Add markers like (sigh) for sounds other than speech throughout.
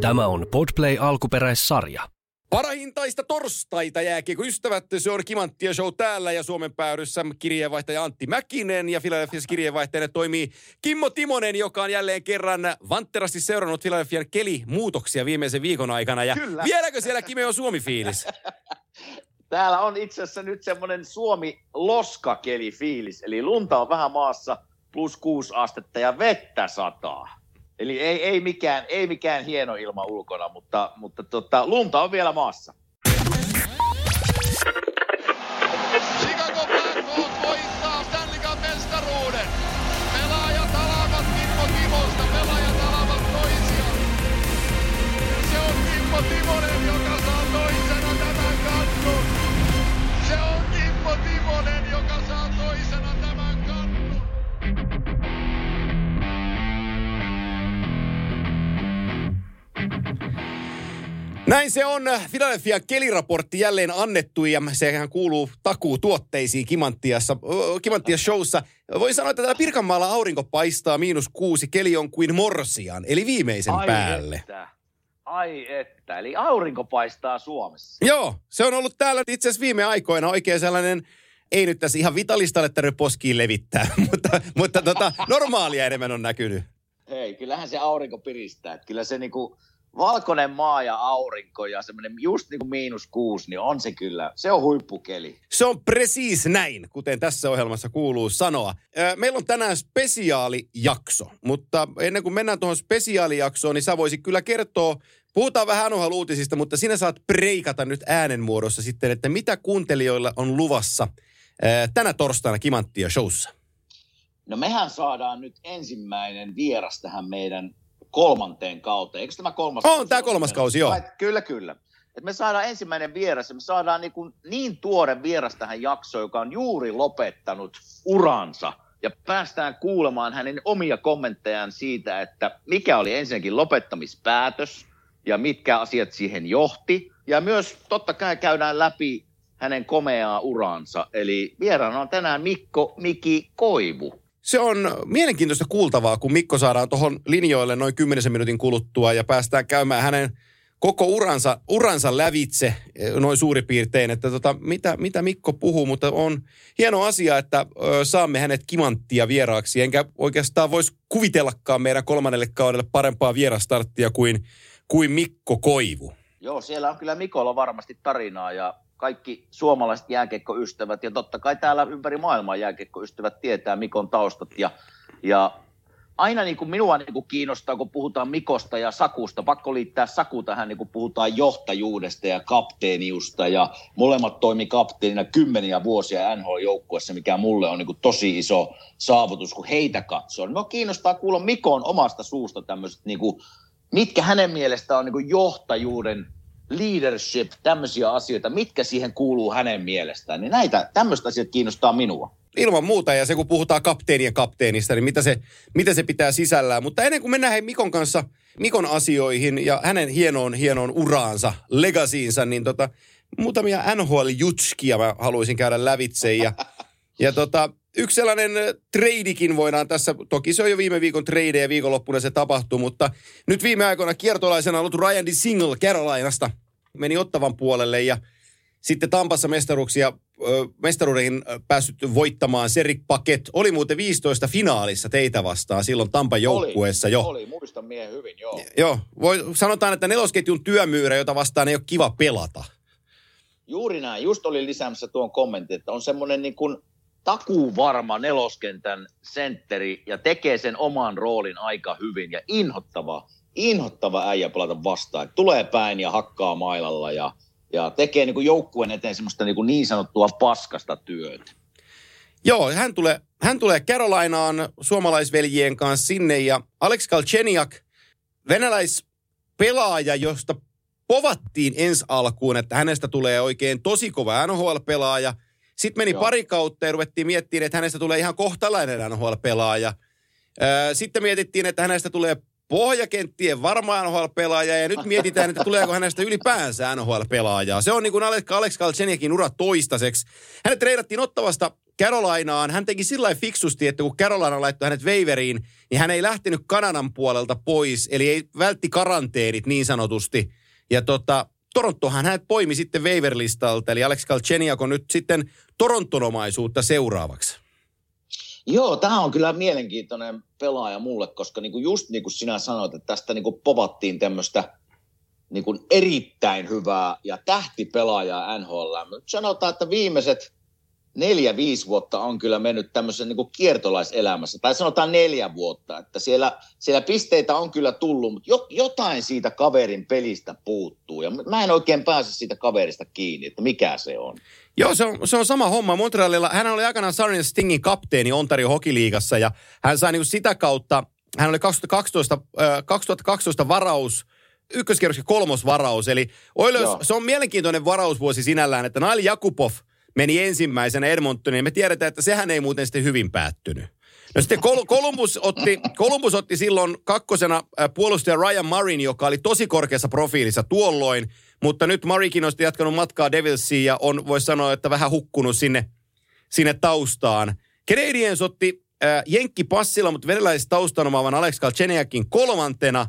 Tämä on Podplay alkuperäissarja. Parahintaista torstaita jääkiekko ystävät, se on Kimanttia Show täällä ja Suomen päädyssä kirjeenvaihtaja Antti Mäkinen ja Philadelphiassa kirjeenvaihtajana toimii Kimmo Timonen, joka on jälleen kerran vantterasti seurannut Philadelphian kelimuutoksia viimeisen viikon aikana. Ja Kyllä. vieläkö siellä Kime on Suomi-fiilis? (laughs) Täällä on itse asiassa nyt semmoinen Suomi-loskakeli fiilis, eli lunta on vähän maassa, plus kuusi astetta ja vettä sataa. Eli ei, ei, mikään, ei mikään hieno ilma ulkona, mutta, mutta tota, lunta on vielä maassa. Näin se on. Philadelphia keliraportti jälleen annettu ja sehän kuuluu takuu tuotteisiin Kimanttiassa, Kimanttia showssa. Voin sanoa, että täällä Pirkanmaalla aurinko paistaa miinus kuusi, keli on kuin morsian, eli viimeisen päälle. Että. Ai että, eli aurinko paistaa Suomessa. Joo, se on ollut täällä itse asiassa viime aikoina oikein sellainen, ei nyt tässä ihan vitalistalle tarvitse poskiin levittää, (laughs) mutta, mutta tota, normaalia enemmän on näkynyt. Hei, kyllähän se aurinko piristää. Että Kyllä se niinku valkoinen maa ja aurinko ja semmoinen just niinku miinus kuusi, niin on se kyllä, se on huippukeli. Se on precis näin, kuten tässä ohjelmassa kuuluu sanoa. Meillä on tänään spesiaalijakso, mutta ennen kuin mennään tuohon spesiaalijaksoon, niin sä voisit kyllä kertoa, puhutaan vähän NHL-uutisista, mutta sinä saat preikata nyt äänen muodossa sitten, että mitä kuuntelijoilla on luvassa tänä torstaina Kimanttia showssa. No mehän saadaan nyt ensimmäinen vieras tähän meidän kolmanteen kauteen. Eikö tämä kolmas On, tämä kolmas kausi, joo. Kyllä, kyllä. Et me saadaan ensimmäinen vieras ja me saadaan niin, kuin niin tuore vieras tähän jaksoon, joka on juuri lopettanut uransa. Ja päästään kuulemaan hänen omia kommenttejaan siitä, että mikä oli ensinnäkin lopettamispäätös ja mitkä asiat siihen johti. Ja myös totta kai käydään läpi hänen komeaa uraansa. Eli vieraana on tänään Mikko Miki Koivu. Se on mielenkiintoista kuultavaa, kun Mikko saadaan tuohon linjoille noin 10 minuutin kuluttua ja päästään käymään hänen koko uransa, uransa lävitse eh, noin suurin piirtein, että tota, mitä, mitä Mikko puhuu, mutta on hieno asia, että ö, saamme hänet kimanttia vieraaksi, enkä oikeastaan voisi kuvitellakaan meidän kolmannelle kaudelle parempaa vierastarttia kuin, kuin Mikko Koivu. Joo, siellä on kyllä Mikolla varmasti tarinaa ja kaikki suomalaiset jääkiekkoystävät ja totta kai täällä ympäri maailmaa jääkiekkoystävät tietää Mikon taustat ja, ja aina niin kuin minua niin kuin kiinnostaa, kun puhutaan Mikosta ja Sakusta, pakko liittää Saku tähän, niin kun puhutaan johtajuudesta ja kapteeniusta ja molemmat toimi kapteenina kymmeniä vuosia NHL-joukkuessa, mikä mulle on niin kuin tosi iso saavutus, kun heitä katsoo. Minua kiinnostaa kuulla Mikon omasta suusta tämmöiset, niin kuin, mitkä hänen mielestään on niin kuin johtajuuden leadership, tämmöisiä asioita, mitkä siihen kuuluu hänen mielestään, niin näitä, tämmöistä asiat kiinnostaa minua. Ilman muuta, ja se kun puhutaan kapteenien kapteenista, niin mitä se, mitä se pitää sisällään. Mutta ennen kuin mennään Mikon kanssa, Mikon asioihin ja hänen hienoon, hienoon uraansa, legasiinsa, niin tota, muutamia NHL-jutskia mä haluaisin käydä lävitse. Ja, ja tota, yksi sellainen äh, treidikin voidaan tässä, toki se on jo viime viikon trade ja viikonloppuna se tapahtui, mutta nyt viime aikoina kiertolaisena ollut Ryan D. Single Carolinasta meni Ottavan puolelle ja sitten Tampassa mestaruuksia, mestaruuden päässyt voittamaan Serik Paket. Oli muuten 15 finaalissa teitä vastaan silloin Tampan joukkueessa jo. Oli, muistan miehen hyvin, joo. Joo, voi, sanotaan, että nelosketjun työmyyrä, jota vastaan ei ole kiva pelata. Juuri näin, just olin lisäämässä tuon kommentin, että on semmoinen niin kuin takuvarma neloskentän sentteri ja tekee sen oman roolin aika hyvin ja inhottava, inhottava äijä pelata vastaan. Et Tulee päin ja hakkaa mailalla ja, ja tekee niin joukkueen eteen semmoista niin, niin sanottua paskasta työtä. Joo, hän tulee, hän tulee Carolinaan suomalaisveljien kanssa sinne ja Alex Galchenyuk, venäläispelaaja, josta povattiin ensi alkuun, että hänestä tulee oikein tosi kova NHL-pelaaja. Sitten meni Joo. pari kautta ja ruvettiin miettimään, että hänestä tulee ihan kohtalainen NHL-pelaaja. Sitten mietittiin, että hänestä tulee pohjakenttien varma NHL-pelaaja ja nyt mietitään, että tuleeko hänestä ylipäänsä NHL-pelaajaa. Se on niin kuin Alex, Alex Galchenyukin ura toistaiseksi. Hänet treidattiin Ottavasta Carolinaan. Hän teki sillä fiksusti, että kun Carolina laittoi hänet veiveriin, niin hän ei lähtenyt Kanadan puolelta pois, eli ei vältti karanteenit niin sanotusti. Ja tota, Torontohan hänet poimi sitten waiver-listalta, eli Alex Galchenyuk on nyt sitten Torontonomaisuutta seuraavaksi. Joo, tämä on kyllä mielenkiintoinen pelaaja mulle, koska niinku just niin kuin sinä sanoit, että tästä niinku povattiin tämmöistä niinku erittäin hyvää ja tähtipelaajaa NHL. Nyt sanotaan, että viimeiset neljä, viisi vuotta on kyllä mennyt tämmöisessä niin kiertolaiselämässä, tai sanotaan neljä vuotta, että siellä, siellä pisteitä on kyllä tullut, mutta jo, jotain siitä kaverin pelistä puuttuu, ja mä en oikein pääse siitä kaverista kiinni, että mikä se on. Joo, se on, se on sama homma. Montrealilla, hän oli aikanaan Sarnia Stingin kapteeni Ontario Hokiliigassa, ja hän sai niin sitä kautta, hän oli 2012, äh, 2012 varaus, ykköskierroksen kolmos varaus, eli Oilers, se on mielenkiintoinen varausvuosi sinällään, että Naili Jakubov – meni ensimmäisenä Edmontoniin. Me tiedetään, että sehän ei muuten sitten hyvin päättynyt. No sitten Kol- Columbus, otti, Columbus otti silloin kakkosena puolustaja Ryan Marin, joka oli tosi korkeassa profiilissa tuolloin, mutta nyt Marikin on jatkanut matkaa Devilsiin ja on, voisi sanoa, että vähän hukkunut sinne, sinne taustaan. Canadiens otti äh, Jenkki passilla, mutta venäläisessä taustan omaavan Alex Galchenyukin kolmantena.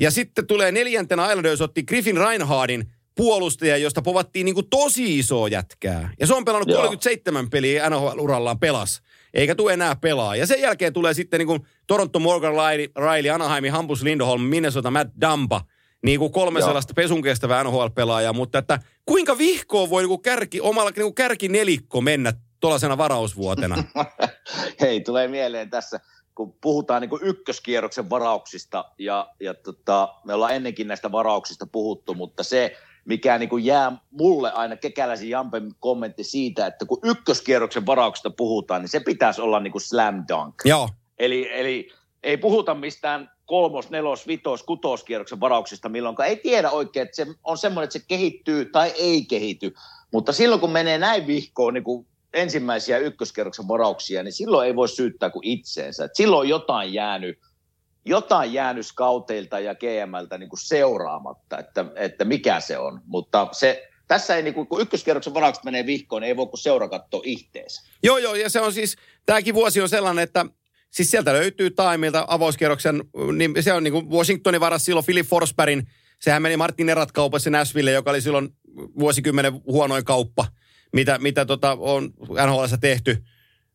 Ja sitten tulee neljäntenä Islanders otti Griffin Reinhardin, puolustaja, josta povattiin niin kuin tosi iso jätkää. Ja se on pelannut Joo. 37 peliä NHL-urallaan pelas. Eikä tule enää pelaa. Ja sen jälkeen tulee sitten niin kuin Toronto Morgan Riley, Anaheim, Hampus Lindholm, Minnesota Matt Dampa. Niin kuin kolme Joo. sellaista pesun kestävää NHL-pelaajaa. Mutta että kuinka vihkoon voi niin kuin kärki, omalla niin kuin kärki nelikko mennä tuollaisena varausvuotena? (laughs) Hei, tulee mieleen tässä kun puhutaan niin ykköskierroksen varauksista, ja, ja tota, me ollaan ennenkin näistä varauksista puhuttu, mutta se, mikä niin kuin jää mulle aina kekäläisen Jampen kommentti siitä, että kun ykköskierroksen varauksesta puhutaan, niin se pitäisi olla niin kuin slam dunk. Joo. Eli, eli ei puhuta mistään kolmos, nelos, vitos, kutoskierroksen varauksista milloin, ei tiedä oikein, että se on semmoinen, että se kehittyy tai ei kehity. Mutta silloin kun menee näin vihkoon niin kuin ensimmäisiä ykköskierroksen varauksia, niin silloin ei voi syyttää kuin itseensä. Et silloin on jotain jäänyt jotain jäänyt skauteilta ja GMltä niin kuin seuraamatta, että, että mikä se on. Mutta se, tässä ei, niin kuin, kun ykköskierroksen varaukset menee vihkoon, niin ei voi kuin seura katsoa ihteensä. Joo, joo, ja se on siis, tämäkin vuosi on sellainen, että siis sieltä löytyy Taimilta avauskierroksen, niin se on niin kuin Washingtonin varas silloin Philip Forsbergin, sehän meni Martin Erat kaupassa Nashville, joka oli silloin vuosikymmenen huonoin kauppa, mitä, mitä tota on NHL tehty.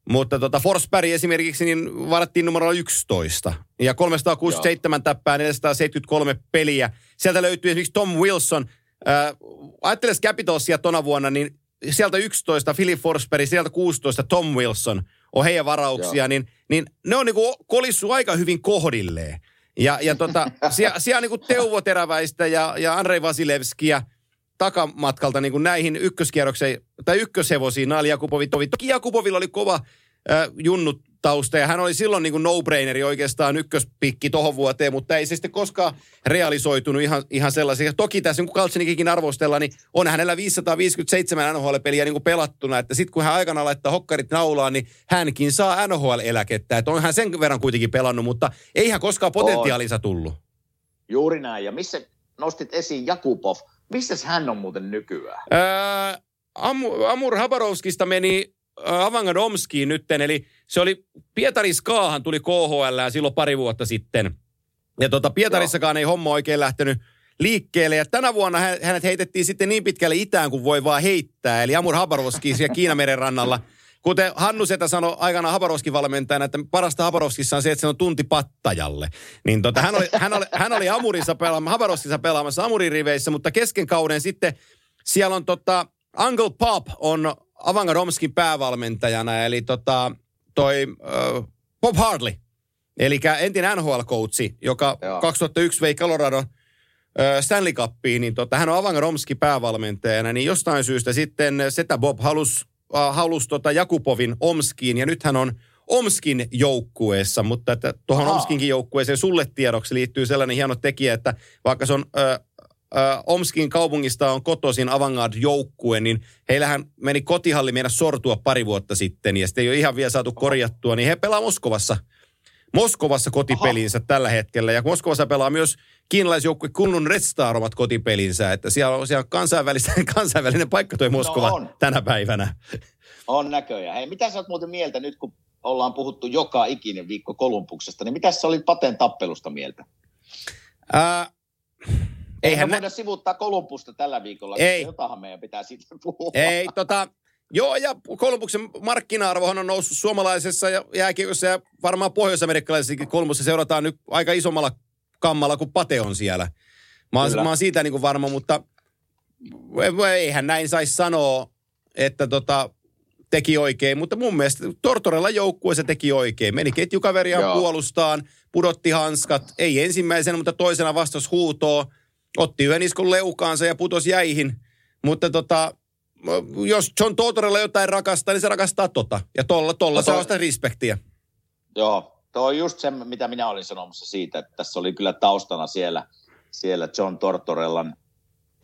Mutta tota Forsberg esimerkiksi niin varattiin numero 11. Ja 367 Joo. täppää, 473 peliä. Sieltä löytyy esimerkiksi Tom Wilson. Äh, ajatteles Capitalsia tona vuonna, niin sieltä 11 Philip Forsberg, sieltä 16 Tom Wilson on heidän varauksia, niin, niin ne on niinku kolissu aika hyvin kohdilleen. Ja, ja tota, (laughs) siellä, siellä on niinku Teuvo Teräväistä ja, ja Andrei Vasilevskia takamatkalta niin kuin näihin ykköskierrokseen tai ykköshevosiin Naali Jakubovi. Toki Jakubovilla oli kova äh, junnut tausta ja hän oli silloin niin kuin no-braineri oikeastaan ykköspikki tohon vuoteen, mutta ei se sitten koskaan realisoitunut ihan, ihan sellaisia. Toki tässä, kun Kaltsinikin arvostella, niin on hänellä 557 NHL-peliä niin kuin pelattuna, että sitten kun hän aikana laittaa hokkarit naulaan, niin hänkin saa NHL-eläkettä. Että on hän sen verran kuitenkin pelannut, mutta ei hän koskaan potentiaalinsa tullut. Juuri näin. Ja missä nostit esiin Jakubov, missä hän on muuten nykyään? Öö, Amur, Amur Habarovskista meni Avangadomskiin nytten, eli se oli Pietari Skaahan tuli KHL silloin pari vuotta sitten. Ja tota, Pietarissakaan ei homma oikein lähtenyt liikkeelle. Ja tänä vuonna hänet heitettiin sitten niin pitkälle itään kuin voi vaan heittää. Eli Amur Habarovski siellä Kiinameren rannalla. Kuten Hannu Setä sanoi aikana Habarovskin valmentajana, että parasta Habarovskissa on se, että se on tunti pattajalle. Niin tota, hän, oli, hän, oli, hän oli Amurissa pelaamassa, Habarovskissa pelaamassa Amurin riveissä, mutta kesken kauden sitten siellä on tota, Uncle Pop on Avangadomskin päävalmentajana, eli tota, toi uh, Bob Hartley, eli entinen NHL-coachi, joka Joo. 2001 vei Colorado uh, Stanley Cupiin, niin tota, hän on Avangadomskin päävalmentajana, niin jostain syystä sitten Setä Bob halusi uh, halus tota Jakupovin Omskiin, ja nyt hän on Omskin joukkueessa, mutta että tuohon Omskinkin joukkueeseen sulle tiedoksi liittyy sellainen hieno tekijä, että vaikka se on uh, äh, Omskin kaupungista on kotoisin Avangard-joukkue, niin heillähän meni kotihalli meidän sortua pari vuotta sitten, ja sitten ei ole ihan vielä saatu korjattua, niin he pelaa Moskovassa. Moskovassa kotipelinsä Aha. tällä hetkellä, ja Moskovassa pelaa myös kiinalaisjoukkue Kunnun Red Star omat kotipelinsä, että siellä on, siellä on kansainvälinen, (laughs) kansainvälinen paikka toi Moskova no tänä päivänä. On näköjään. Hei, mitä sä oot muuten mieltä nyt, kun ollaan puhuttu joka ikinen viikko Kolumbuksesta, niin mitä sä olit Paten tappelusta mieltä? Ää, Eihän me voida sivuttaa Kolumbusta tällä viikolla, Ei. jotahan meidän pitää sitten puhua. Ei, tota, joo, ja Kolumbuksen markkina-arvohan on noussut suomalaisessa ja jääkiekossa ja varmaan pohjois-amerikkalaisessakin Kolumbussa seurataan nyt aika isommalla kammalla kuin Pate on siellä. Mä oon, mä oon siitä niin kuin varma, mutta eihän näin saisi sanoa, että tota, teki oikein, mutta mun mielestä Tortorella joukkueessa teki oikein. Meni ketjukaveria Joo. puolustaan, pudotti hanskat, ei ensimmäisenä, mutta toisena vastasi huutoon, otti yhden iskun leukaansa ja putosi jäihin. Mutta tota, jos John Tortorella jotain rakastaa, niin se rakastaa tota. Ja tolla, tolla No se toi- on sitä respektiä. Joo, tuo on just se, mitä minä olin sanomassa siitä, että tässä oli kyllä taustana siellä, siellä John Tortorellan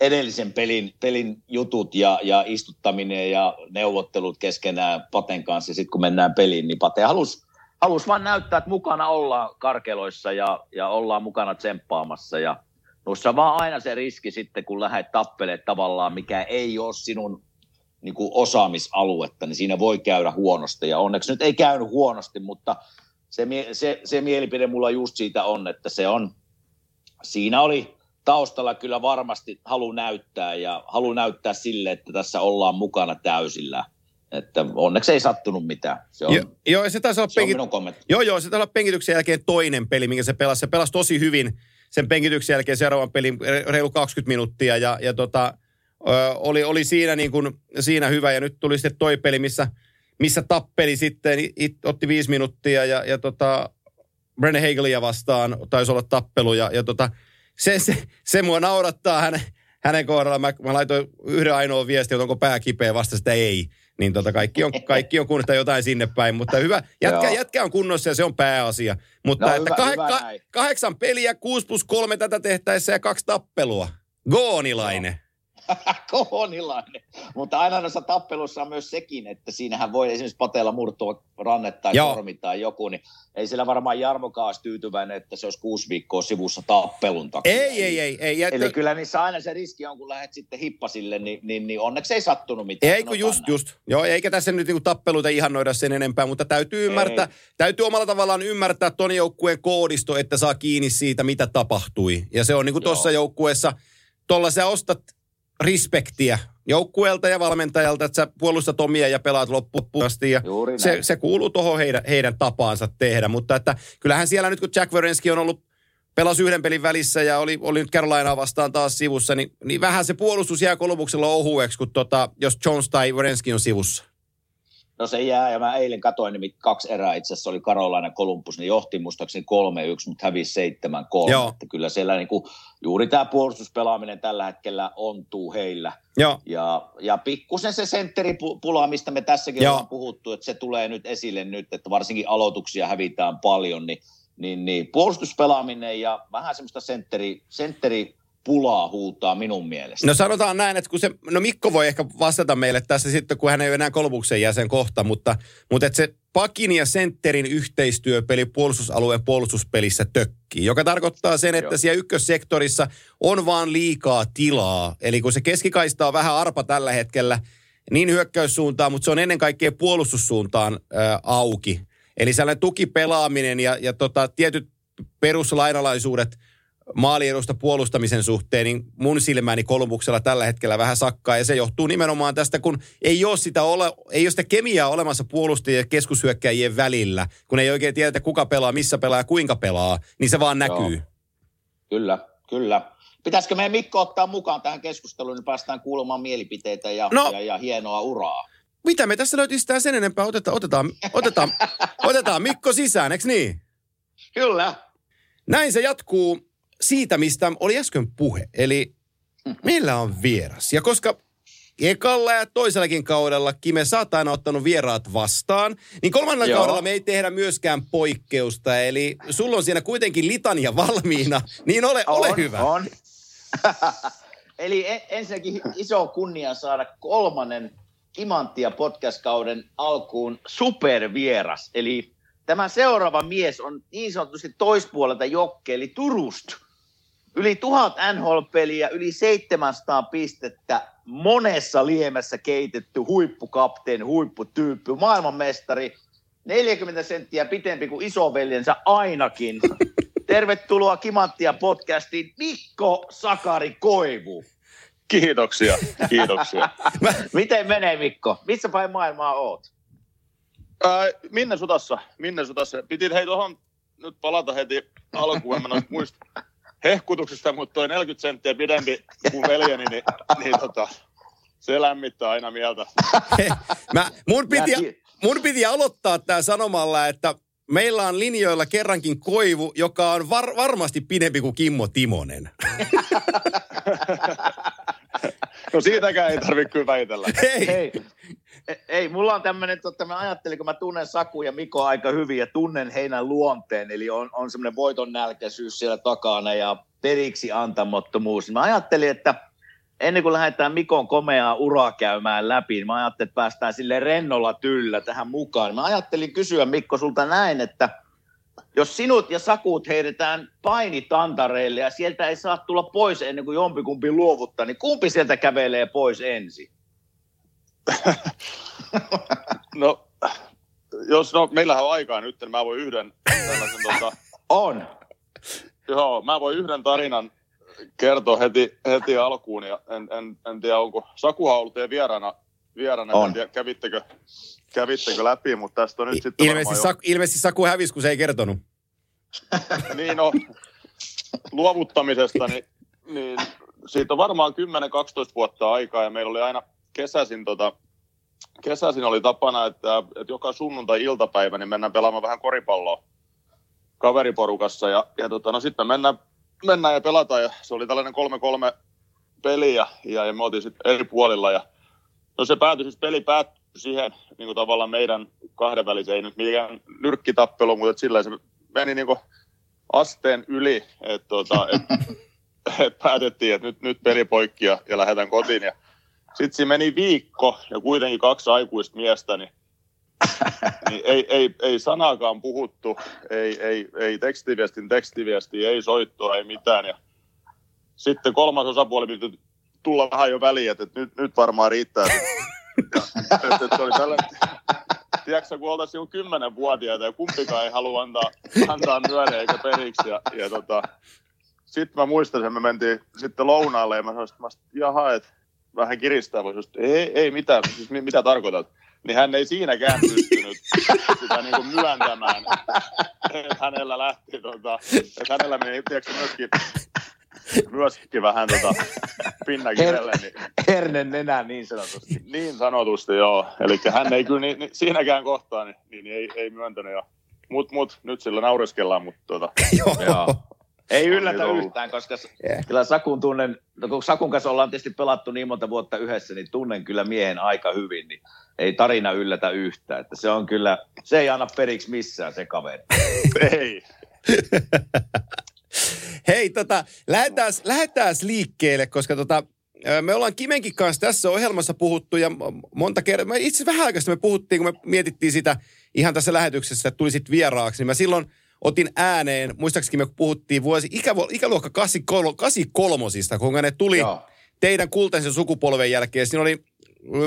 edellisen pelin, pelin jutut ja, ja istuttaminen ja neuvottelut keskenään Paten kanssa. Sitten kun mennään peliin, niin Pate halusi halus vaan näyttää, että mukana ollaan karkeloissa ja, ja ollaan mukana tsemppaamassa. Ja tuossa vaan aina se riski sitten, kun lähdet tappelemaan tavallaan, mikä ei ole sinun niin kuin osaamisaluetta, niin siinä voi käydä huonosti. Ja onneksi nyt ei käynyt huonosti, mutta se, se, se mielipide mulla just siitä on, että se on, siinä oli taustalla kyllä varmasti halu näyttää ja halu näyttää sille, että tässä ollaan mukana täysillä. Että onneksi ei sattunut mitään. Se on, Jo, joo, ja se taisi olla se on penkit... kommentti. Joo, joo, se taisi olla penkityksen jälkeen toinen peli, minkä se pelasi. Se pelasi tosi hyvin sen penkityksen jälkeen seuraavan pelin re- reilu 20 minuuttia ja, ja tota, oli, oli siinä, niin kuin, siinä hyvä. Ja nyt tuli sitten toi peli, missä, missä tappeli sitten, it, otti viisi minuuttia ja, ja tota, Brennan Hagelia vastaan taisi olla tappelu ja, ja tota, se, se, se mua naurattaa hänen, hänen kohdallaan. Mä, mä laitoin yhden ainoan viestin, että onko pää kipeä, vasta sitä ei. Niin tota, kaikki on, kaikki on kunnossa jotain sinne päin, mutta hyvä. Jätkä, jätkä on kunnossa ja se on pääasia. Mutta No, että hyvä- kah- hyvä ka- näin. kahdeksan peliä, 6 plus 3 tätä tehtäessä ja kaksi tappelua. Goonilainen. (laughs) Kohonilainen. Mutta aina noissa tappelussa on myös sekin, että siinähän voi esimerkiksi pateella murtua ranne tai Joo. sormi tai joku, niin ei sillä varmaan Jarmokaan tyytyväinen, että se olisi kuusi viikkoa sivussa tappelun takia. Ei, ei, ei. ei. Ja, Eli kyllä niissä aina se riski on, kun lähdet sitten hippasille, niin, niin, niin onneksi ei sattunut mitään. Ei kun just, näin. just. Joo, eikä tässä nyt niinku tappeluita ihannoida sen enempää, mutta täytyy ymmärtää, Ei. täytyy omalla tavallaan ymmärtää ton joukkueen koodisto, että saa kiinni siitä, mitä tapahtui. Ja se on niinku tuossa joukkueessa, tuolla sä ostat respektiä joukkueelta ja valmentajalta, että sä puolustat omia ja pelaat loppuun asti. Ja se, se kuuluu tuohon heidän, heidän tapaansa tehdä. Mutta että kyllähän siellä nyt, kun Jack Werenski on ollut pelasi yhden pelin välissä ja oli, oli nyt Carolinaa vastaan taas sivussa, niin, niin vähän se puolustus jää Kolumuksella ohueksi, kun tota, jos Jones tai Werenski on sivussa. No se jää, ja mä eilen katoin niin kaksi erää, itse asiassa oli Karolainen Kolumbus, niin johti muistaakseni 3-1, mutta hävisi 7-3. Joo. Että kyllä siellä niin kuin, juuri tämä puolustuspelaaminen tällä hetkellä ontuu heillä. Joo, Ja, ja pikkusen se sentteripula, mistä me tässäkin Joo. ollaan puhuttu, että se tulee nyt esille nyt, että varsinkin aloituksia hävitään paljon, niin, niin, niin puolustuspelaaminen ja vähän semmoista sentteri, sentteripulaa huutaa minun mielestä. No sanotaan näin, että kun se, no Mikko voi ehkä vastata meille tässä sitten, kun hän ei ole enää kolmuksen jäsen kohta, mutta, mutta että se pakin ja sentterin yhteistyöpeli puolustusalueen puolustuspelissä tökkii, joka tarkoittaa sen, että Joo. siellä ykkössektorissa on vaan liikaa tilaa. Eli kun se keskikaista on vähän arpa tällä hetkellä, niin hyökkäyssuuntaan, mutta se on ennen kaikkea puolustussuuntaan ää, auki. Eli sellainen tukipelaaminen ja, ja tota, tietyt peruslainalaisuudet maaliedusta puolustamisen suhteen, niin mun silmäni Kolumbuksella tällä hetkellä vähän sakkaa. Ja se johtuu nimenomaan tästä, kun ei ole sitä, ole, ei ole sitä kemiaa olemassa puolustajien ja keskushyökkäjien välillä, kun ei oikein tiedetä, kuka pelaa, missä pelaa ja kuinka pelaa, niin se vaan näkyy. Joo. Kyllä, kyllä. Pitäisikö meidän Mikko ottaa mukaan tähän keskusteluun, niin päästään kuulemaan mielipiteitä ja, No. ja, ja hienoa uraa. Mitä me tässä löytyisi sitä sen enempää? Otetaan, otetaan, otetaan, (laughs) otetaan Mikko sisään, eikö niin? Kyllä. Näin se jatkuu siitä, mistä oli äsken puhe. Eli meillä on vieras. Ja koska ekalla ja toisellakin kaudella Kime sä oot aina ottanut vieraat vastaan, niin kolmannella Joo. kaudella me ei tehdä myöskään poikkeusta. Eli sulla on siinä kuitenkin litania valmiina, niin ole, ole hyvä. On. (laughs) Eli en, ensinnäkin iso kunnia saada kolmannen Imanttia podcast-kauden alkuun supervieras. Eli tämä seuraava mies on niin sanotusti toispuolelta jokke, eli Turusta. Yli tuhat NHL-peliä, yli 700 pistettä, monessa liemessä keitetty huippukapteeni, huipputyyppi, maailmanmestari, 40 senttiä pitempi kuin isoveljensä ainakin. (laughs) Tervetuloa Kimanttia podcastiin Mikko Sakari Koivu. Kiitoksia, kiitoksia. (laughs) Miten menee Mikko? Missä päin maailmaa oot? Ää, minne sutassa? Minne sutassa? Piti hei tuohon nyt palata heti alkuun, en mä muista hehkutuksista, mutta toi 40 senttiä pidempi kuin veljeni, niin, niin tota, se lämmittää aina mieltä. Mä, mun, piti, mun piti aloittaa tämä sanomalla, että meillä on linjoilla kerrankin Koivu, joka on var, varmasti pidempi kuin Kimmo Timonen. (laughs) no siitäkään ei tarvitse kyllä väitellä. Hei. Hei, ei, mulla on tämmöinen, että mä ajattelin, kun mä tunnen Saku ja Miko aika hyvin ja tunnen heidän luonteen, eli on, on semmoinen voiton nälkäisyys siellä takana ja periksi antamottomuus. Mä ajattelin, että ennen kuin lähdetään Mikon komeaa uraa käymään läpi, niin mä ajattelin, että päästään sille rennolla tyllä tähän mukaan. Mä ajattelin kysyä Mikko sulta näin, että jos sinut ja Sakut heitetään painitantareille ja sieltä ei saa tulla pois ennen kuin jompikumpi luovuttaa, niin kumpi sieltä kävelee pois ensin? (laughs) no, jos no, meillähän on aikaa nyt, niin mä voin yhden tällaisen tota, On. Joo, mä voin yhden tarinan kertoa heti, heti alkuun. Ja en, en, en tiedä, onko Sakuha ollut teidän vieraana, vieraana On. tiedä, kävittekö, kävittekö läpi, mutta tästä on nyt sitten Ilmeisesti, Saku, ilmeisesti Saku hävisi, kun se ei kertonut. (laughs) niin no, luovuttamisesta, niin, niin siitä on varmaan 10-12 vuotta aikaa ja meillä oli aina kesäisin, tota, kesäisin oli tapana, että, että joka sunnuntai-iltapäivä niin mennään pelaamaan vähän koripalloa kaveriporukassa ja, ja tota, no sitten me mennään, mennään ja pelataan ja se oli tällainen 3-3 peli ja, ja, me oltiin sitten eri puolilla ja no se päätyi siis peli päättyi siihen niin kuin tavallaan meidän kahdenvälisen, ei nyt mikään nyrkkitappelu, mutta sillä se meni niin kuin asteen yli, että tota, et, (laughs) et päätettiin, että nyt, nyt peli poikki ja, ja lähdetään kotiin ja sitten siinä meni viikko ja kuitenkin kaksi aikuista miestä, niin (laughs) niin ei, ei, ei sanaakaan puhuttu, ei, ei, ei tekstiviestin tekstiviesti, ei soittoa, ei mitään. Ja sitten kolmas osapuoli piti tulla vähän jo väliin, että nyt, nyt varmaan riittää. (laughs) Ja, että, että se oli tällainen, tiedätkö, kun oltaisiin joku kymmenenvuotiaita ja kumpikaan ei halua antaa, antaa myöden eikä periksi. Ja, ja tota, sitten mä muistan sen, me mentiin sitten lounaalle ja mä sanoin, että jaha, että vähän kiristää. Voi sanoa, ei, ei mitään, siis mi- mitä tarkoitat? Niin hän ei siinäkään pystynyt sitä niin kuin myöntämään, että hänellä lähti, tota, että hänellä meni, tiedätkö, myöskin, myöskin vähän tota, pinnakirjalle, niin Hernen nenä niin sanotusti. niin sanotusti, joo. Eli hän ei kyllä niin, niin, siinäkään kohtaa, niin, niin ei, ei myöntänyt. Ja, mut, mut, nyt sillä naureskellaan, mutta tota, (laughs) Joo. Ei yllätä ollut. yhtään, koska Yeah. kyllä Sakun tunnen, no kun Sakun kanssa ollaan tietysti pelattu niin monta vuotta yhdessä, niin tunnen kyllä miehen aika hyvin, niin ei tarina yllätä yhtään. Että se on kyllä, se ei anna periksi missään se kaveri. (laughs) ei. (laughs) Hei, tota, lähdetään, lähdetään liikkeelle, koska tota, me ollaan Kimenkin kanssa tässä ohjelmassa puhuttu ja monta kertaa, me itse asiassa vähän aikaa sitten me puhuttiin, kun me mietittiin sitä ihan tässä lähetyksessä, että tulisit vieraaksi, niin mä silloin otin ääneen, muistaakseni me puhuttiin vuosi, ikävu, ikäluokka 83, 83 kun ne tuli Joo. teidän kultaisen sukupolven jälkeen. Siinä oli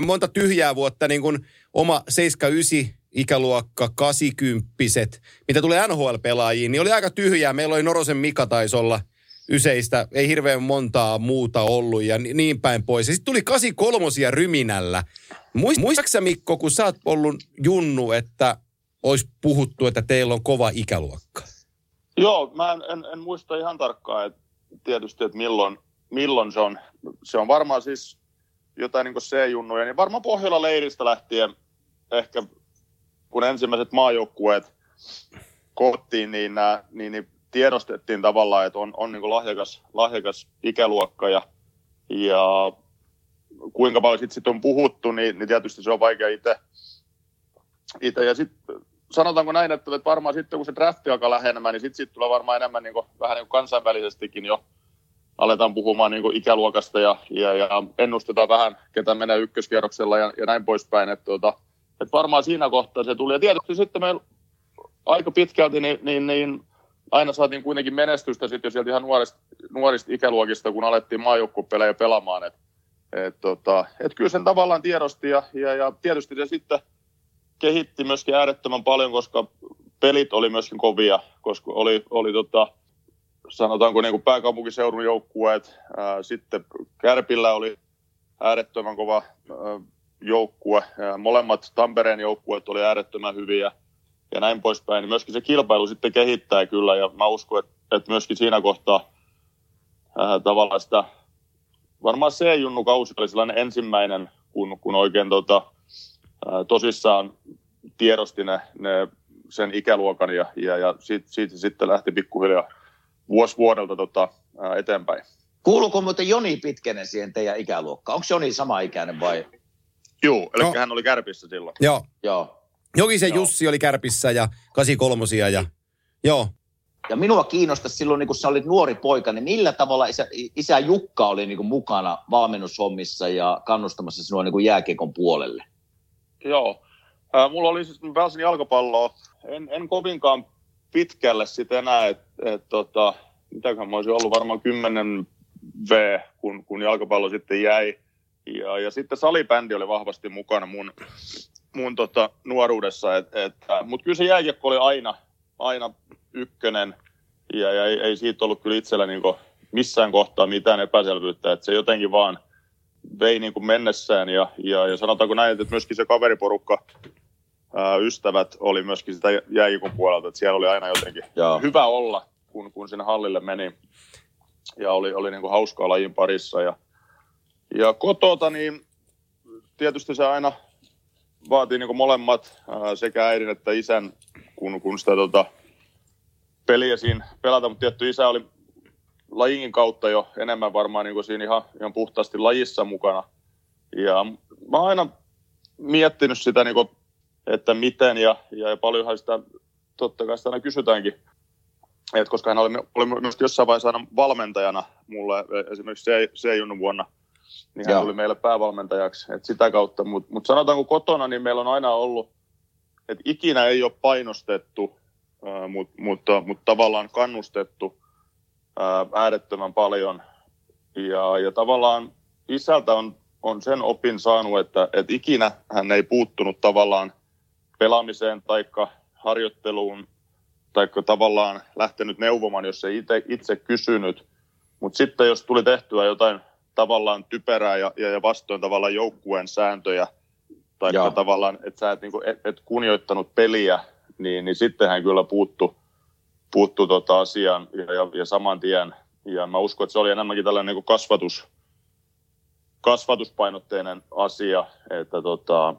monta tyhjää vuotta, niin kuin oma 79 ikäluokka, 80 mitä tulee NHL-pelaajiin, niin oli aika tyhjää. Meillä oli Norosen Mika taisi olla yseistä, ei hirveän montaa muuta ollut ja ni- niin päin pois. Ja sitten tuli 83 ryminällä. Muist- Muistaaksä Mikko, kun sä oot ollut junnu, että olisi puhuttu, että teillä on kova ikäluokka? Joo, mä en, en, en muista ihan tarkkaan, että tietysti, että milloin, milloin se on. Se on varmaan siis jotain niin C-junnuja, niin varmaan Pohjola-leiristä lähtien ehkä kun ensimmäiset maajoukkueet koottiin, niin, niin, niin tiedostettiin tavallaan, että on, on niin lahjakas, lahjakas ikäluokka ja, ja kuinka paljon sitten sit on puhuttu, niin, niin tietysti se on vaikea itse. Ja sitten sanotaanko näin, että että varmaan sitten kun se drafti alkaa lähenemään, niin sitten sit tulee varmaan enemmän niin kuin, vähän niin kuin kansainvälisestikin jo aletaan puhumaan niin ikäluokasta ja, ja, ja, ennustetaan vähän, ketä menee ykköskierroksella ja, ja näin poispäin. Että tuota, et varmaan siinä kohtaa se tuli. Ja tietysti sitten meillä aika pitkälti niin, niin, niin aina saatiin kuitenkin menestystä sitten jo sieltä ihan nuorista, nuorista ikäluokista, kun alettiin maajoukkuepelejä pelaamaan. Et, et, tota, et kyllä sen tavallaan tiedosti ja, ja, ja tietysti se sitten kehitti myöskin äärettömän paljon, koska pelit oli myöskin kovia, koska oli, oli tota, sanotaanko niin kuin pääkaupunkiseudun joukkueet, ää, sitten Kärpillä oli äärettömän kova ää, joukkue, molemmat Tampereen joukkueet oli äärettömän hyviä ja näin poispäin, niin myöskin se kilpailu sitten kehittää kyllä, ja mä uskon, että, että myöskin siinä kohtaa ää, tavallaan sitä, varmaan se junnu kausi oli sellainen ensimmäinen, kun, kun oikein tota, tosissaan tiedosti ne, ne sen ikäluokan ja, ja, ja siitä, siitä sitten lähti pikkuhiljaa vuosi vuodelta tota, ää, eteenpäin. Kuuluuko muuten Joni Pitkänen siihen teidän ikäluokkaan? Onko Joni sama ikäinen vai? Joo, eli No. hän oli kärpissä silloin. Joo. Joo. Jokisen Joo. Jussi oli kärpissä ja 83 ja joo. Ja minua kiinnostaisi silloin, niin kun sä olit nuori poika, niin millä tavalla isä, isä Jukka oli niin kuin mukana valmennushommissa ja kannustamassa sinua niin kuin jääkiekon puolelle? Joo. Ää, mulla oli siis, mä pääsin jalkapalloa, en, en kovinkaan pitkälle sitten enää, että et, tota, mitäköhän mä olisin ollut varmaan 10 V, kun, kun jalkapallo sitten jäi. Ja, ja sitten salibändi oli vahvasti mukana mun, mun tota, nuoruudessa, mutta kyllä se jääkiekko oli aina, aina ykkönen, ja, ja ei, ei siitä ollut kyllä itsellä niinku missään kohtaa mitään epäselvyyttä, että se jotenkin vaan vei niin kuin mennessään ja, ja, ja sanotaanko näin, että myöskin se kaveriporukka, ää, ystävät oli myöskin sitä jääkikon puolelta, että siellä oli aina jotenkin Joo. hyvä olla, kun, kun sinne hallille meni ja oli, oli niin kuin hauskaa lajin parissa ja, ja kotota niin tietysti se aina vaatii niin kuin molemmat ää, sekä äidin että isän, kun, kun sitä tota, peliä siinä pelata, mutta tietty isä oli lajin kautta jo enemmän varmaan niin kuin siinä ihan, ihan puhtaasti lajissa mukana. Ja mä oon aina miettinyt sitä, niin kuin, että miten ja, ja paljonhan sitä totta kai sitä aina kysytäänkin. Et koska hän oli, oli myös jossain vaiheessa aina valmentajana mulle esimerkiksi C-junnun vuonna, niin hän Joo. tuli meille päävalmentajaksi. Et sitä kautta, mutta mut sanotaanko kotona, niin meillä on aina ollut, että ikinä ei ole painostettu, mutta, mutta, mutta tavallaan kannustettu ää, äärettömän paljon. Ja, ja tavallaan isältä on, on sen opin saanut, että, että ikinä hän ei puuttunut tavallaan pelaamiseen tai harjoitteluun tai tavallaan lähtenyt neuvomaan, jos ei itse, itse kysynyt. Mutta sitten jos tuli tehtyä jotain tavallaan typerää ja, ja, ja vastoin tavallaan joukkueen sääntöjä, tai tavallaan, että sä et, niinku, et, et kunnioittanut peliä, niin, niin sitten hän kyllä puuttu, puuttu tota asiaan ja, ja, ja saman tien. Ja mä uskon, että se oli enemmänkin tällainen niin kasvatus, kasvatuspainotteinen asia, että, tota,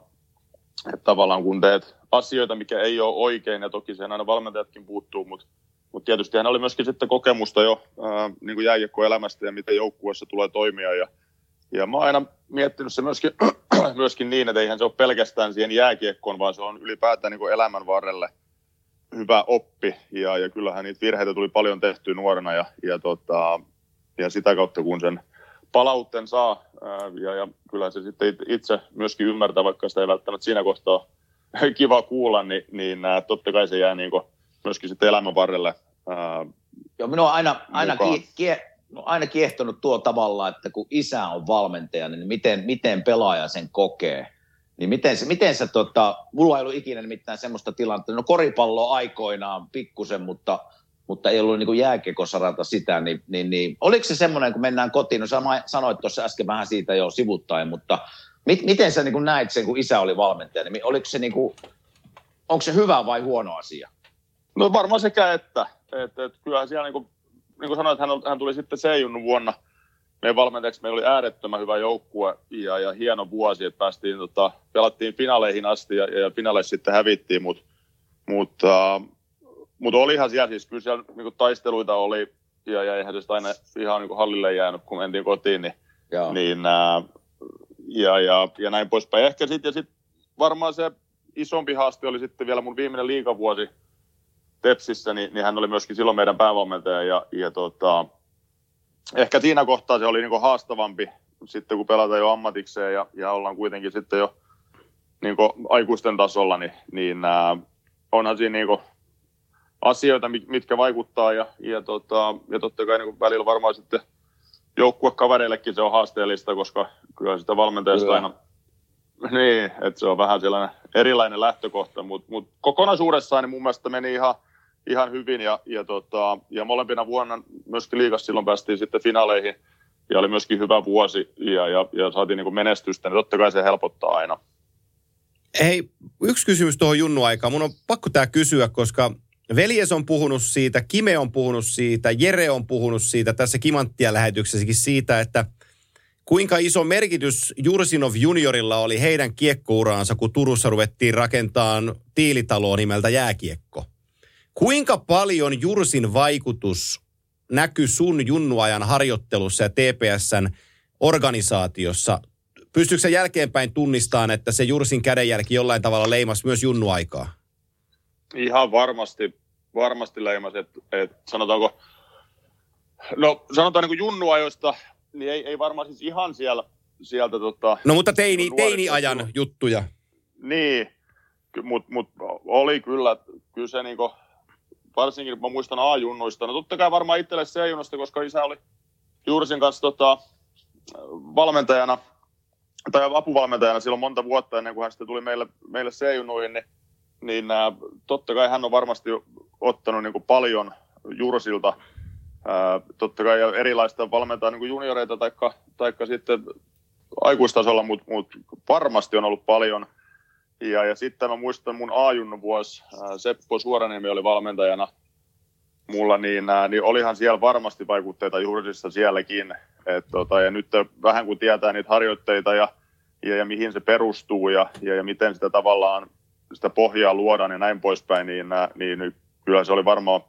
että tavallaan kun teet asioita, mikä ei ole oikein, ja toki siihen aina valmentajatkin puuttuu, mutta mutta tietysti hän oli myöskin sitten kokemusta jo ää, niin kuin jääkiekkoelämästä ja miten joukkueessa tulee toimia. Ja, ja mä oon aina miettinyt se myöskin, (clears throat) myöskin niin, että eihän se ole pelkästään siihen jääkiekkoon, vaan se on ylipäätään niin kuin elämän varrelle hyvä oppi. Ja, ja kyllähän niitä virheitä tuli paljon tehtyä nuorena ja, ja, tota, ja sitä kautta kun sen palautteen saa ää, ja, ja kyllä se sitten itse myöskin ymmärtää, vaikka sitä ei välttämättä siinä kohtaa (laughs) kiva kuulla, niin, niin ää, totta kai se jää niin kuin myöskin sitten elämän varrelle. Ää, Joo, minua on aina, aina, kie, kie, no aina kiehtonut tuo tavalla, että kun isä on valmentaja, niin miten, miten pelaaja sen kokee. Niin miten se, miten se tota, mulla ei ollut ikinä nimittäin semmoista tilannetta, no koripallo aikoinaan pikkusen, mutta, mutta ei ollut niin jääkekosarata sitä, niin, niin, niin, oliko se semmoinen, kun mennään kotiin, no sä ma- sanoit tuossa äsken vähän siitä jo sivuttaen, mutta mit, miten sä niin näit sen, kun isä oli valmentaja, niin oliko se niin kuin, onko se hyvä vai huono asia? No varmaan sekä että. Et, et kyllähän siellä, niin kuin, niin kuin sanoit, hän, hän tuli sitten C-junnun vuonna meidän valmentajaksi. Meillä oli äärettömän hyvä joukkue ja, ja hieno vuosi, että päästiin, tota, pelattiin finaaleihin asti ja, ja finaaleissa sitten hävittiin, mutta mut, uh, mut olihan siellä siis, kyllä siellä niin kuin taisteluita oli ja, ja eihän se sitten aina ihan niin kuin hallille jäänyt, kun mentiin kotiin, niin niin, ää, ja, ja, ja näin poispäin. Ehkä sitten ja sit varmaan se isompi haaste oli sitten vielä mun viimeinen liikavuosi Tepsissä, niin, niin hän oli myöskin silloin meidän päävalmentaja ja, ja tota, ehkä siinä kohtaa se oli niinku haastavampi sitten kun pelataan jo ammatikseen ja, ja ollaan kuitenkin sitten jo niinku aikuisten tasolla, niin, niin ää, onhan siinä niinku asioita, mitkä vaikuttaa ja, ja, tota, ja totta kai niin välillä varmaan sitten joukkuekavereillekin se on haasteellista, koska kyllä sitä valmentajasta kyllä. aina niin, että se on vähän sellainen erilainen lähtökohta, mutta mut kokonaisuudessaan niin mun mielestä meni ihan, ihan hyvin ja, ja, tota, ja molempina vuonna myöskin liigassa silloin päästiin sitten finaaleihin ja oli myöskin hyvä vuosi ja, ja, ja saatiin niin menestystä, niin totta kai se helpottaa aina. Hei, yksi kysymys tuohon Junnu aikaan. Mun on pakko tämä kysyä, koska Veljes on puhunut siitä, Kime on puhunut siitä, Jere on puhunut siitä tässä Kimanttia lähetyksessäkin siitä, että kuinka iso merkitys Jursinov juniorilla oli heidän kiekkouraansa, kun Turussa ruvettiin rakentamaan tiilitaloa nimeltä Jääkiekko. Kuinka paljon Jursin vaikutus näkyy sun junnuajan harjoittelussa ja TPSn organisaatiossa? Pystyykö jälkeenpäin tunnistamaan, että se Jursin kädenjälki jollain tavalla leimas myös junnuaikaa? Ihan varmasti, varmasti leimas, että et, sanotaanko, no sanotaan niin junnuajoista, niin ei, ei varmaan siis ihan siellä, sieltä tota, No mutta teini, teini-ajan juttuja. Niin, mutta mut oli kyllä, kyllä se niinku, varsinkin mä muistan A-junnuista, no totta kai varmaan itselle C-junnusta, koska isä oli Jursin kanssa tota, valmentajana, tai apuvalmentajana silloin monta vuotta ennen kuin hän sitten tuli meille, meille C-junnuihin, niin, niin ää, totta kai hän on varmasti ottanut niin kuin paljon Jursilta, ää, totta kai erilaista valmentaa niin kuin junioreita taikka, taikka sitten aikuistasolla, mutta mut varmasti on ollut paljon – ja, ja sitten mä muistan mun A-junnu vuosi, Seppo Suoraniemi oli valmentajana mulla, niin, ää, niin olihan siellä varmasti vaikutteita juurisissa sielläkin. Et, tota, ja nyt vähän kun tietää niitä harjoitteita ja, ja, ja mihin se perustuu ja, ja, ja miten sitä tavallaan sitä pohjaa luodaan ja näin poispäin, niin, ää, niin, kyllä se oli varmaan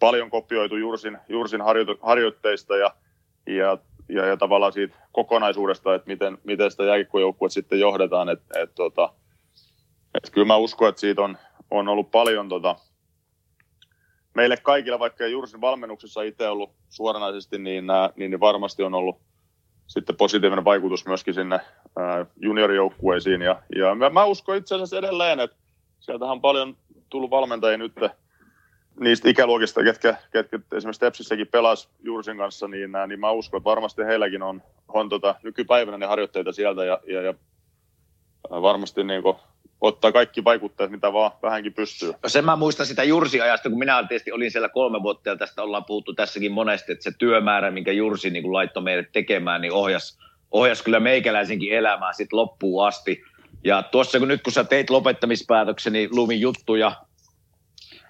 paljon kopioitu Jursin, Jursin harjo, harjoitteista ja, ja, ja, ja tavallaan siitä kokonaisuudesta, että miten, miten sitä jääkikkojoukkuetta sitten johdetaan. Et, et, tota, et kyllä mä uskon, että siitä on, on ollut paljon tota, meille kaikille, vaikka Jursin valmennuksessa itse ollut suoranaisesti, niin, nää, niin, niin varmasti on ollut sitten positiivinen vaikutus myöskin sinne juniorijoukkueisiin. Ja, ja mä, mä uskon itse asiassa edelleen, että sieltähän on paljon tullut valmentajia nyt niistä ikäluokista, ketkä, ketkä esimerkiksi Tepsissäkin pelas Jursin kanssa, niin, nää, niin mä uskon, että varmasti heilläkin on, on tota, nykypäivänä ne harjoitteita sieltä ja, ja, ja varmasti niin kuin, ottaa kaikki vaikutteet, mitä vaan vähänkin pystyy. No sen mä muistan sitä Jursi-ajasta, kun minä tietysti olin siellä kolme vuotta ja tästä ollaan puhuttu tässäkin monesti, että se työmäärä, minkä Jursi niin laittoi meille tekemään, niin ohjas, ohjas kyllä meikäläisenkin elämää sitten loppuun asti. Ja tuossa kun nyt kun sä teit lopettamispäätöksen, niin luin juttuja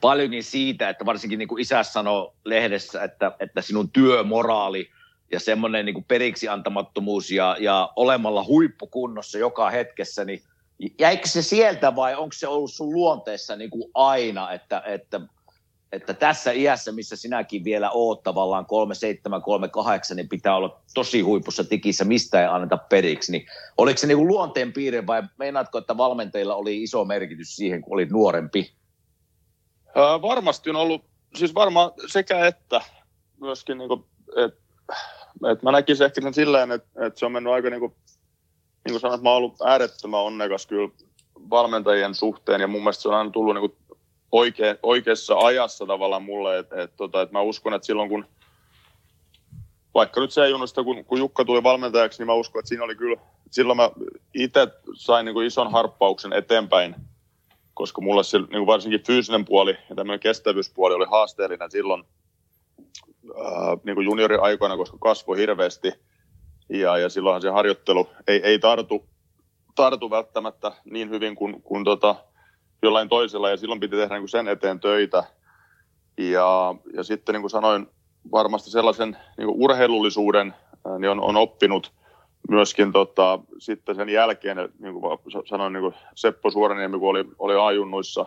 paljonkin siitä, että varsinkin niin kuin isä sanoi lehdessä, että, että sinun työmoraali ja semmoinen niin periksi antamattomuus ja, ja olemalla huippukunnossa joka hetkessä, niin jäikö se sieltä vai onko se ollut sun luonteessa niin kuin aina, että, että, että tässä iässä, missä sinäkin vielä oot tavallaan 37, 38, niin pitää olla tosi huipussa tikissä, mistä ei anneta periksi. Niin oliko se niin kuin luonteen piirre vai meinaatko, että valmentajilla oli iso merkitys siihen, kun olit nuorempi? Ää, varmasti on ollut, siis varmaan sekä että myöskin, niin kuin, että, että mä näkisin ehkä sen silleen, että, että se on mennyt aika niin kuin niin kuin sanoit, mä oon ollut äärettömän onnekas kyllä valmentajien suhteen ja mun mielestä se on aina tullut niin kuin oikea, oikeassa ajassa tavallaan mulle, että et, tota, et mä uskon, että silloin kun vaikka nyt se junnosta, kun, kun Jukka tuli valmentajaksi, niin mä uskon, että siinä oli kyllä, silloin mä itse sain niin kuin ison harppauksen eteenpäin, koska mulle se, niin kuin varsinkin fyysinen puoli ja tämmöinen kestävyyspuoli oli haasteellinen silloin ää, niin kuin junioriaikoina, koska kasvoi hirveästi – ja, ja silloinhan se harjoittelu ei, ei tartu, tartu välttämättä niin hyvin kuin, kuin tota, jollain toisella, ja silloin piti tehdä niin sen eteen töitä. Ja, ja sitten niin kuin sanoin, varmasti sellaisen niin urheilullisuuden niin on, on oppinut myöskin tota, sitten sen jälkeen, niin kuin sanoin niin kuin Seppo Suoraniemi, kun oli, oli ajunnuissa,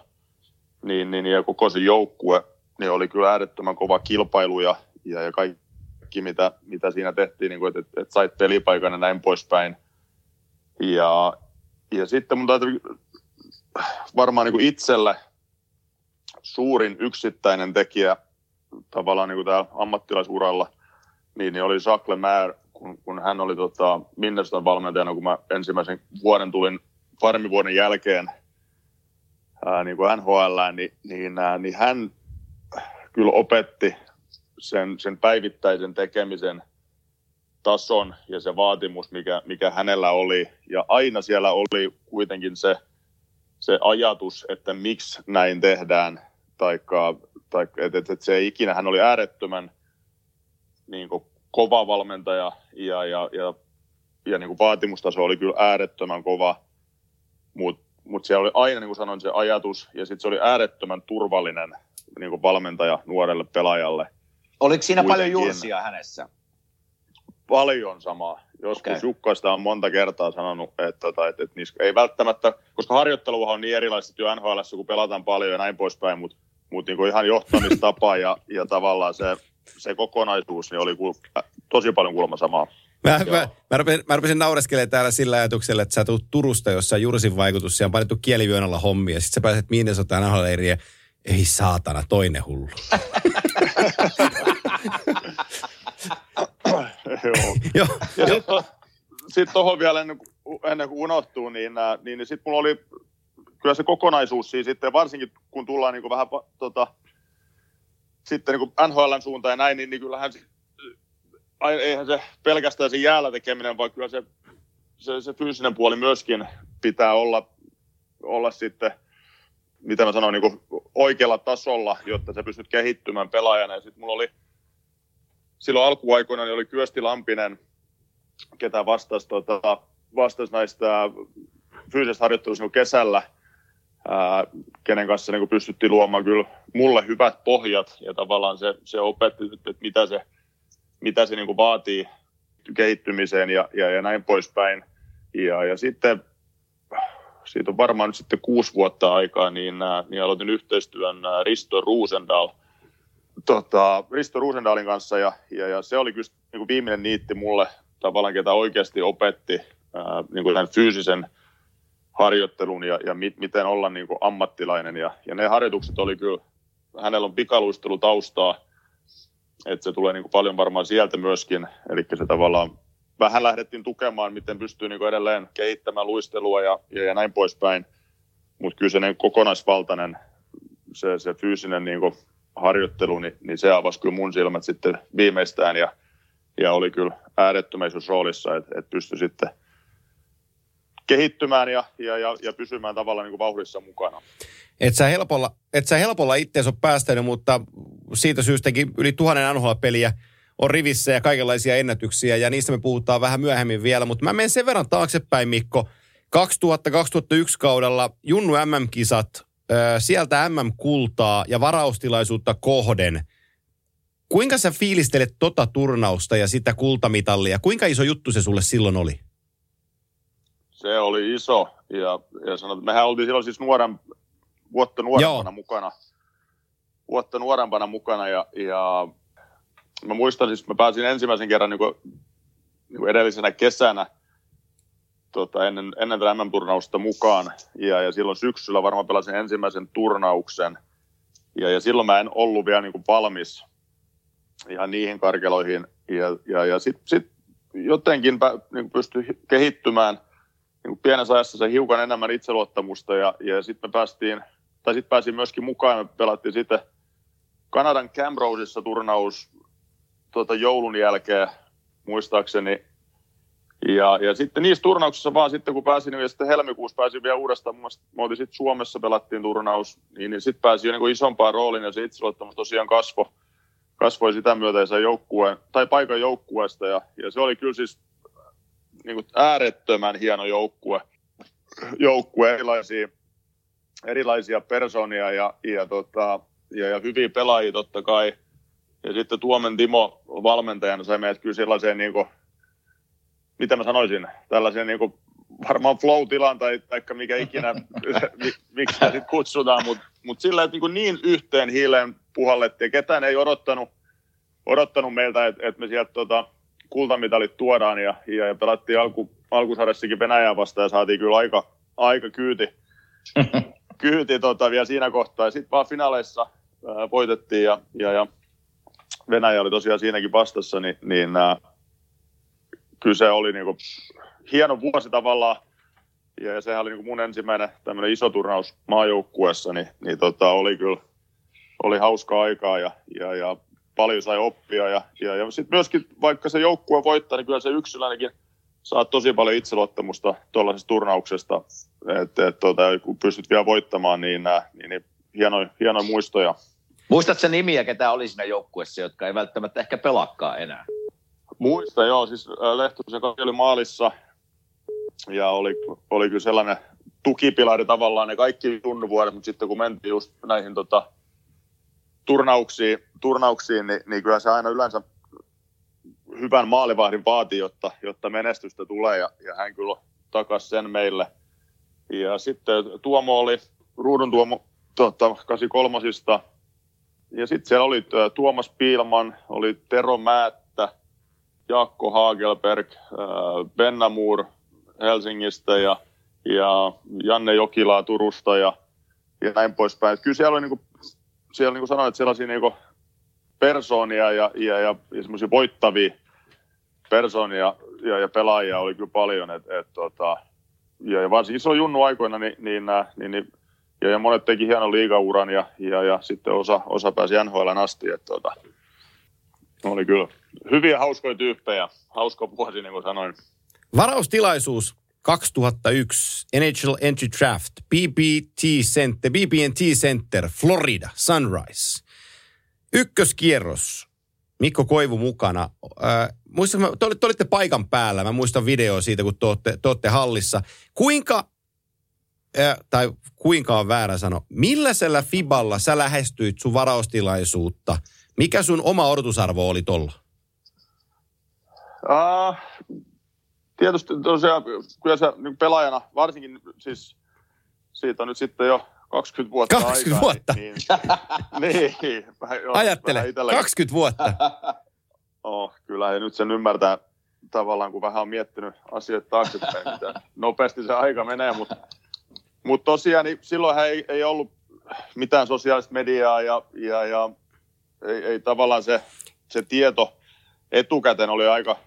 niin, niin, ja koko se joukkue, niin oli kyllä äärettömän kova kilpailu ja, ja, ja kaikki kaikki, mitä, mitä siinä tehtiin, niin kuin, että, että sait pelipaikan ja näin poispäin. Ja, ja sitten mun täytyy varmaan niin kuin itselle suurin yksittäinen tekijä tavallaan niin kuin täällä ammattilaisuralla, niin, niin oli Jacques Lemaire, kun, kun hän oli tota, Minneston valmentajana, kun mä ensimmäisen vuoden tulin farmivuoden jälkeen ää, niin kuin NHL, niin, niin, ää, niin hän kyllä opetti sen, sen päivittäisen tekemisen tason ja se vaatimus, mikä, mikä hänellä oli. Ja aina siellä oli kuitenkin se, se ajatus, että miksi näin tehdään, taikka, taikka että, että se ei ikinä, hän oli äärettömän niin kuin, kova valmentaja ja, ja, ja, ja niin kuin vaatimustaso oli kyllä äärettömän kova, mutta mut siellä oli aina, niin kuin sanoin, se ajatus ja sitten se oli äärettömän turvallinen niin kuin valmentaja nuorelle pelaajalle. Oliko siinä Kuitenkin. paljon Jursia hänessä? Paljon samaa. Joskus okay. Jukka sitä on monta kertaa sanonut, että, tota, että, että niissä ei välttämättä, koska harjoitteluhan on niin erilaista jo NHL, kun pelataan paljon ja näin poispäin, mutta mut niin ihan johtamistapa ja, ja tavallaan se, se kokonaisuus niin oli kuul, äh, tosi paljon kuulemma samaa. Mä, Joo. mä, mä, rupesin, mä rupesin naureskelemaan täällä sillä ajatuksella, että sä tulet Turusta, jossa on Jursin vaikutus, ja on painettu kielivyön alla hommia, ja sit sä pääset Minnesotaan NHL-leiriin, ei saatana, toinen hullu. (laughs) Joo. Joo, Ja sitten sit tuohon vielä ennen kuin, ennen kuin unohtuu, niin, ää, niin, niin sitten mulla oli kyllä se kokonaisuus siis sitten, varsinkin kun tullaan niin kuin vähän tota, sitten niin kuin NHLn suuntaan ja näin, niin, niin kyllähän se, ai- eihän se pelkästään se jäällä tekeminen, vaan kyllä se, se, se fyysinen puoli myöskin pitää olla, olla sitten, mitä mä sanoin, niin kuin oikealla tasolla, jotta sä pystyt kehittymään pelaajana. Ja sitten mulla oli silloin alkuaikoina niin oli Kyösti Lampinen, ketä vastasi, tota, vastasi näistä fyysisestä harjoittelusta niin kesällä, ää, kenen kanssa niin pystyttiin luomaan kyllä mulle hyvät pohjat ja tavallaan se, se opetti, että mitä se, mitä se niin vaatii kehittymiseen ja, ja, ja näin poispäin. Ja, ja sitten siitä on varmaan nyt sitten kuusi vuotta aikaa, niin, niin aloitin yhteistyön Risto Ruusendal, tota, Risto Ruusendalin kanssa ja, ja, ja se oli kyllä niin viimeinen niitti mulle tavallaan, ketä oikeasti opetti ää, niin kuin tämän fyysisen harjoittelun ja, ja mit, miten olla niin kuin ammattilainen. Ja, ja ne harjoitukset oli kyllä, hänellä on pikaluistelutaustaa, että se tulee niin kuin paljon varmaan sieltä myöskin. Eli se tavallaan vähän lähdettiin tukemaan, miten pystyy niin kuin edelleen kehittämään luistelua ja, ja, ja näin poispäin. Mutta kyllä se niin kokonaisvaltainen, se, se fyysinen niin kuin harjoittelu, niin, niin se avasi kyllä mun silmät sitten viimeistään ja, ja oli kyllä äärettömän isossa roolissa, että, että pystyi sitten kehittymään ja, ja, ja, ja pysymään tavallaan niin kuin vauhdissa mukana. Et sä helpolla, et sä helpolla ittees ole päästänyt, mutta siitä syystäkin yli tuhannen NHL-peliä on rivissä ja kaikenlaisia ennätyksiä, ja niistä me puhutaan vähän myöhemmin vielä, mutta mä menen sen verran taaksepäin, Mikko. 2000-2001 kaudella Junnu MM-kisat, sieltä MM-kultaa ja varaustilaisuutta kohden. Kuinka sä fiilistelet tota turnausta ja sitä kultamitallia? Kuinka iso juttu se sulle silloin oli? Se oli iso ja, ja sanot, mehän oltiin silloin siis nuoren, vuotta nuorempana Joo. mukana. Vuotta nuorempana mukana ja, ja mä muistan siis, mä pääsin ensimmäisen kerran niin kuin, niin kuin edellisenä kesänä tota, ennen, ennen tätä MM-turnausta mukaan. Ja, ja silloin syksyllä varmaan pelasin ensimmäisen turnauksen. Ja, ja silloin mä en ollut vielä niin kuin valmis ihan niihin karkeloihin. Ja, ja, ja sitten sit jotenkin niin kuin pystyi kehittymään niin kuin pienessä ajassa se hiukan enemmän itseluottamusta. Ja, ja sitten me päästiin, tai sitten pääsin myöskin mukaan. Me pelattiin sitten Kanadan Camroseissa turnaus tota, joulun jälkeen, muistaakseni. Ja, ja sitten niissä turnauksissa vaan sitten, kun pääsin, ja sitten helmikuussa pääsin vielä uudestaan, mun mielestä sitten Suomessa pelattiin turnaus, niin, niin sitten pääsi jo niin isompaan rooliin, ja se itseluottamus tosiaan kasvoi, kasvoi sitä myötä ja joukkueen, tai paikan joukkueesta, ja, ja se oli kyllä siis niin kuin äärettömän hieno joukkue, joukkue erilaisia, erilaisia persoonia ja, ja, tota, ja, ja hyviä pelaajia totta kai, ja sitten Tuomen Timo valmentajana sai meidät kyllä sellaiseen, niin kuin, mitä mä sanoisin, tällaiseen niin kuin, varmaan flow-tilaan tai, tai mikä ikinä, (laughs) mi, miksi sitä sitten kutsutaan, mutta mut sillä, että niin, niin yhteen hiileen puhallettiin, ja ketään ei odottanut, odottanut meiltä, että, että me sieltä tota, kultamitalit tuodaan, ja, ja, ja pelattiin alku, alkusarjassakin Venäjää vastaan, ja saatiin kyllä aika, aika kyyti, (laughs) kyyti tota, vielä siinä kohtaa, ja sitten vaan finaaleissa ää, voitettiin, ja, ja, ja Venäjä oli tosiaan siinäkin vastassa, niin, niin äh, kyllä se oli niinku hieno vuosi tavallaan. Ja, ja sehän oli niinku mun ensimmäinen tämmöinen iso turnaus maajoukkueessa, niin, niin tota, oli kyllä oli hauskaa aikaa ja, ja, ja paljon sai oppia. Ja, ja, ja sitten myöskin, vaikka se joukkue voittaa, niin kyllä se yksilönäkin saa tosi paljon itseluottamusta tuollaisesta turnauksesta. Että et, tuota, kun pystyt vielä voittamaan, niin, äh, niin, niin hienoja, hienoja muistoja. Muistatko nimiä, ketä oli siinä joukkueessa, jotka ei välttämättä ehkä pelakkaa enää? Muista, joo. Siis Lehtosen oli maalissa ja oli, oli kyllä sellainen tukipilari tavallaan ne kaikki tunnuvuodet, mutta sitten kun mentiin just näihin tota, turnauksiin, turnauksiin niin, niin kyllä se aina yleensä hyvän maalivahdin vaatii, jotta, jotta menestystä tulee ja, ja hän kyllä takasi sen meille. Ja sitten Tuomo oli, Ruudun Tuomo tota, 83 ja sitten siellä oli Tuomas Piilman, oli Tero Määttä, Jaakko Hagelberg, Bennamur Helsingistä ja, ja Janne Jokilaa Turusta ja, ja näin poispäin. Et kyllä siellä oli, niin kuin, siellä niin kuin sanoin, että sellaisia niin kuin persoonia ja, ja, ja, ja semmoisia voittavia persoonia ja, ja pelaajia oli kyllä paljon. Et, et, tota, ja, ja varsinkin silloin Junnu aikoina, niin, niin, niin, niin ja, ja monet teki hienon liigauran ja, ja, ja sitten osa, osa pääsi NHL asti. Et, tota, oli kyllä hyviä hauskoja tyyppejä, hauska vuosi niin kuin sanoin. Varaustilaisuus 2001 NHL Entry Draft, BBT Center, BB&T Center, Florida, Sunrise. Ykköskierros, Mikko Koivu mukana. Äh, muistan, te, olitte, te olitte paikan päällä, mä muistan video siitä, kun te olette, te olette hallissa. Kuinka, äh, tai kuinka on väärä sano, milläisellä Fiballa sä lähestyit sun varaustilaisuutta? Mikä sun oma odotusarvo oli tolla? Uh, tietysti tosiaan, kyllä se niin pelaajana, varsinkin siis siitä on nyt sitten jo 20 vuotta 20 aikaa, vuotta? Niin, niin, (laughs) niin vähän, joo, Ajattele, vähän itselläkin. 20 vuotta. (laughs) Oh, kyllä, ja nyt sen ymmärtää tavallaan, kun vähän on miettinyt asioita taaksepäin, mitä nopeasti se aika menee, mutta mut tosiaan niin silloinhan ei, ei ollut mitään sosiaalista mediaa ja, ja, ja ei, ei tavallaan se, se tieto etukäteen oli aika,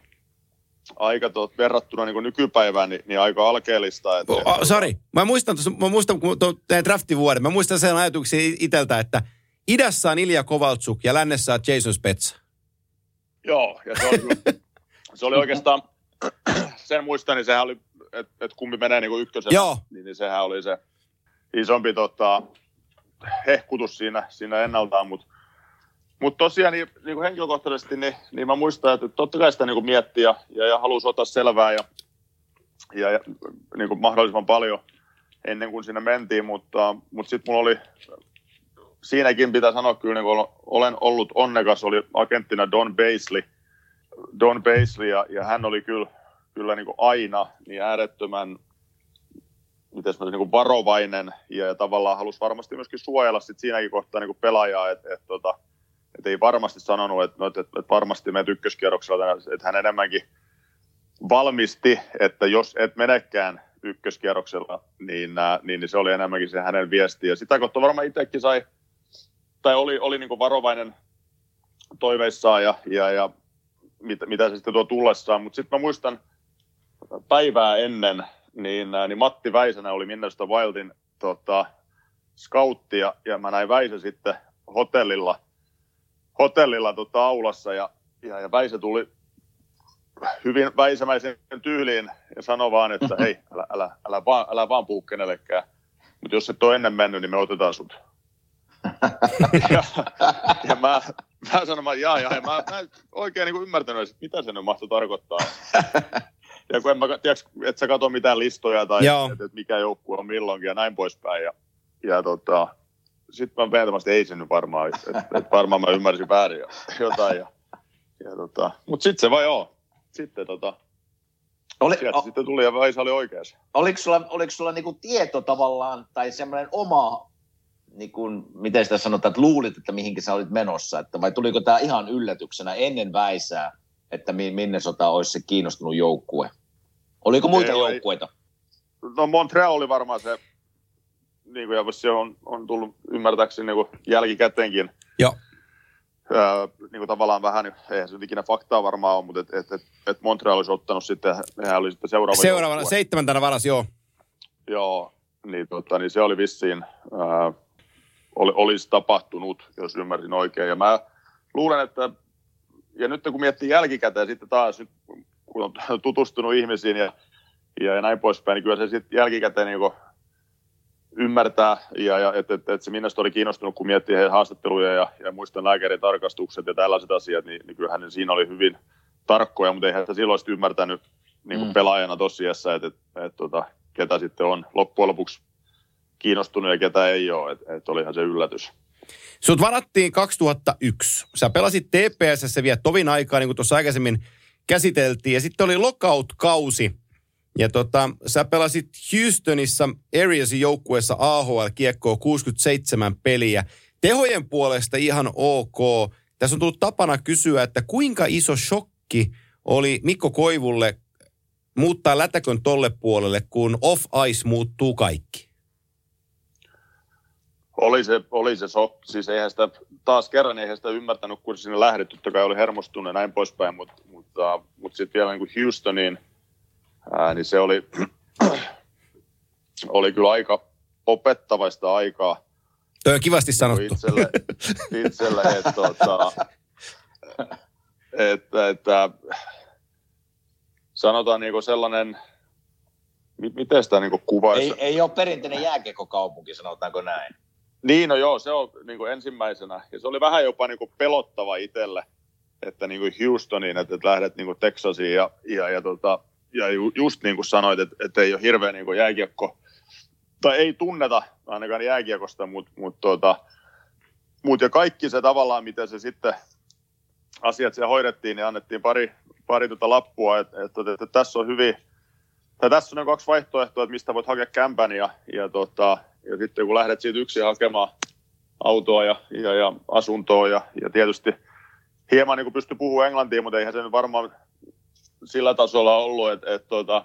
aika tot, verrattuna niin nykypäivään niin, niin aika alkeellista. Että, Oh, sorry, mä muistan, mä muistan kun tein draftivuoden, mä muistan sen ajatuksen iteltä, että idässä on Ilja Kovaltsuk ja lännessä on Jason Spetsa. Joo, ja se oli, (laughs) se oli oikeastaan, sen muistan, niin sehän oli, että et kumpi menee niin ykkösenä, Joo. niin, niin sehän oli se isompi tota, hehkutus siinä, siinä ennaltaan, mutta mut tosiaan niin, niin kuin henkilökohtaisesti, niin, niin mä muistan, että totta kai sitä niin kuin mietti ja, ja, ja halusi ottaa selvää ja, ja, ja niin kuin mahdollisimman paljon ennen kuin sinne mentiin, mutta, mutta sitten mulla oli siinäkin pitää sanoa kyllä, niin kuin olen ollut onnekas, oli agenttina Don Basley, Don Basley ja, ja hän oli kyllä, kyllä niin kuin aina niin äärettömän miten mä, niin varovainen ja, ja tavallaan halusi varmasti myöskin suojella sit siinäkin kohtaa niin kuin pelaajaa, että et, tota, et ei varmasti sanonut, että no, et, et, et varmasti menet ykköskierroksella, että hän enemmänkin valmisti, että jos et menekään ykköskierroksella, niin, ää, niin, niin se oli enemmänkin se hänen viesti. Ja sitä kautta varmaan itsekin sai, tai oli, oli niin varovainen toiveissaan ja, ja, ja mitä, mitä se sitten tuo tullessaan. Mutta sitten mä muistan päivää ennen, niin, ää, niin Matti Väisenä oli Minnesota Wildin tota, scoutti ja, ja mä näin Väisä sitten hotellilla, hotellilla tota, aulassa ja, ja, ja Väisä tuli hyvin väisämäisen tyyliin ja sanoi vaan, että (laughs) hei, älä, älä, älä, vaan, älä vaan puhu kenellekään. Mutta jos et ole ennen mennyt, niin me otetaan sut. (laughs) ja, ja mä, mä sanoin, että jaa, jaa, ja mä, mä en oikein niin ymmärtänyt, että mitä se nyt mahtoi tarkoittaa. (laughs) ja kun en mä, tiedätkö, et sä katso mitään listoja tai Joo. että et mikä joukkue on milloinkin ja näin poispäin. Ja, ja tota, sitten mä vetämästä, ei se nyt varmaan, että et varmaan mä ymmärsin väärin ja jotain. Ja, ja tota, mutta sitten se vai joo. Sitten tota, Oli, sieltä o, sitten tuli ja Väisä oli oikeassa. oliko sulla, oliko sulla niinku tieto tavallaan, tai semmoinen oma, niinku, miten sitä sanotaan, että luulit, että mihinkä sä olit menossa, että vai tuliko tämä ihan yllätyksenä ennen väisää, että mi- minne sota olisi se kiinnostunut joukkue? Oliko muita Ei, ei. joukkueita? No Montreal oli varmaan se, niin kuin, ja se on, on tullut ymmärtääkseni niin kuin jälkikäteenkin. Joo. Öö, niin kuin tavallaan vähän, eihän se nyt ikinä faktaa varmaan ole, mutta et, et, et, et Montreal olisi ottanut sitten, nehän oli sitten seuraava Seuraavana, joukkue. seitsemäntänä varas, joo. Joo, niin, tota, niin se oli vissiin, ää, oli, olisi tapahtunut, jos ymmärsin oikein. Ja mä luulen, että, ja nyt kun miettii jälkikäteen sitten taas, kun on (laughs) tutustunut ihmisiin ja, ja, ja näin poispäin, niin kyllä se sitten jälkikäteen niin ymmärtää, ja, ja että et, et se Minnesota oli kiinnostunut, kun miettii heidän haastatteluja ja, ja muistan lääkäritarkastukset ja tällaiset asiat, niin, niin kyllähän siinä oli hyvin tarkkoja, mutta eihän sitä silloin ymmärtänyt niin kuin mm. pelaajana tosiassa, että, että, että, tota, ketä sitten on loppujen lopuksi kiinnostunut ja ketä ei ole, että, että olihan se yllätys. Sut varattiin 2001. Sä pelasit TPSssä vielä tovin aikaa, niin kuin tuossa aikaisemmin käsiteltiin, ja sitten oli lockout-kausi, ja tota, sä pelasit Houstonissa Ariasin joukkueessa AHL-kiekkoa 67 peliä. Tehojen puolesta ihan ok. Tässä on tullut tapana kysyä, että kuinka iso shokki oli Mikko Koivulle muuttaa lätäkön tolle puolelle, kun off-ice muuttuu kaikki? Oli se, oli se so, siis eihän sitä, taas kerran eihän sitä ymmärtänyt, kun sinne lähdetty, totta kai oli hermostunut ja näin poispäin, mutta, mutta, mutta sitten vielä niin kuin Houstoniin – ää, niin se oli, (clears throat) oli kyllä aika opettavaista aikaa. Toi on kivasti sanottu. Itselle, itselle että, (laughs) tuota, että, että sanotaan niin sellainen, miten sitä niin kuvaisi? Ei, ei ole perinteinen jääkekokaupunki, sanotaanko näin. Niin, no joo, se on niin ensimmäisenä. Ja se oli vähän jopa niin pelottava itselle, että niin Houstoniin, että, että lähdet niin Texasiin ja, ja, ja tota, ja ju, just niin kuin sanoit, että, että ei ole hirveä niin kuin jääkiekko, tai ei tunneta ainakaan jääkiekosta, mutta mut, tota, mut ja kaikki se tavallaan, miten se sitten asiat siellä hoidettiin, niin annettiin pari, pari tuota lappua, että, että, että, että tässä on hyvin, tai tässä on kaksi vaihtoehtoa, että mistä voit hakea kämpän ja, ja, tota, ja sitten kun lähdet siitä yksin hakemaan autoa ja, ja, ja asuntoa ja, ja tietysti hieman niin pysty puhumaan englantia, mutta eihän se nyt varmaan sillä tasolla ollut, että, että tuota,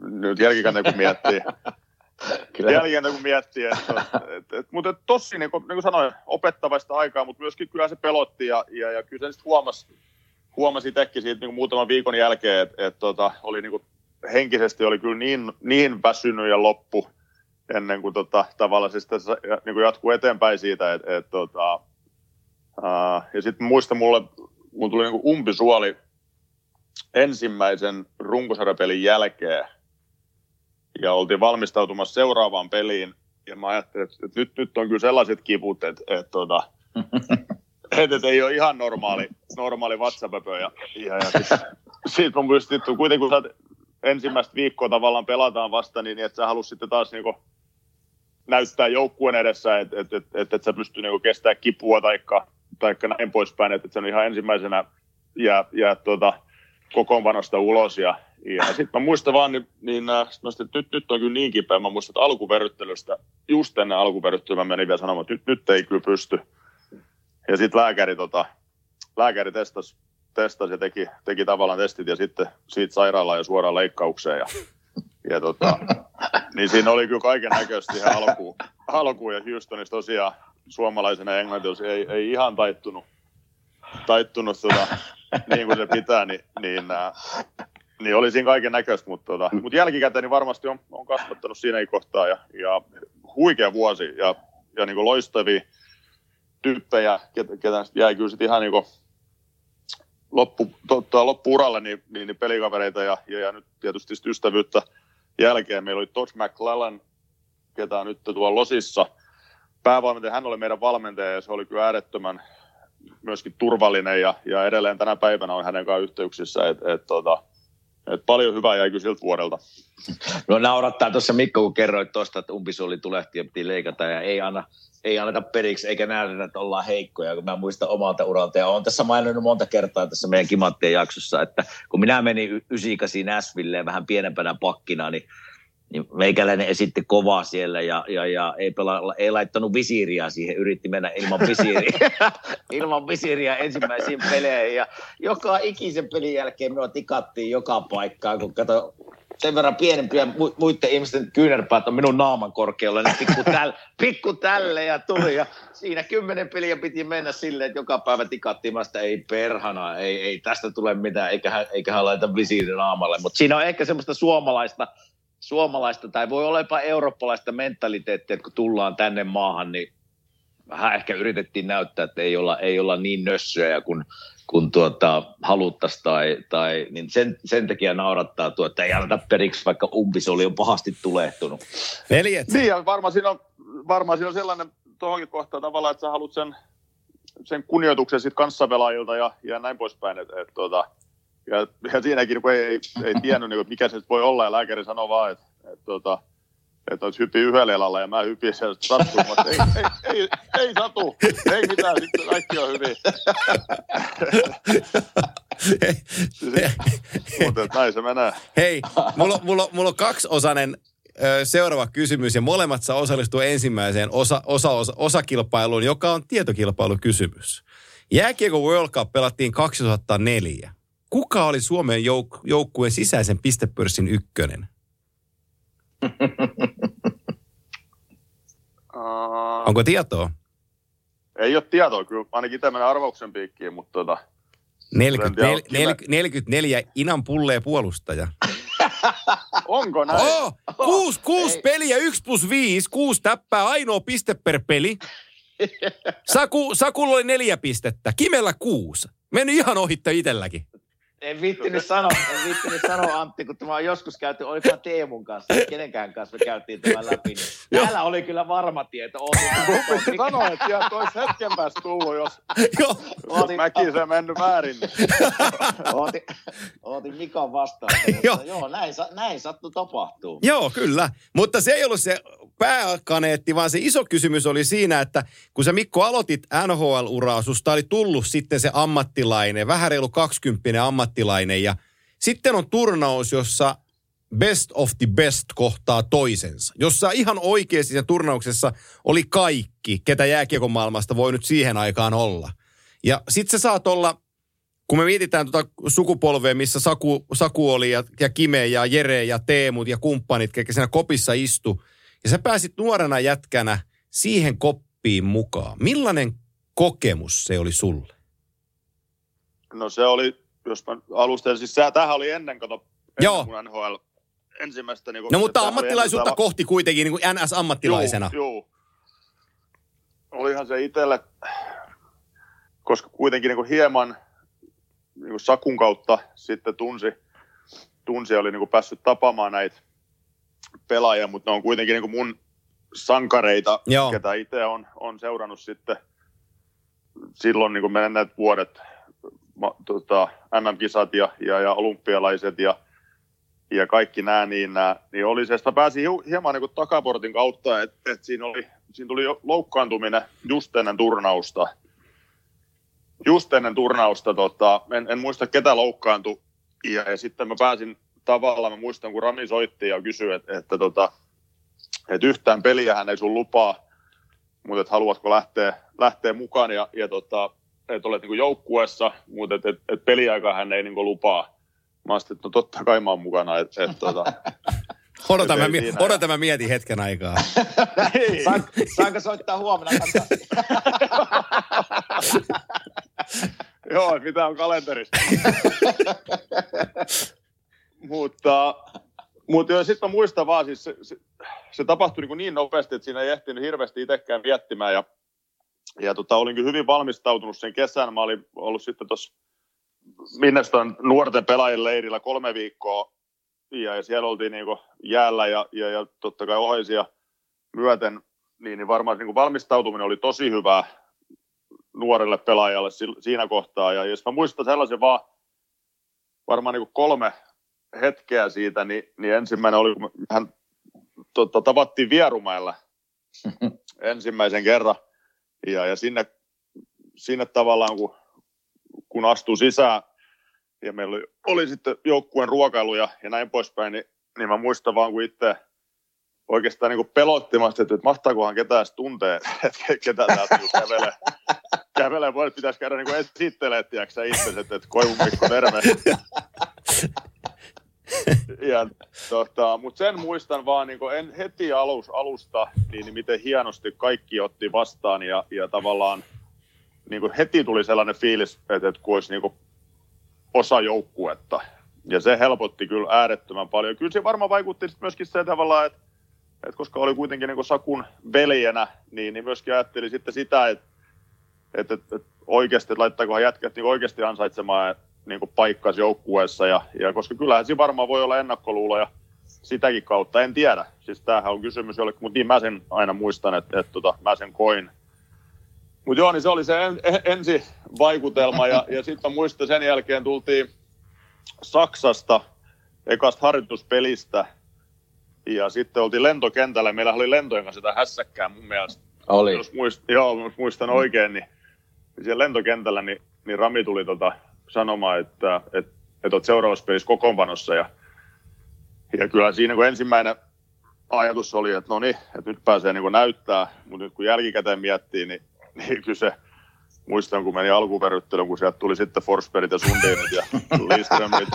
nyt jälkikäteen kun miettii, (laughs) Kyllä. jälkikäteen kun miettii, että, että, että, mutta tosi niin kuin, niin kuin sanoin, opettavaista aikaa, mutta myöskin kyllä se pelotti ja, ja, ja kyllä se sitten huomasi, huomasi itsekin siitä niin kuin muutaman viikon jälkeen, että, että tota, oli niin kuin, henkisesti oli kyllä niin, niin väsynyt ja loppu ennen kuin tota, tavallaan se sitten niin kuin jatkuu eteenpäin siitä, että, että tota, uh, ja sitten muista mulle, mulle tuli niin kuin umpisuoli ensimmäisen runkosarjapelin jälkeen. Ja oltiin valmistautumassa seuraavaan peliin. Ja mä ajattelin, että, että nyt, nyt on kyllä sellaiset kiput, että, että, tota, (laughs) että, että ei ole ihan normaali, normaali vatsapöpö ja, ja, ja sitten sit (laughs) on pystytty kuitenkin, kun sä ensimmäistä viikkoa tavallaan pelataan vasta, niin että sä halusit sitten taas niinku näyttää joukkueen edessä, että et, et, et, et sä pystyy niinku kestämään kipua taikka, taikka näin poispäin, että et sen ihan ensimmäisenä. Ja, ja tota, kokoonpanosta ulos. Ja, ja sitten mä muistan vaan, niin, niin äh, että nyt, nyt on kyllä niin kipeä. Mä muistan, että alkuverryttelystä, just ennen alkuverryttelyä mä menin vielä sanomaan, että nyt, nyt ei kyllä pysty. Ja sitten lääkäri, tota, lääkäri testasi, testasi ja teki, teki tavallaan testit ja sitten siitä sairaalaan ja suoraan leikkaukseen. Ja, ja tota, (laughs) niin siinä oli kyllä kaiken näköisesti ihan alkuun, alkuun ja Houstonissa tosiaan suomalaisena englantilta ei, ei ihan taittunut, taittunut tota, niin kuin se pitää, niin, niin, äh, niin oli siinä kaiken näköistä, mutta, tota, mutta jälkikäteen niin varmasti on, on kasvattanut siinä kohtaa ja, ja huikea vuosi ja, ja niin kuin loistavia tyyppejä, ketä, ketä jäi kyllä sitten ihan niin kuin loppu, totta, loppu-uralle niin, niin, niin pelikavereita ja, ja, ja, nyt tietysti ystävyyttä jälkeen. Meillä oli Todd McClellan, ketä on nyt tuolla Losissa päävalmentaja. Hän oli meidän valmentaja ja se oli kyllä äärettömän myöskin turvallinen ja, ja edelleen tänä päivänä on hänen kanssaan yhteyksissä, että et, tota, et paljon hyvää jäi kyllä siltä vuodelta. No naurattaa tuossa Mikko, kun kerroit tuosta, että umpisuoli tulehti ja piti leikata ja ei anna ei anneta periksi eikä nähdä, että ollaan heikkoja, kun mä muistan omalta uralta. Ja olen tässä maininnut monta kertaa tässä meidän Kimattien jaksossa, että kun minä menin 98 Näsvilleen vähän pienempänä pakkina, niin niin meikäläinen esitti kovaa siellä ja, ja, ja ei, pela, ei laittanut visiiriä siihen, yritti mennä ilman visiiriä, (laughs) ilman visiiriä ensimmäisiin peleihin ja joka ikisen pelin jälkeen minua tikattiin joka paikkaan, kun kato sen verran pienempiä muiden ihmisten kyynärpäät on minun naaman korkealla, niin pikku, täl, pikku tälle ja tuli. Ja siinä kymmenen peliä piti mennä silleen, että joka päivä tikattiin, että ei perhana, ei, ei tästä tule mitään, eikä, eikä laita visiirin naamalle. Mutta siinä on ehkä semmoista suomalaista suomalaista tai voi olla jopa eurooppalaista mentaliteettia, että kun tullaan tänne maahan, niin vähän ehkä yritettiin näyttää, että ei olla, ei olla niin nössöjä kuin, kun tuota, haluttaisiin tai, tai niin sen, sen takia naurattaa tuo, että ei anneta periksi, vaikka umpis oli jo pahasti tulehtunut. Veljet, Niin, ja varmaan siinä on, varmaan siinä on sellainen tuohonkin kohtaan tavallaan, että sä haluat sen, sen kunnioituksen sit kanssapelaajilta ja, ja näin poispäin. Et, et, tota, ja, ja siinäkin kun ei, ei, tiennyt, niin, mikä se voi olla, ja lääkäri sanoi vaan, että et, tota, että olisi hyppi yhdellä elalla ja mä hyppin sen sattuu. Mä, ei, ei, ei, ei, satu, ei mitään, sitten kaikki on hyvin. Mutta näin se menee. hei, mulla, mulla, mulla on kaksiosainen seuraava kysymys ja molemmat saa osallistua ensimmäiseen osa, osa, osa, osakilpailuun, joka on tietokilpailukysymys. Jääkiekko World Cup pelattiin 2004. Kuka oli Suomen jouk- joukkueen sisäisen pistepörssin ykkönen? Onko tietoa? ei ole tietoa, kyllä ainakin itse menen arvauksen piikkiin, mutta tota, 40, tiedä, nel, nel, 44 Inan pullee puolustaja. (laughs) onko näin? Oh, kuusi, kuusi Ei. peliä, yksi plus viisi, kuusi täppää, ainoa piste per peli. (laughs) Saku, Sakulla oli neljä pistettä, Kimellä kuusi. Mennyt ihan ohittaa itselläkin. En viittinyt sanoa, en viittinyt sanoa Antti, kun tämä on joskus käyty, olikohan Teemun kanssa, kenenkään kanssa me käytiin tämän läpi. Niin täällä oli kyllä varma tieto. Piti sanoa, että sieltä olisi hetken päästä tullut, jos, jos Mäkisen mennyt väärin. Ootin, ootin Mikon vastaan. Joo. Mutta joo, näin, näin sattu tapahtuu. Joo, kyllä. Mutta se ei ollut se pääkaneetti, vaan se iso kysymys oli siinä, että kun sä Mikko aloitit NHL-uraa, susta oli tullut sitten se ammattilainen, vähän reilu 20 ammattilainen ja sitten on turnaus, jossa best of the best kohtaa toisensa. Jossa ihan oikeasti siinä turnauksessa oli kaikki, ketä jääkiekon maailmasta voi nyt siihen aikaan olla. Ja sit sä saat olla kun me mietitään tuota sukupolvea, missä Saku, Saku oli ja, ja Kime ja Jere ja Teemut ja kumppanit, ketkä siinä kopissa istu, ja sä pääsit nuorena jätkänä siihen koppiin mukaan. Millainen kokemus se oli sulle? No se oli, jos mä alustan, siis tämähän oli ennen, kato, Joo. ennen kuin NHL ensimmäistä. Niin No mutta ammattilaisuutta kohti kuitenkin niin kuin NS-ammattilaisena. Joo, joo. Olihan se itselle, koska kuitenkin niin kuin hieman niin kuin Sakun kautta sitten tunsi, tunsi oli niin kuin päässyt tapaamaan näitä pelaajia, mutta ne on kuitenkin niin kuin mun sankareita, Joo. ketä itse on, on seurannut sitten silloin niin kuin menneet vuodet, tota, MM-kisat ja, ja, ja olympialaiset ja, ja kaikki nämä, niin, nää, niin oli se, että hiu- hieman niin takaportin kautta, että et siinä, oli, siinä tuli loukkaantuminen just ennen turnausta. Just ennen turnausta, tota, en, en muista ketä loukkaantui, ja, ja sitten mä pääsin tavallaan, mä muistan kun Rami soitti ja kysyi, että, että, tota, että yhtään peliä hän ei sun lupaa, mutta että haluatko lähteä, lähteä mukaan ja, ja tota, että olet niin joukkueessa, mutta että et, et peliaikaa hän ei niin lupaa. Mä ajattelin, että no totta kai mä oon mukana. Et, et, tota, (laughs) Odota, mä, mie- odota, mä mietin hetken aikaa. Saan, (laughs) saanko soittaa huomenna? (laughs) Joo, mitä on kalenterissa. mutta mutta sitten mä muistan vaan, siis se, se, se tapahtui niin, niin nopeasti, että siinä ei ehtinyt hirveästi itsekään miettimään. Ja, ja tota, olin kyllä hyvin valmistautunut sen kesän. Mä olin ollut sitten tuossa Minnestan nuorten pelaajien leirillä kolme viikkoa. Ja, ja siellä oltiin niin jäällä ja, ja, ja totta kai oheisia myöten. Niin, niin varmaan niin valmistautuminen oli tosi hyvä nuorelle pelaajalle siinä kohtaa. Ja jos mä muistan sellaisen vaan varmaan niin kolme hetkeä siitä, niin, niin ensimmäinen oli, kun hän tota, tavattiin Vierumäellä (laughs) ensimmäisen kerran. Ja, ja sinne, sinne tavallaan, kun, kun astui sisään, ja meillä oli, oli sitten joukkueen ruokailu ja, ja näin poispäin, niin, niin mä muistan vaan, kun itse oikeastaan niin pelottimasti, että, että mahtaakohan ketään tuntee, (laughs) että ketä täältä niin kävelee. (laughs) Kävelee, voi, pitäisi käydä niin esittelemään, tiedätkö sä itse, että, että Koivun Mikko, terve. (laughs) (laughs) ja, tota, mutta sen muistan vaan niin en heti alus, alusta, niin, niin miten hienosti kaikki otti vastaan ja, ja tavallaan niin heti tuli sellainen fiilis, että, että kun olisi niin osa joukkuetta. ja se helpotti kyllä äärettömän paljon. Kyllä se varmaan vaikutti myöskin se tavallaan, että, että koska oli kuitenkin niin Sakun veljenä, niin, niin myöskin ajatteli sitten sitä, että, että, että, että oikeasti, että laittaako jätkät niin oikeasti ansaitsemaan niin paikkas joukkueessa. Ja, ja, koska kyllähän siinä varmaan voi olla ennakkoluuloja sitäkin kautta, en tiedä. Siis tämähän on kysymys jollekin, mutta niin mä sen aina muistan, että, että, että mä sen koin. Mutta joo, niin se oli se en, ensi vaikutelma ja, ja sitten muistan sen jälkeen tultiin Saksasta ekasta harjoituspelistä ja sitten oltiin lentokentällä. Meillä oli lentojen kanssa sitä hässäkkää mun mielestä. Oli. Jos muist, joo, jos muistan oikein, niin, niin siellä lentokentällä niin, niin Rami tuli tota sanomaan, että, että, että olet seuraavassa pelissä kokoonpanossa ja, ja kyllä siinä kun ensimmäinen ajatus oli, että no niin, että nyt pääsee niin näyttää, mutta nyt kun jälkikäteen miettii, niin, niin kyllä se, muistan, kun meni alkuperyttelyyn, kun sieltä tuli sitten Forsbergit ja Sundinit ja Liströmit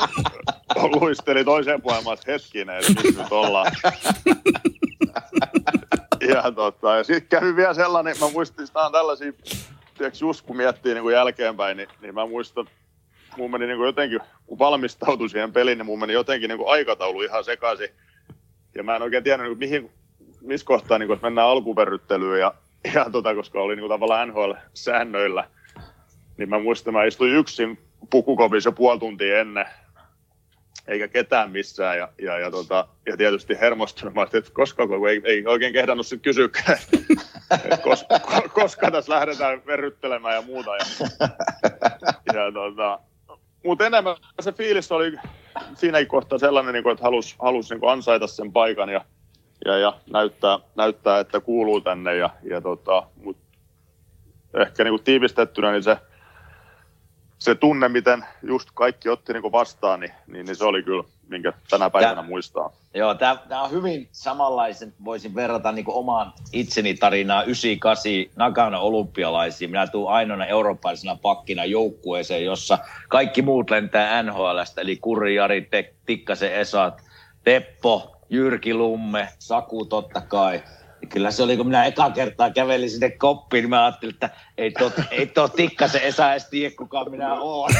(laughs) luisteli toiseen puolelle, että hetkinen, että nyt, nyt ollaan. (laughs) ja, tota, ja sitten kävi vielä sellainen, mä muistin, että on tällaisia, tiedätkö, just kun miettii niin kuin jälkeenpäin, niin, niin mä muistan, mun meni niin kuin jotenkin, kun valmistautui siihen peliin, niin mun meni jotenkin niin kuin aikataulu ihan sekaisin. Ja mä en oikein tiedä, niin kuin, mihin, missä kohtaa niin kuin, mennään alkuverryttelyyn ja ja tota, koska oli niin tavallaan NHL-säännöillä, niin mä muistan, mä istuin yksin pukukopissa puoli tuntia ennen, eikä ketään missään, ja, ja, ja, tota, ja tietysti hermostunut, että koska, kun ei, ei oikein kehdannut sitten kysyäkään, että koska, koska tässä lähdetään verryttelemään ja muuta. Ja, ja tota, mutta enemmän se fiilis oli siinäkin kohtaa sellainen, niin että halusi halus niin ansaita sen paikan, ja ja, ja näyttää, näyttää, että kuuluu tänne. Ja, ja tota, mut ehkä niin kuin tiivistettynä niin se, se tunne, miten just kaikki otti niin vastaan, niin, niin, niin, se oli kyllä, minkä tänä päivänä tää, muistaa. Joo, tämä on hyvin samanlaisen, voisin verrata niin omaan itseni tarinaa 98 Nagano olympialaisiin. Minä tuun ainoana eurooppalaisena pakkina joukkueeseen, jossa kaikki muut lentää NHLstä, eli Kurri, Jari, Tikkasen, Esat, Teppo, Jyrki Lumme, Saku totta kai. Kyllä se oli, kun minä eka kertaa kävelin sinne koppiin, niin mä ajattelin, että ei tuo, ei tuo Tikkasen Esa edes tiedä, kuka minä oon. (laughs)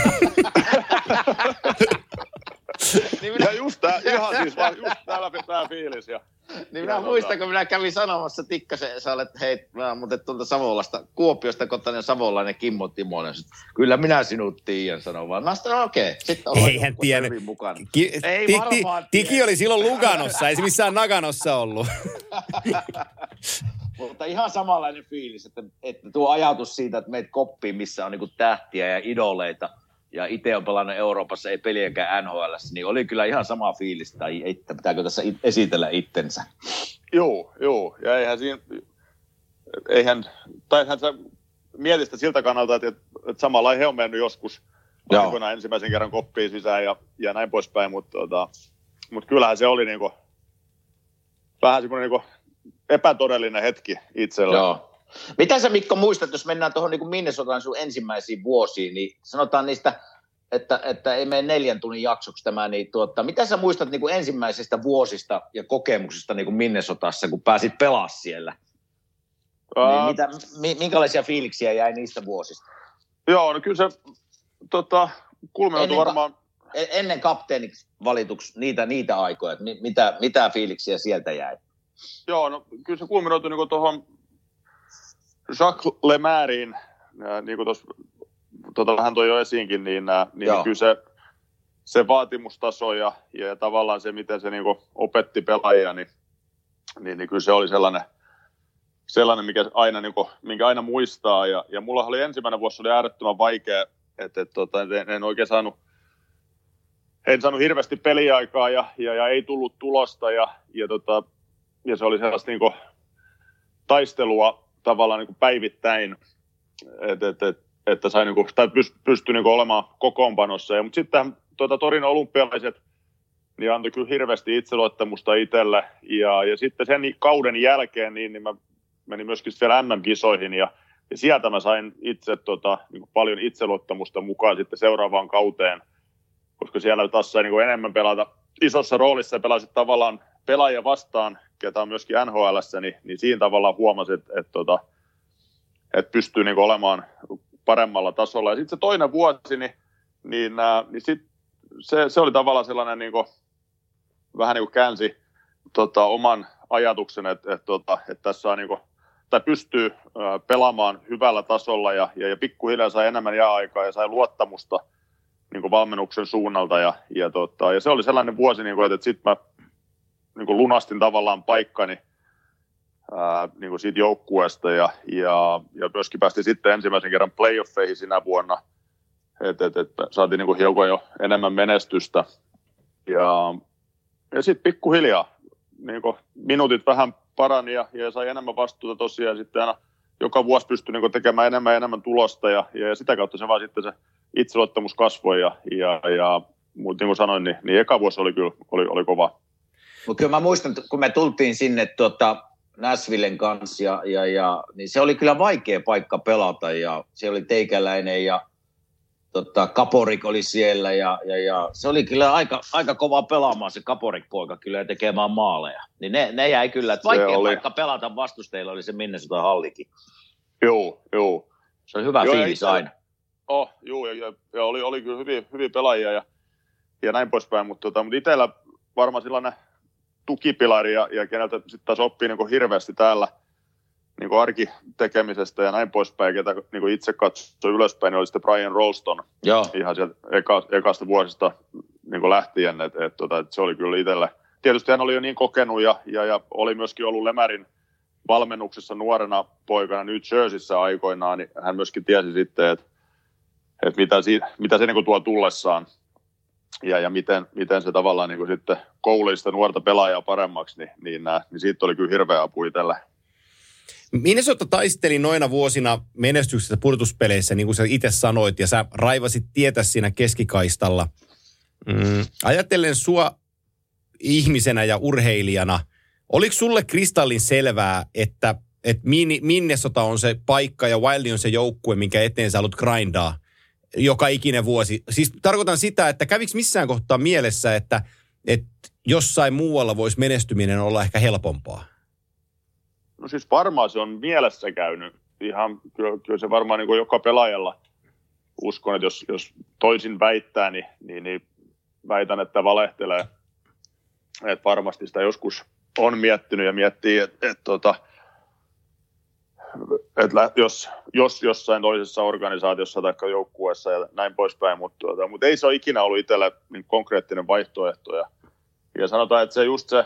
niin minä... Ja just tää, (laughs) ihan siis vaan just täällä pitää fiilis. Ja, niin minä muistan, kun minä kävin sanomassa Tikkasen Esalle, että hei, mä muuten tuolta Savolasta, Kuopiosta kotainen savolainen Kimmo Timonen. Kyllä minä sinut tiedän, sanoo vaan. Mä sanoin, okei, okay. sitten ollaan Eihän tiennyt. Mukana. Ki- ei ti- ti- Tiki oli silloin Luganossa, ei se missään Naganossa ollut. (laughs) Mutta ihan samanlainen fiilis, että, että tuo ajatus siitä, että meitä koppiin, missä on niin tähtiä ja idoleita – ja itse on pelannut Euroopassa, ei peliäkään NHL, niin oli kyllä ihan sama fiilis, tai että pitääkö tässä esitellä itsensä. Joo, joo, ja eihän siinä, eihän, tai eihän sä mietistä siltä kannalta, että, että samalla he on mennyt joskus aikoinaan ensimmäisen kerran koppiin sisään ja, ja näin poispäin, mutta tota, mut kyllähän se oli niinku, vähän semmoinen niinku epätodellinen hetki itsellä. Joo. Mitä sä Mikko muistat, jos mennään tuohon niin Minnesotaan sun ensimmäisiin vuosiin, niin sanotaan niistä, että, että ei mene neljän tunnin jaksoksi tämä, niin tuota, mitä sä muistat niin kuin ensimmäisistä vuosista ja kokemuksista niin kuin Minnesotassa, kun pääsit pelaa siellä? Uh, niin mitä, minkälaisia fiiliksiä jäi niistä vuosista? Joo, no kyllä se tota, kulminoitu varmaan... E-, ennen kapteeniksi valituksi niitä, niitä aikoja, että mitä, mitä fiiliksiä sieltä jäi? Joo, no kyllä se kulminoitu niin tuohon Jacques Lemairin, niin kuin tuossa tota vähän toi jo esiinkin, niin, niin Joo. kyllä se, se vaatimustaso ja, ja tavallaan se, miten se niin opetti pelaajia, niin, niin, niin kyllä se oli sellainen, sellainen mikä aina, niin kuin, minkä aina muistaa. Ja, ja mulla oli ensimmäinen vuosi oli äärettömän vaikea, että, että tota, en, en oikein saanut, en saanut hirveästi peliaikaa ja, ja, ja ei tullut tulosta ja, ja, tota, ja se oli sellaista niin kuin, taistelua tavallaan niin kuin päivittäin, että et, et, että sai niin kuin, tai pystyi niin kuin olemaan kokoonpanossa. Ja, mutta sitten tuota, Torin olympialaiset niin antoi kyllä hirveästi itseluottamusta itselle. Ja, ja sitten sen kauden jälkeen niin, niin mä menin myöskin vielä MM-kisoihin ja, ja sieltä mä sain itse tota, niin kuin paljon itseluottamusta mukaan sitten seuraavaan kauteen, koska siellä taas sai niin kuin enemmän pelata isossa roolissa ja pelasit tavallaan pelaajia vastaan ketä on myöskin NHL, niin, niin siinä tavalla huomasi, että, että, että, että pystyy niin olemaan paremmalla tasolla. Ja sitten se toinen vuosi, niin, niin, niin sit, se, se oli tavallaan sellainen niin kuin, vähän niin kuin käänsi tota, oman ajatuksen, että, että, tota, että tässä on niin kuin, tai pystyy ää, pelaamaan hyvällä tasolla ja, ja, ja pikkuhiljaa sai enemmän jää-aikaa ja sai luottamusta niin kuin valmennuksen suunnalta. Ja, ja, tota, ja se oli sellainen vuosi, niin kuin, että, että sitten mä niin kuin lunastin tavallaan paikkani ää, niin kuin siitä joukkueesta ja, ja, ja myöskin päästiin sitten ensimmäisen kerran playoffeihin sinä vuonna, että et, et, saatiin niin kuin hiukan jo enemmän menestystä. Ja, ja sitten pikkuhiljaa niin kuin minuutit vähän parani ja, ja sai enemmän vastuuta tosiaan sitten aina joka vuosi pystyi niin tekemään enemmän ja enemmän tulosta ja, ja sitä kautta se vaan sitten se itseluottamus kasvoi ja, ja, ja mutta niin kuin sanoin, niin, niin eka vuosi oli kyllä oli, oli kova. Mutta kyllä mä muistan, kun me tultiin sinne tuota, Näsvillen kanssa, ja, ja, ja, niin se oli kyllä vaikea paikka pelata, ja se oli teikäläinen, ja tota, Kaporik oli siellä, ja, ja, ja se oli kyllä aika, aika kova pelaamaan se Kaporik-poika kyllä ja tekemään maaleja. Niin ne, ne jäi kyllä, että vaikea oli. paikka pelata vastustajilla oli se Minnesota hallikin. Joo, joo. Se oli hyvä joo, fiilis aina. Oh, joo, ja, ja, ja oli, oli kyllä hyvin, hyvin pelaajia ja, ja näin poispäin, mutta, tota, mutta itsellä varmaan sellainen tukipilari ja, ja keneltä sitten taas oppii niin hirveästi täällä niin arkitekemisestä ja näin poispäin, ketä niin itse katsoi ylöspäin, niin oli sitten Brian Rolston Joo. ihan sieltä eka, ekasta vuosista niin lähtien, että et, tota, et se oli kyllä itselle. Tietysti hän oli jo niin kokenut ja, ja, ja oli myöskin ollut Lemärin valmennuksessa nuorena poikana New Jerseyssä aikoinaan, niin hän myöskin tiesi sitten, että, että mitä, mitä se niin tuo tullessaan ja, ja miten, miten se tavallaan niin kuin sitten koulii sitä nuorta pelaajaa paremmaksi, niin, niin, nää, niin siitä oli kyllä hirveä apu itselle. Minnesota taisteli noina vuosina menestyksestä pudotuspeleissä, niin kuin sä itse sanoit, ja sä raivasit tietä siinä keskikaistalla. Mm, ajatellen sua ihmisenä ja urheilijana, oliko sulle kristallin selvää, että, että Minnesota on se paikka ja Wildi on se joukkue, minkä eteen sä haluat grindaa joka ikinen vuosi. Siis tarkoitan sitä, että käviks missään kohtaa mielessä, että, että jossain muualla voisi menestyminen olla ehkä helpompaa? No siis varmaan se on mielessä käynyt. Ihan, kyllä, kyllä se varmaan niin kuin joka pelaajalla uskon, että jos, jos toisin väittää, niin, niin, niin väitän, että valehtelee. Että varmasti sitä joskus on miettinyt ja miettii, että, että, että tota, että jos, jos jossain toisessa organisaatiossa tai joukkueessa ja näin poispäin, mutta, tuota, mutta ei se ole ikinä ollut itselle niin konkreettinen vaihtoehto. Ja, ja sanotaan, että se just se,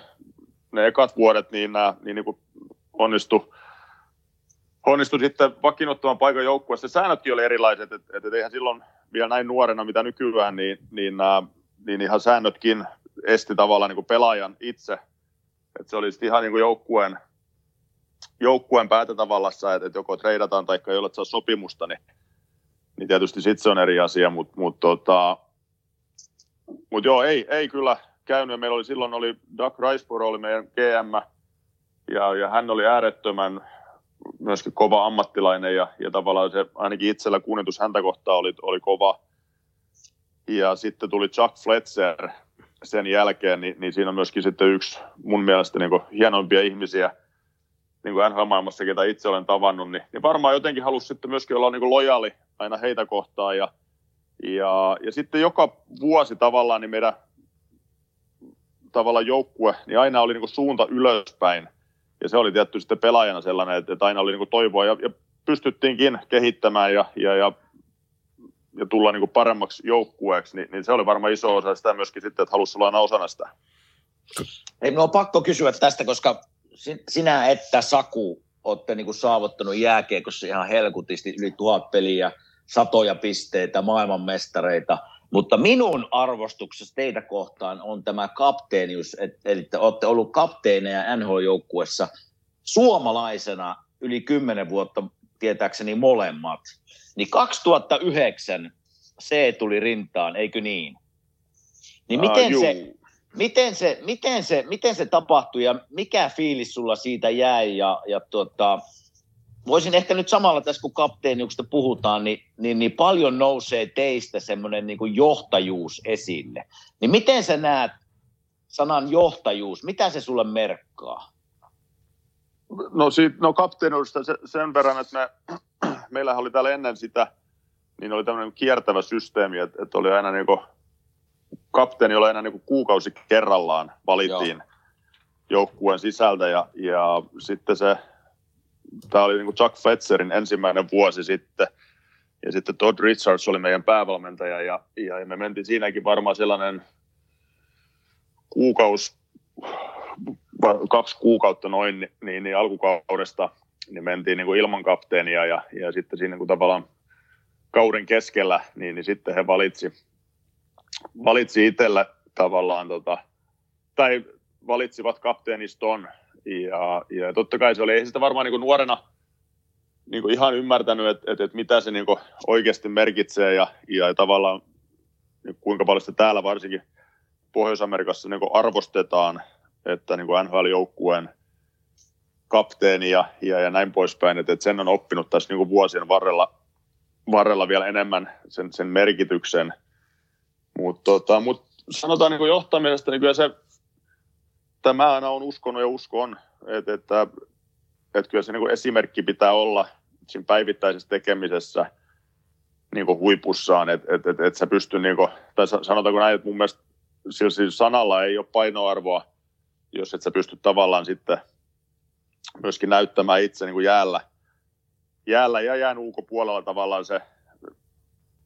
ne ekat vuodet, niin, nämä, niin, niin kuin onnistu, sitten vakiinnuttamaan paikan joukkueessa. Säännötkin oli erilaiset, että, että eihän silloin vielä näin nuorena, mitä nykyään, niin, niin, niin ihan säännötkin esti tavallaan niin kuin pelaajan itse. Että se oli ihan niin kuin joukkueen joukkueen päätäntävallassa, että, että joko treidataan tai ei ole saa sopimusta, niin, niin tietysti sitten se on eri asia, mutta mut, tota, mut joo, ei, ei kyllä käynyt. Meillä oli silloin oli Doug Riceboro oli meidän GM, ja, ja hän oli äärettömän myöskin kova ammattilainen, ja, ja tavallaan se ainakin itsellä kuunnitus häntä kohtaan oli, oli kova. Ja sitten tuli Chuck Fletcher sen jälkeen, niin, niin siinä on myöskin sitten yksi mun mielestä niin hienoimpia ihmisiä – niin kuin NHL-maailmassa, ketä itse olen tavannut, niin, niin varmaan jotenkin halusi sitten myöskin olla niin kuin lojaali aina heitä kohtaan. Ja, ja, ja sitten joka vuosi tavallaan niin meidän tavallaan joukkue, niin aina oli niin kuin suunta ylöspäin. Ja se oli tietty sitten pelaajana sellainen, että, että aina oli niin kuin toivoa ja, ja pystyttiinkin kehittämään ja, ja, ja, ja tulla niin kuin paremmaksi joukkueeksi, niin, niin, se oli varmaan iso osa sitä myöskin sitten, että halusi olla aina osana sitä. Ei, minua on pakko kysyä tästä, koska sinä että Saku olette niin kuin saavuttanut jääkiekossa ihan helkutisti yli tuhat peliä, satoja pisteitä, maailmanmestareita, mutta minun arvostuksessa teitä kohtaan on tämä kapteenius, eli te olette ollut kapteeneja NHL-joukkuessa suomalaisena yli kymmenen vuotta, tietääkseni molemmat. Niin 2009 se tuli rintaan, eikö niin? Niin miten uh, se, Miten se, miten, se, miten se tapahtui ja mikä fiilis sulla siitä jäi? Ja, ja tuota, voisin ehkä nyt samalla tässä, kun kapteeniuksesta puhutaan, niin, niin, niin paljon nousee teistä semmoinen niin kuin johtajuus esille. Niin miten sä näet sanan johtajuus, mitä se sulle merkkaa? No, no kapteeniudesta sen verran, että me, (clears throat) meillähän oli täällä ennen sitä, niin oli tämmöinen kiertävä systeemi, että, että oli aina niin kuin kapteeni oli enää niin kuin kuukausi kerrallaan valittiin Joo. joukkueen sisältä ja, ja sitten se, tämä oli niin kuin Chuck Fetzerin ensimmäinen vuosi sitten ja sitten Todd Richards oli meidän päävalmentaja ja, ja me mentiin siinäkin varmaan sellainen kuukaus, kaksi kuukautta noin niin, niin alkukaudesta niin mentiin niin kuin ilman kapteenia ja, ja sitten siinä niin kuin tavallaan kauden keskellä, niin, niin sitten he valitsi, valitsi itsellä tavallaan, tota, tai valitsivat kapteeniston, ja, ja totta kai se oli, ei sitä varmaan niin kuin nuorena niin kuin ihan ymmärtänyt, että, että, että mitä se niin kuin oikeasti merkitsee, ja, ja tavallaan niin kuinka paljon sitä täällä varsinkin Pohjois-Amerikassa niin kuin arvostetaan, että niin kuin NHL-joukkueen kapteeni ja, ja, ja näin poispäin, että, että sen on oppinut tässä niin kuin vuosien varrella varrella vielä enemmän sen, sen merkityksen. Mutta tota, mut sanotaan niin johtamisesta, niin kyllä se, tämä aina on uskonut ja uskon, että, että, että kyllä se niin esimerkki pitää olla siinä päivittäisessä tekemisessä niin huipussaan, että et, et, et sä pysty, niin kuin, tai sanotaanko näin, että mun mielestä sillä, sillä sanalla ei ole painoarvoa, jos et sä pysty tavallaan sitten myöskin näyttämään itse niin jäällä jäällä ja jään ulkopuolella tavallaan se,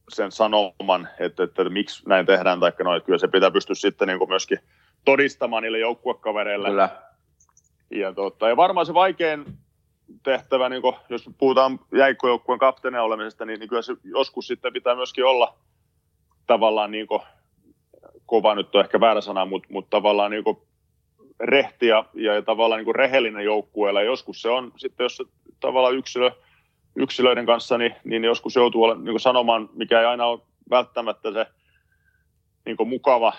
sen sanoman, että, että, miksi näin tehdään, tai no, että kyllä se pitää pystyä sitten niin kuin myöskin todistamaan niille joukkuekavereille. Kyllä. Ja, tota, ja varmaan se vaikein tehtävä, niin kuin, jos puhutaan jäikkojoukkueen kapteenin olemisesta, niin, niin kyllä se joskus sitten pitää myöskin olla tavallaan niin kuin, kova nyt on ehkä väärä sana, mutta, mutta tavallaan niin kuin rehti ja, ja tavallaan niin kuin rehellinen joukkueella. Ja joskus se on sitten, jos se tavallaan yksilö yksilöiden kanssa, niin, niin joskus joutuu olla, niin sanomaan, mikä ei aina ole välttämättä se niin mukava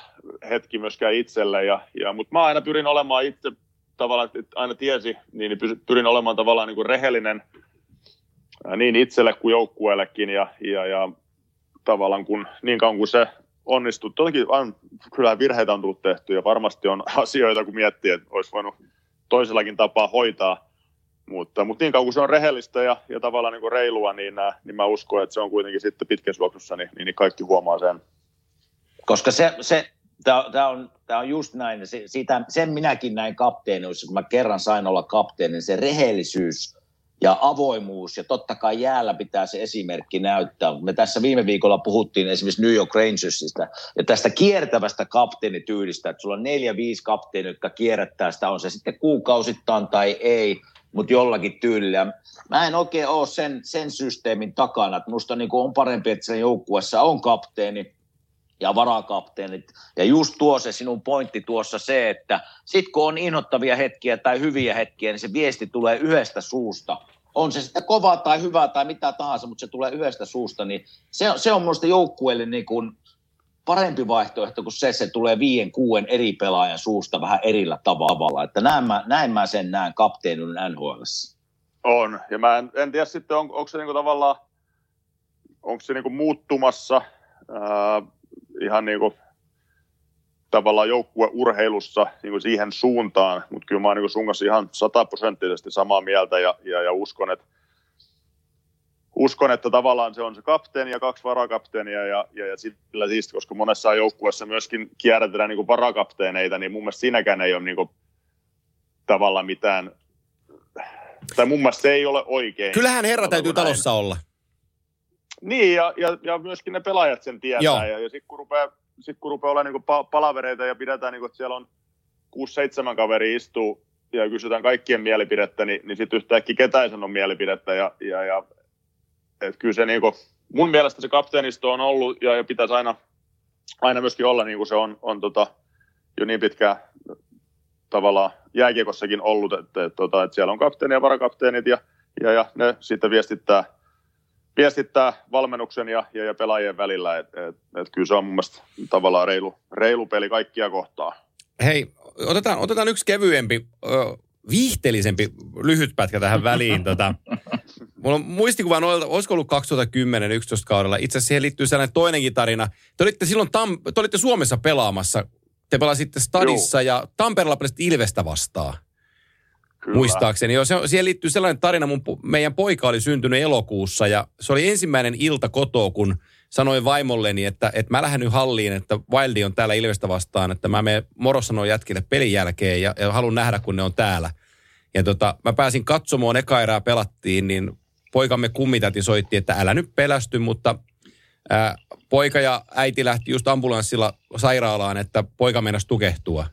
hetki myöskään itselle. Ja, ja, mutta mä aina pyrin olemaan itse tavallaan, että aina tiesi, niin pyrin olemaan tavallaan niin rehellinen niin itselle kuin joukkueellekin ja, ja, ja tavallaan kun, niin kauan kuin se onnistuu. Toki on, kyllä virheitä on tullut tehty ja varmasti on (laughs) asioita, kun miettii, että olisi voinut toisellakin tapaa hoitaa. Mutta, mutta niin kauan kuin se on rehellistä ja, ja tavallaan niin reilua, niin, niin mä uskon, että se on kuitenkin sitten pitkässä juoksussa, niin, niin kaikki huomaa sen. Koska se, se tämä on, on just näin, se, siitä, sen minäkin näin kapteenissa, kun mä kerran sain olla kapteeni, se rehellisyys ja avoimuus, ja totta kai jäällä pitää se esimerkki näyttää. Me tässä viime viikolla puhuttiin esimerkiksi New York Rangersista ja tästä kiertävästä kapteenityylistä, että sulla on neljä, viisi kapteenia, jotka kierrättää sitä, on se sitten kuukausittain tai ei, mutta jollakin tyylillä. Mä en oikein ole sen, sen systeemin takana, että musta niin on parempi, että sen joukkuessa on kapteeni ja varakapteenit. Ja just tuo se sinun pointti tuossa se, että sit kun on inhottavia hetkiä tai hyviä hetkiä, niin se viesti tulee yhdestä suusta. On se sitten kova tai hyvä tai mitä tahansa, mutta se tulee yhdestä suusta, niin se, se on minusta joukkueelle niin kuin parempi vaihtoehto kuin se, se tulee viien, kuuden eri pelaajan suusta vähän erillä tavalla. Että näin mä, näin mä sen näen kapteenin NHL. On, ja mä en, en tiedä sitten, on, onko se niinku tavallaan, onko se niinku muuttumassa ää, ihan niinku tavallaan joukkueurheilussa niin siihen suuntaan, mutta kyllä mä oon niin sun kanssa ihan sataprosenttisesti samaa mieltä ja, ja, ja uskon, että uskon, että tavallaan se on se kapteeni ja kaksi varakapteenia ja, ja, ja sillä siis, koska monessa joukkueessa myöskin kierrätetään niin varakapteeneita, niin mun mielestä siinäkään ei ole niin kuin, tavallaan mitään, tai mun mielestä se ei ole oikein. Kyllähän herra täytyy näin. talossa olla. Niin, ja, ja, ja myöskin ne pelaajat sen tietää, Joo. ja, ja sitten kun rupeaa, sit kun rupeaa olemaan niin pa- palavereita ja pidetään, niin kuin, että siellä on 6-7 kaveri istuu ja kysytään kaikkien mielipidettä, niin, niin sitten yhtäkkiä ketään sanon mielipidettä, ja, ja, ja että kyllä se niinku, mun mielestä se kapteenisto on ollut ja, ja pitäisi aina, aina myöskin olla niin kuin se on, on tota, jo niin pitkään tavallaan jääkiekossakin ollut, että, että, että, että siellä on kapteeni ja varakapteenit ja, ja, ja ne sitten viestittää, viestittää valmennuksen ja, ja, ja pelaajien välillä, että et, et kyllä se on mun mielestä tavallaan reilu, reilu peli kaikkia kohtaa. Hei, otetaan, otetaan yksi kevyempi, viihteellisempi lyhyt pätkä tähän väliin. tota, mulla on muistikuva noilta, olisiko ollut 2010-2011 kaudella. Itse asiassa siihen liittyy sellainen toinenkin tarina. Te olitte silloin Tam, te olitte Suomessa pelaamassa. Te pelasitte Stadissa Joo. ja Tampereella pelasit Ilvestä vastaan. Kyllä. Muistaakseni. Joo, se, siihen liittyy sellainen tarina. Mun, meidän poika oli syntynyt elokuussa ja se oli ensimmäinen ilta kotoa, kun sanoin vaimolleni, että, että mä lähden nyt halliin, että Wildi on täällä Ilvestä vastaan, että mä menen Moro sanoo jätkille pelin jälkeen ja, ja haluan nähdä, kun ne on täällä. Ja tota, mä pääsin katsomaan, eka erää pelattiin, niin poikamme kummitäti soitti, että älä nyt pelästy, mutta ää, poika ja äiti lähti just ambulanssilla sairaalaan, että poika meinasi tukehtua.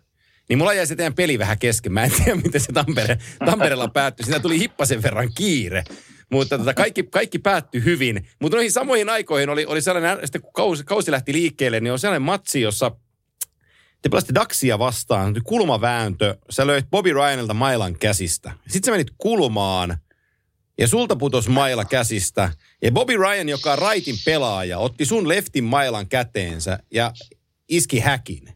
Niin mulla jäi se teidän peli vähän kesken. Mä en tiedä, miten se Tampere, Tampereella päättyi. Siinä tuli hippasen verran kiire. Mutta tota, kaikki, kaikki päättyi hyvin. Mutta noihin samoihin aikoihin oli, oli sellainen, sitten kun kausi, kausi lähti liikkeelle, niin on sellainen matsi, jossa te pelasitte Daxia vastaan, kulmavääntö. Sä löit Bobby Ryanilta mailan käsistä. Sitten sä menit kulmaan ja sulta putos maila käsistä. Ja Bobby Ryan, joka on raitin pelaaja, otti sun leftin mailan käteensä ja iski häkin.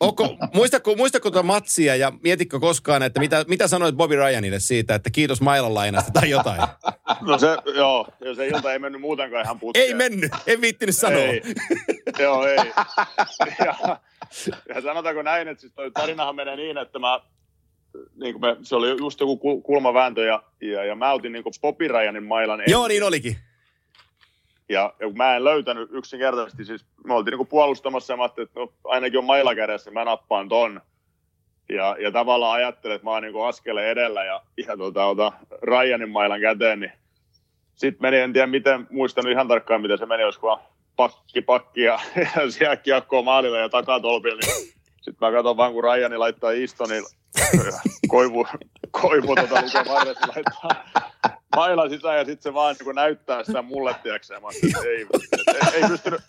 Onko, muistako, muistako tuota matsia ja mietitkö koskaan, että mitä, mitä sanoit Bobby Ryanille siitä, että kiitos mailan lainasta tai jotain? No se, joo, ja se ilta ei mennyt muutenkaan ihan putkeen. Ei mennyt, en viittinyt sanoa. Ei. joo, ei. Ja, ja sanotaanko näin, että siis toi tarinahan menee niin, että mä, niin kuin me, se oli just joku kulmavääntö ja, ja, ja mä otin niin kuin Bobby Ryanin mailan. Joo, niin olikin. Ja, ja kun mä en löytänyt yksinkertaisesti, siis me oltiin niinku puolustamassa ja mä että no, ainakin on maila kädessä, mä nappaan ton. Ja, ja tavallaan ajattelin, että mä oon niinku askeleen edellä ja, ja tota, ota Ryanin mailan käteen, niin sitten meni, en tiedä miten, muistanut ihan tarkkaan miten se meni, olisiko pakki pakki ja, (laughs) ja siellä kiekkoa maalilla ja takatolpilla, niin sitten mä katson vaan, kun Ryani laittaa Istonin (laughs) koivu, koivu varressa laittaa maila sisään ja sitten se vaan niin näyttää sitä mulle, tiedätkö että ei, et, ei, pystynyt,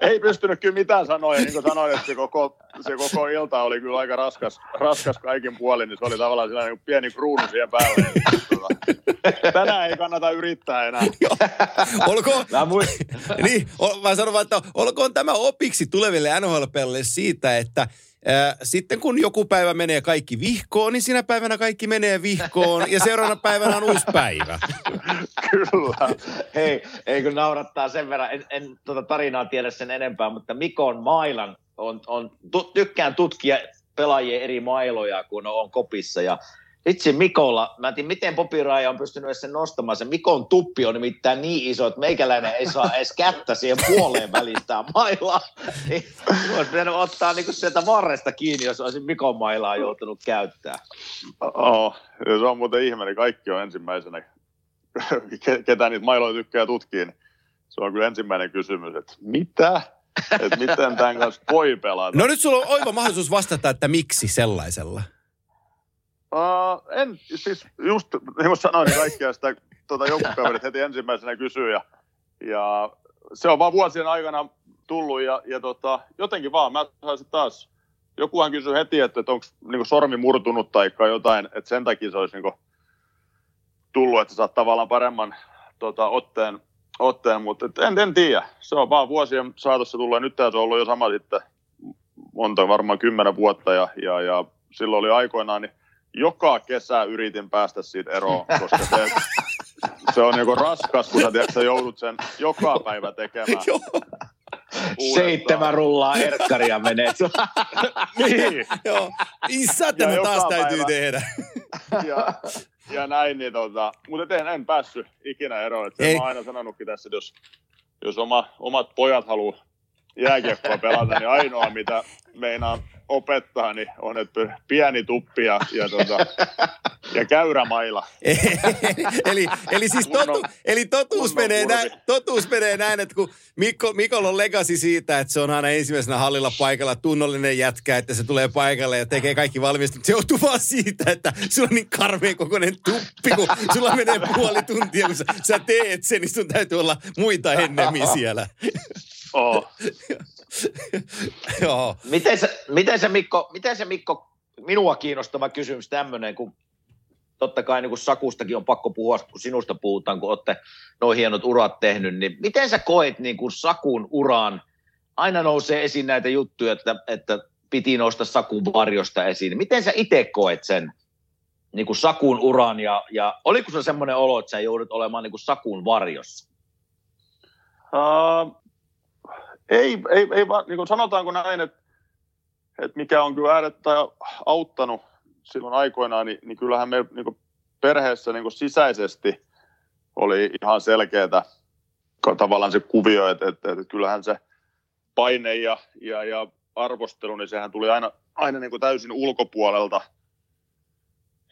ei pystynyt kyllä mitään sanoa, ja niin kuin sanoin, että se koko, se koko ilta oli kyllä aika raskas, raskas kaikin puolin, niin se oli tavallaan sellainen niin pieni kruunu siihen päälle. Tänään ei kannata yrittää enää. olkoon, niin, mä sanon vaan, että olkoon tämä opiksi tuleville nhl siitä, että sitten kun joku päivä menee kaikki vihkoon, niin sinä päivänä kaikki menee vihkoon ja seuraavana päivänä on uusi päivä. (laughs) Kyllä. Hei, ei kun naurattaa sen verran, en, en tuota tarinaa tiedä sen enempää, mutta Mikon mailan on, on tykkään tutkia pelaajien eri mailoja, kun on kopissa ja itse Mikolla, mä en tiedä, miten Popi Raija on pystynyt sen nostamaan. Se Mikon tuppi on nimittäin niin iso, että meikäläinen ei saa edes kättä siihen puoleen välistään mailaa. Niin, olisi pitänyt ottaa niin sieltä varresta kiinni, jos olisin Mikon mailaa joutunut käyttää. Oh, se on muuten ihme, niin kaikki on ensimmäisenä, ketä niitä mailoja tykkää tutkia. Niin se on kyllä ensimmäinen kysymys, että mitä? Että miten tämän kanssa voi pelata? No nyt sulla on oiva mahdollisuus vastata, että miksi sellaisella? Uh, en, siis just niin kuin sanoin, niin kaikkia sitä tuota, joukkukaverit heti ensimmäisenä kysyy ja, ja, se on vaan vuosien aikana tullut ja, ja tota, jotenkin vaan mä saisin taas, jokuhan kysyi heti, että, että onko niin sormi murtunut tai jotain, että sen takia se olisi niin kuin, tullut, että saat tavallaan paremman tota, otteen, otteen mutta et en, en tiedä. Se on vaan vuosien saatossa tullut ja nyt se on ollut jo sama sitten monta, varmaan kymmenen vuotta ja, ja, ja silloin oli aikoinaan, niin joka kesä yritin päästä siitä eroon, koska se, se on niinku raskas, kun sä, tiedät, sä joudut sen joka päivä tekemään. Seitsemän rullaa erkkaria menee. (laughs) niin. Joo. Isä, tämä taas päivä. täytyy tehdä. ja, ja näin, niin tota, mutta en, en päässyt ikinä eroon. Että Ei. mä aina sanonutkin tässä, että jos, jos oma, omat pojat haluaa jääkiekkoa pelata, niin ainoa mitä meinaan opettaa, niin on, että pieni tuppi ja, ja, tuota, (laughs) ja käyrämaila. (laughs) eli, eli siis totu, eli totuus, menee näin, totuus menee näin, että kun Mikko, Mikolla on legasi siitä, että se on aina ensimmäisenä hallilla paikalla tunnollinen jätkä, että se tulee paikalle ja tekee kaikki valmiista. Se johtuu vaan siitä, että sulla on niin karmeen kokoinen tuppi, kun sulla menee puoli tuntia, kun sä, sä teet sen, niin sun täytyy olla muita ennemmin (laughs) siellä. Oh. (laughs) Joo. Miten se, miten se, Mikko, miten se Mikko, minua kiinnostava kysymys tämmöinen, kun totta kai niin kuin Sakustakin on pakko puhua, kun sinusta puhutaan, kun olette noin hienot urat tehnyt, niin miten sä koet niin kuin Sakun uraan, aina nousee esiin näitä juttuja, että, että piti nousta Sakun varjosta esiin. Miten sä itse koet sen niin kuin Sakun uran ja, ja oliko se semmoinen olo, että sä joudut olemaan niin kuin Sakun varjossa? Uh, ei, ei, ei vaan, niin kuin sanotaanko näin, että, että mikä on kyllä äärettä auttanut silloin aikoinaan, niin, niin kyllähän me niin kuin perheessä niin kuin sisäisesti oli ihan selkeää, tavallaan se kuvio, että, että, että kyllähän se paine ja, ja, ja arvostelu, niin sehän tuli aina, aina niin kuin täysin ulkopuolelta.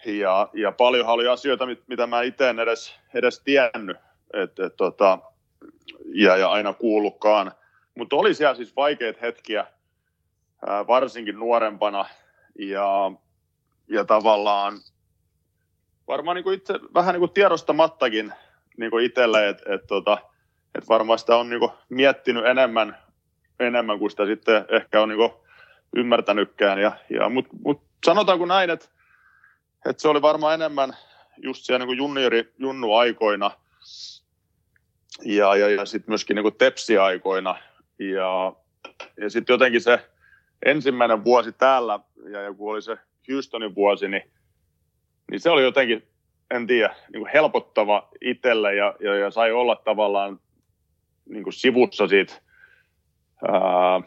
Ja, ja paljonhan oli asioita, mitä mä itse en edes, edes tiennyt, et, et, tota, ja, ja aina kuullutkaan. Mutta oli siellä siis vaikeita hetkiä, varsinkin nuorempana, ja, ja tavallaan varmaan niin kuin itse vähän niin kuin tiedostamattakin niin kuin itselle, että et, tota, et varmaan sitä on niin kuin miettinyt enemmän, enemmän kuin sitä sitten ehkä on niin kuin ymmärtänytkään. Ja, ja, Mutta mut sanotaanko näin, että et se oli varmaan enemmän just siellä niin juniori, junnu-aikoina ja, ja, ja sitten myöskin niin tepsi-aikoina. Ja, ja sitten jotenkin se ensimmäinen vuosi täällä, ja, kun oli se Houstonin vuosi, niin, niin se oli jotenkin, en tiedä, niin kuin helpottava itselle ja, ja, ja sai olla tavallaan niin kuin sivussa siitä, ää,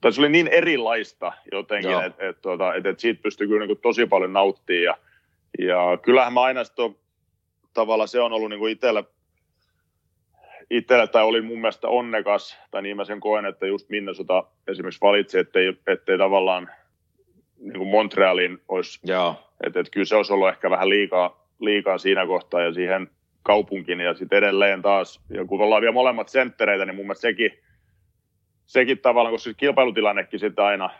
tai se oli niin erilaista jotenkin, että et, tuota, et, et siitä pystyi kyllä niin kuin tosi paljon nauttimaan. Ja, ja kyllähän mä aina sitten tavallaan se on ollut niin kuin itselle, itselle, tai oli mun mielestä onnekas, tai niin mä sen koen, että just Minnesota esimerkiksi valitsi, ettei, ettei tavallaan niin kuin Montrealin olisi, että, että kyllä se olisi ollut ehkä vähän liikaa, liikaa siinä kohtaa ja siihen kaupunkiin ja sitten edelleen taas, ja kun ollaan vielä molemmat senttereitä, niin mun mielestä sekin, sekin tavallaan, koska se kilpailutilannekin sitten aina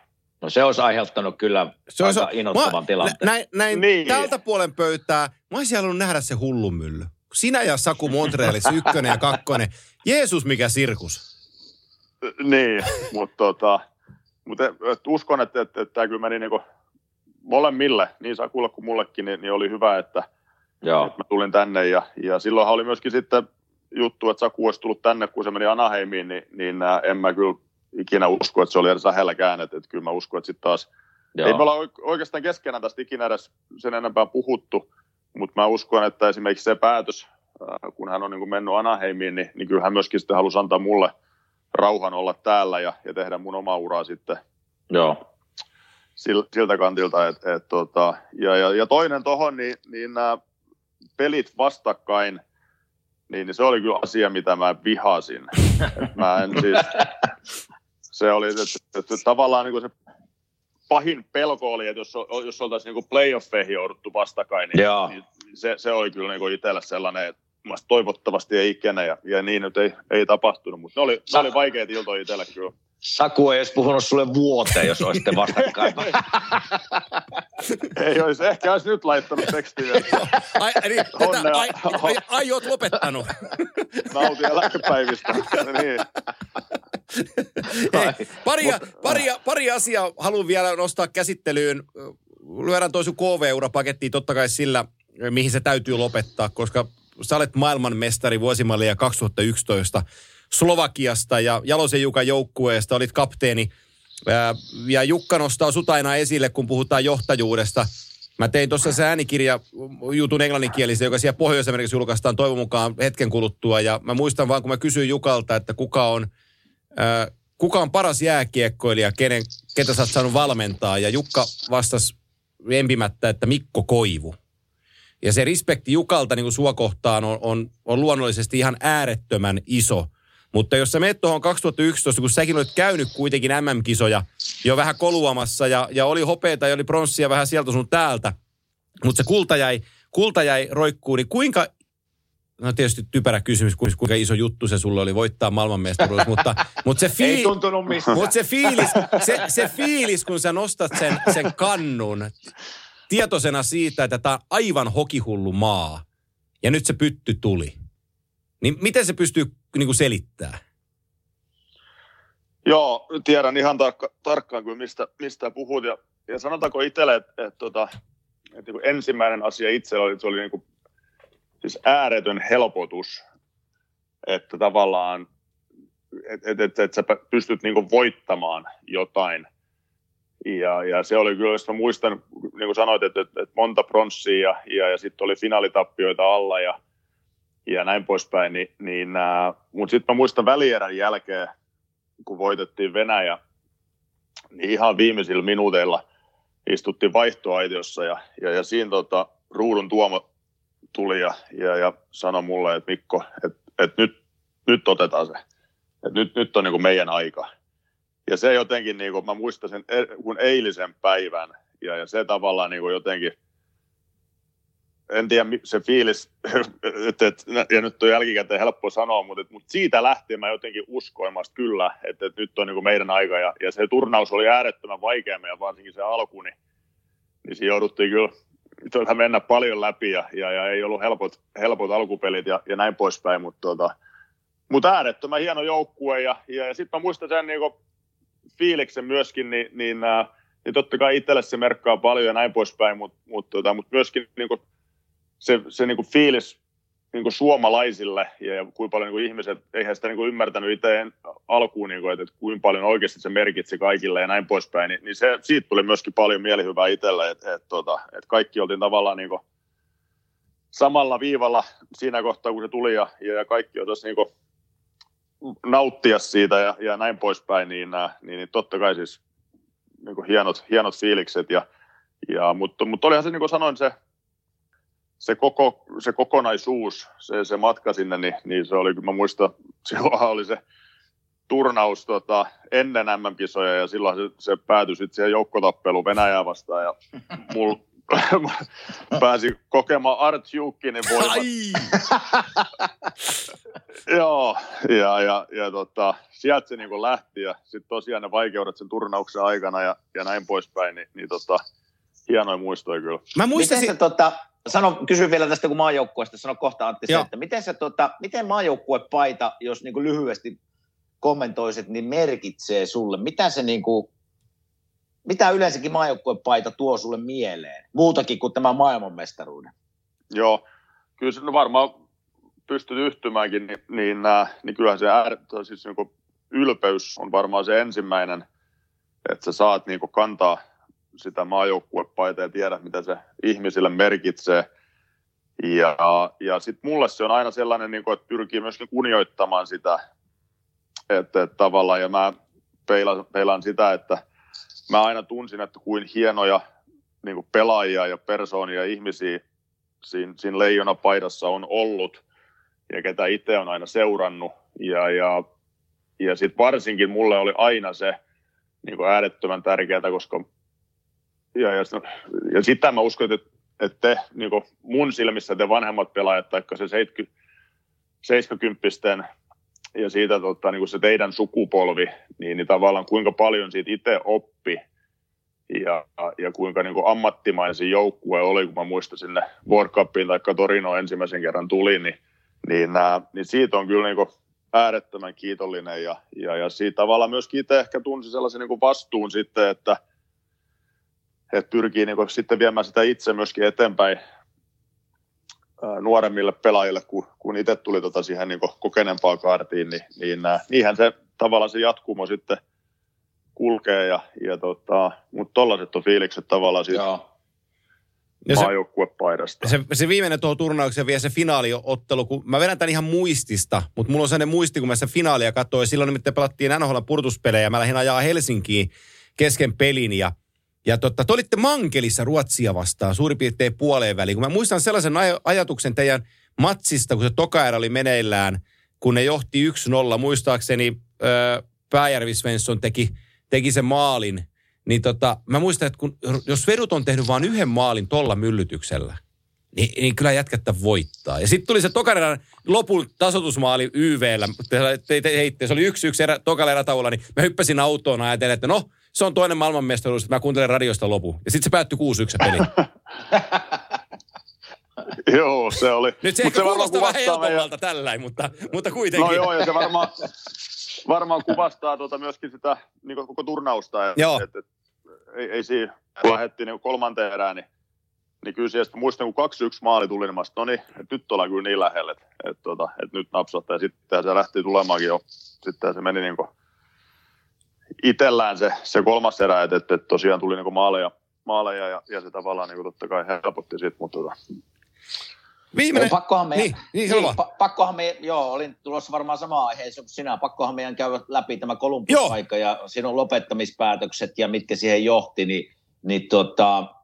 No se olisi aiheuttanut kyllä se olisi, aika innoittavan tilanteen. Näin, näin niin. tältä puolen pöytää, mä olisin halunnut nähdä se hullumylly. Sinä ja Saku Montrealissa ykkönen ja kakkonen. Jeesus, mikä sirkus. Niin, mutta tota, mutta et, uskon, että, että, että tämä kyllä meni niinku molemmille, niin Sakulle kuin mullekin, niin, niin oli hyvä, että, Joo. että mä tulin tänne. Ja, ja silloinhan oli myöskin sitten juttu, että Saku olisi tullut tänne, kun se meni Anaheimiin, niin, niin äh, en mä kyllä ikinä usko, että se oli edes lähelläkään. Että, että kyllä mä uskon, että sitten taas, Joo. ei me olla oikeastaan keskenään tästä ikinä edes sen enempää puhuttu, mutta mä uskon, että esimerkiksi se päätös, äh, kun hän on niin kuin mennyt Anaheimiin, niin, niin kyllä hän myöskin sitten halusi antaa mulle – rauhan olla täällä ja, ja tehdä mun omaa uraa sitten Joo. siltä kantilta. Et, et, tota, ja, ja, ja, toinen tuohon, niin, niin nämä pelit vastakkain, niin, niin se oli kyllä asia, mitä mä vihasin. Et mä en siis, (laughs) se oli, että, että tavallaan niin kuin se pahin pelko oli, että jos, jos oltaisiin niin playoffeihin jouduttu vastakkain, niin, niin se, se oli kyllä niin itselle sellainen, että toivottavasti ei ikinä, ja, ja niin nyt ei, ei tapahtunut, mutta ne oli, ne oli vaikeita iltoja itsellä kyllä. Saku ei edes puhunut sulle vuoteen, jos olisitte vastakkain. (laughs) ei olisi, ehkä olisi nyt laittanut tekstiä. ai, niin, tätä, ai, ai, ai, oot lopettanut. Nauti eläkepäivistä. (laughs) niin. Hei, pari, pari, pari asiaa haluan vielä nostaa käsittelyyn. Lyödään toisu KV-urapakettiin totta kai sillä, mihin se täytyy lopettaa, koska sä olet maailmanmestari vuosimallia 2011 Slovakiasta ja Jalosen Jukan joukkueesta, olit kapteeni. Ja Jukka nostaa sut aina esille, kun puhutaan johtajuudesta. Mä tein tuossa se äänikirja jutun englanninkielisen, joka siellä Pohjois-Amerikassa julkaistaan toivon mukaan hetken kuluttua. Ja mä muistan vaan, kun mä kysyin Jukalta, että kuka on, kuka on paras jääkiekkoilija, kenen, ketä sä oot saanut valmentaa. Ja Jukka vastasi empimättä, että Mikko Koivu. Ja se respekti Jukalta niin kuin sua kohtaan on, on, on luonnollisesti ihan äärettömän iso. Mutta jos sä menet tuohon 2011, kun säkin olet käynyt kuitenkin MM-kisoja jo vähän koluamassa ja, ja oli hopeita ja oli pronssia vähän sieltä sun täältä, mutta se kulta jäi, kulta jäi roikkuun, niin kuinka, no tietysti typerä kysymys, kuinka iso juttu se sulle oli voittaa maailmanmestaruus, mutta, mutta, se, fiil, Ei tuntunut mutta se, fiilis, se, se fiilis, kun sä nostat sen, sen kannun, tietoisena siitä, että tämä on aivan hokihullu maa ja nyt se pytty tuli. Niin miten se pystyy niin kuin selittämään? Joo, tiedän ihan tarkka, tarkkaan kuin mistä, mistä puhut. Ja, ja sanotaanko itselle, että, että, että, että niin ensimmäinen asia itsellä oli, että se oli niin kuin, siis ääretön helpotus, että tavallaan, että, että, että, että sä pystyt niin kuin voittamaan jotain – ja, ja se oli kyllä, jos mä muistan, niin kuin sanoit, että, että, että monta pronssia ja, ja, ja sitten oli finaalitappioita alla ja, ja näin poispäin. Niin, niin, äh, Mutta sitten mä muistan välierän jälkeen, kun voitettiin Venäjä, niin ihan viimeisillä minuuteilla istuttiin vaihtoaitiossa ja, ja, ja siinä tota, ruudun tuomo tuli ja, ja, ja sanoi mulle, että Mikko, että, että nyt nyt otetaan se. Et nyt, nyt on niin kuin meidän aika. Ja se jotenkin, niin kuin, mä muistan sen kun eilisen päivän, ja, ja se tavallaan niin kuin jotenkin, en tiedä se fiilis, (laughs) että, että, ja nyt on jälkikäteen helppo sanoa, mutta, että, mutta siitä lähtien mä jotenkin uskoimasta kyllä, että, että nyt on niin kuin meidän aika, ja, ja se turnaus oli äärettömän vaikea meidän, varsinkin se alku, niin, niin siinä jouduttiin kyllä tuota mennä paljon läpi, ja, ja, ja ei ollut helpot, helpot alkupelit ja, ja näin poispäin, mutta tota, mutta äärettömän hieno joukkue ja, ja, ja sitten mä muistan sen niin fiiliksen myöskin, niin, niin, äh, niin totta kai itselle se merkkaa paljon ja näin poispäin, mutta mut, tota, mut myöskin niin kuin, se, se niin kuin fiilis niin kuin suomalaisille ja, kuinka paljon niin kuin ihmiset, eihän sitä niin kuin ymmärtänyt itse alkuun, niin kuin, että, että kuinka paljon oikeasti se merkitsi kaikille ja näin poispäin, niin, niin se, siitä tuli myöskin paljon mielihyvää itselle, että, että, tota, että, että kaikki oltiin tavallaan niin kuin samalla viivalla siinä kohtaa, kun se tuli ja, ja kaikki oltaisiin niin nauttia siitä ja, ja näin poispäin, niin, äh, niin, niin totta kai siis niin kuin hienot, hienot fiilikset. Ja, ja, mutta, mutta olihan se, niin kuin sanoin, se, se, koko, se kokonaisuus, se, se matka sinne, niin, niin se oli, mä muistan, (laughs) silloin oli se turnaus tota, ennen MM-kisoja ja silloin se, se päätyi sitten siihen joukkotappeluun Venäjää vastaan ja (laughs) mulla (laughs) pääsi kokemaan Art Jukkinin voimat. Joo, ja, ja, ja tota, sieltä se niin lähti ja sitten tosiaan ne vaikeudet sen turnauksen aikana ja, ja näin poispäin, niin, niin tota, hienoja muistoja kyllä. Mä muistasin... Miten se, tota, sano, kysy vielä tästä kun maajoukkueesta, sano kohta Antti se, että miten, se, tota, miten maajoukkuepaita, jos niin lyhyesti kommentoisit, niin merkitsee sulle? Mitä se niin kuin, mitä yleensäkin maajoukkuepaita tuo sulle mieleen, muutakin kuin tämä maailmanmestaruuden? Joo, kyllä se varmaan pystyt yhtymäänkin, niin, niin, äh, niin kyllähän se äär, siis niin kuin ylpeys on varmaan se ensimmäinen, että sä saat niin kuin kantaa sitä maajoukkuepaita ja tiedä, mitä se ihmisille merkitsee. Ja, ja sitten mulle se on aina sellainen, niin kuin, että pyrkii myöskin kunnioittamaan sitä, että, että tavallaan, ja mä peilan, peilan sitä, että mä aina tunsin, että kuin hienoja niin kuin pelaajia ja persoonia ihmisiä siinä, siinä leijonapaidassa on ollut ja ketä itse on aina seurannut. Ja, ja, ja sitten varsinkin mulle oli aina se niin äärettömän tärkeää, koska ja, ja, ja sitä mä uskon, että, että te, niin mun silmissä te vanhemmat pelaajat, tai se 70, 70 ja siitä tota, niin kuin se teidän sukupolvi, niin, niin tavallaan kuinka paljon siitä itse oppi ja, ja kuinka niin kuin ammattimaisin joukkue oli, kun mä muistan sinne World Cupiin tai Torino ensimmäisen kerran tuli, niin, niin, ää, niin siitä on kyllä niin kuin äärettömän kiitollinen ja, ja, ja siitä tavallaan myöskin itse ehkä tunsi sellaisen niin kuin vastuun sitten, että, että pyrkii niin kuin sitten viemään sitä itse myöskin eteenpäin nuoremmille pelaajille, kun, kun itse tuli tota siihen niin kokeneempaan kaartiin, niin, niin äh, niinhän se tavallaan se jatkumo sitten kulkee, ja, ja tota, mutta tollaiset on fiilikset tavallaan siitä Joo. maajoukkuepaidasta. Se, se viimeinen tuo turnauksen vielä se finaaliottelu, kun mä vedän tämän ihan muistista, mutta mulla on sellainen muisti, kun mä sitä finaalia katsoin, silloin nimittäin pelattiin NHL purtuspelejä, mä lähdin ajaa Helsinkiin kesken pelin, ja ja totta, te olitte Mankelissa Ruotsia vastaan suurin piirtein puoleen väliin. Kun mä muistan sellaisen aj- ajatuksen teidän matsista, kun se toka oli meneillään, kun ne johti 1-0. Muistaakseni öö, Pääjärvi Svensson teki, teki sen maalin. Niin tota, mä muistan, että kun, jos vedut on tehnyt vain yhden maalin tolla myllytyksellä, niin, niin kyllä jätkättä voittaa. Ja sitten tuli se tokareran lopun tasotusmaali YVllä. Te, te, te, se oli yksi yksi erä, tokalla niin mä hyppäsin autoon ajatellen, että no, se on toinen maailmanmestaruus, että mä kuuntelen radiosta lopu. Ja sitten se päättyi 6-1 peli. (laughs) joo, se oli. Nyt se Mut se kuulostaa vähän helpommalta ja... tällä, mutta, mutta kuitenkin. No joo, ja se varmaan, varmaan kuvastaa tuota myöskin sitä niin koko turnausta. Et, joo. Et, et, ei, ei siinä, kun lähdettiin niin kolmanteen erään, niin, niin kyllä sieltä muistan, kun 2-1 maali tuli, niin mä no niin, että nyt ollaan kyllä niin lähellä, että, että, tota, että nyt napsattaa. Ja sitten se lähti tulemaankin jo. Sitten se meni niin kuin itsellään se, se kolmas erä, että, että, tosiaan tuli niin maaleja, maaleja ja, ja se tavallaan niin totta kai helpotti siitä, mutta tota, Viimeinen. Pakkohan meidän, niin, niin, niin pa, pakkohan me, joo, olin tulossa varmaan sama aiheeseen kuin sinä. Pakkohan meidän käydä läpi tämä Kolumbus-aika ja sinun lopettamispäätökset ja mitkä siihen johti, niin, niin tota,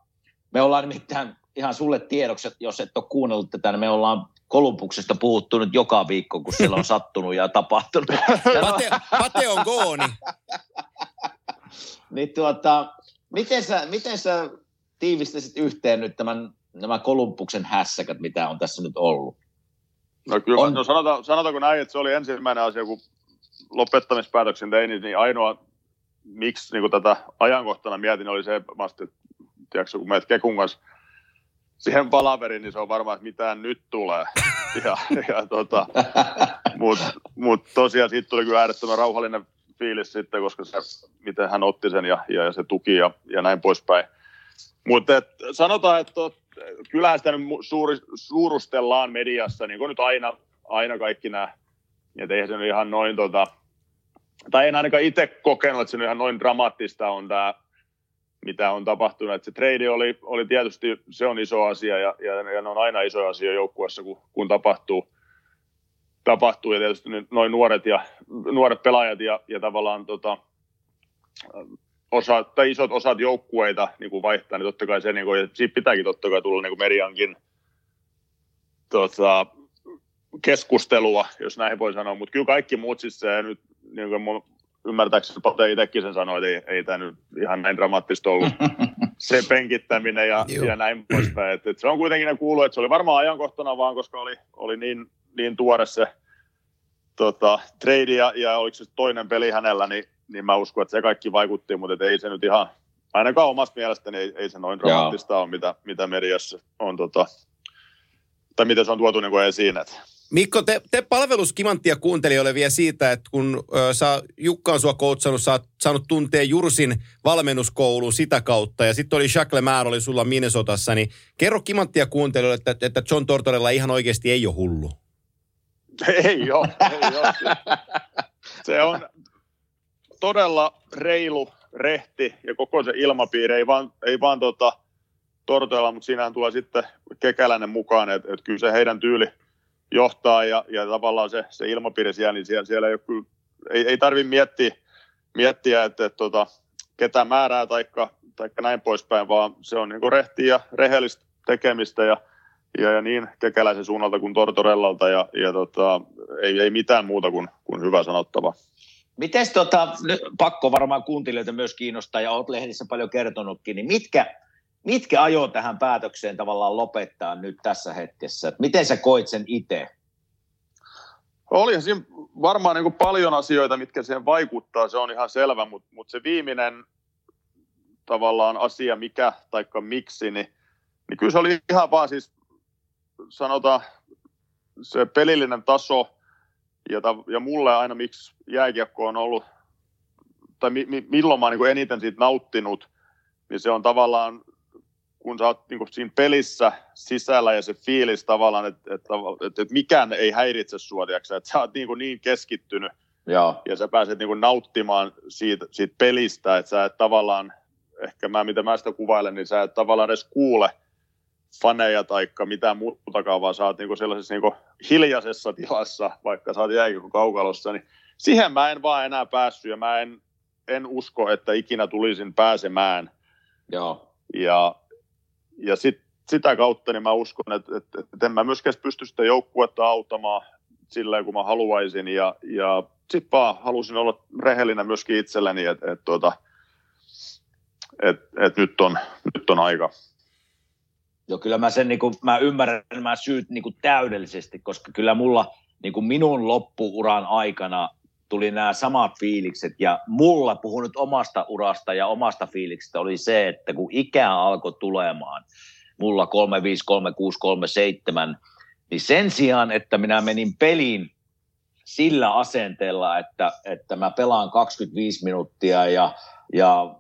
me ollaan nimittäin ihan sulle tiedokset, jos et ole kuunnellut tätä, niin me ollaan Kolumbuksesta puhuttu nyt joka viikko, kun siellä on (laughs) sattunut ja tapahtunut. (laughs) Pate, Pate on gooni. niin tuota, miten sä, miten sä tiivistäisit yhteen nyt tämän, nämä Kolumbuksen hässäkät, mitä on tässä nyt ollut? No kyllä, On. no sanotaan, sanotaanko näin, että se oli ensimmäinen asia, kun lopettamispäätöksen tein, niin ainoa, miksi niin tätä ajankohtana mietin, oli se, että tiedätkö, kun meet Kekun kanssa siihen palaveriin, niin se on varmaan, että mitään nyt tulee. (laughs) Ja, ja tota, Mutta mut tosiaan siitä tuli kyllä äärettömän rauhallinen fiilis sitten, koska se, miten hän otti sen ja, ja, ja se tuki ja, ja näin poispäin. Mutta sanotaan, että kyllähän sitä nyt suuri, suurustellaan mediassa, niin kuin nyt aina, aina kaikki nämä, että eihän se nyt ihan noin, tota, tai en ainakaan itse kokenut, että se nyt ihan noin dramaattista on tämä, mitä on tapahtunut. Että se trade oli, oli tietysti, se on iso asia ja, ja, ja ne on aina iso asia joukkueessa, kun, kun tapahtuu, tapahtuu ja tietysti noin nuoret, ja, nuoret pelaajat ja, ja tavallaan tota, osa, tai isot osat joukkueita niin kuin vaihtaa, niin totta kai se, niin kuin, siitä pitääkin totta kai tulla niin kuin mediankin tota, keskustelua, jos näin voi sanoa, mutta kyllä kaikki muut siis se nyt, niin kuin ymmärtääkseni Pate itsekin sen sanoi, että ei, ei tämä nyt ihan näin dramaattista ollut (laughs) se penkittäminen ja, Joo. ja näin poispäin. Et, et se on kuitenkin ne kuuluu, että se oli varmaan ajankohtana vaan, koska oli, oli niin, niin tuore se tota, trade ja, ja oliko se toinen peli hänellä, niin, niin mä uskon, että se kaikki vaikutti, mutta et ei se nyt ihan, ainakaan omasta mielestäni ei, ei se noin dramaattista ole, mitä, mitä mediassa on, tota, tai miten se on tuotu niin kuin esiin. Et. Mikko, te, te palveluskimanttia kuuntelijoille vielä siitä, että kun ö, sä, Jukka on sua koutsannut, sä oot saanut tuntea Jursin valmennuskouluun sitä kautta, ja sitten oli Jacques Lemaire oli sulla Minnesotassa, niin kerro kimanttia kuuntelijoille, että, että John Tortorella ihan oikeasti ei ole hullu. Ei ole, ei ole. Se on todella reilu, rehti ja koko se ilmapiiri, ei vaan, ei vaan tota, Tortoilla, mutta siinähän tulee sitten Kekäläinen mukaan, että et kyllä se heidän tyyli johtaa ja, ja tavallaan se, se ilmapiiri siellä, niin siellä, siellä ei, ole kyllä, ei, ei tarvitse miettiä, miettiä että, että tota, ketä määrää taikka, taikka näin poispäin, vaan se on niin rehtiä ja rehellistä tekemistä ja, ja, ja niin kekäläisen suunnalta kuin Tortorellalta ja, ja tota, ei, ei mitään muuta kuin, kuin hyvä sanottava. Miten tota, pakko varmaan kuuntelijoita myös kiinnostaa ja olet lehdissä paljon kertonutkin, niin mitkä, mitkä ajoi tähän päätökseen tavallaan lopettaa nyt tässä hetkessä? Et miten sä koit sen itse? Oli siinä varmaan niin kuin paljon asioita, mitkä siihen vaikuttaa, se on ihan selvä, mutta, mutta se viimeinen tavallaan asia, mikä taikka miksi, niin, niin kyllä se oli ihan vaan siis sanotaan se pelillinen taso ja, ja mulle aina miksi jääkiekko on ollut, tai mi, mi, milloin mä oon niin eniten siitä nauttinut, niin se on tavallaan kun sä oot niin kuin siinä pelissä sisällä ja se fiilis tavallaan, että, että, että, että mikään ei häiritse sua, tiiäksä, että sä oot niin, kuin niin keskittynyt Joo. ja sä pääset niin kuin nauttimaan siitä, siitä pelistä, että sä et tavallaan, ehkä mä mitä mä sitä kuvailen, niin sä et tavallaan edes kuule faneja tai mitään muutakaan, vaan sä oot niin kuin sellaisessa niin kuin hiljaisessa tilassa, vaikka sä oot kaukalossa, niin siihen mä en vaan enää päässyt ja mä en, en usko, että ikinä tulisin pääsemään. Joo. Ja, ja sit, sitä kautta niin mä uskon, että, että, että en mä myöskään pysty sitä joukkuetta auttamaan silleen, kun mä haluaisin. Ja, ja sitten vaan halusin olla rehellinen myöskin itselleni, että et, tuota, et, et nyt, on, nyt on aika. Joo, kyllä mä sen niin kuin, mä ymmärrän nämä syyt niin kuin täydellisesti, koska kyllä mulla niin kuin minun loppuuran aikana tuli nämä samat fiilikset. Ja mulla puhun nyt omasta urasta ja omasta fiiliksestä oli se, että kun ikää alkoi tulemaan, mulla 35, 36, 37, niin sen sijaan, että minä menin peliin sillä asenteella, että, että mä pelaan 25 minuuttia ja, ja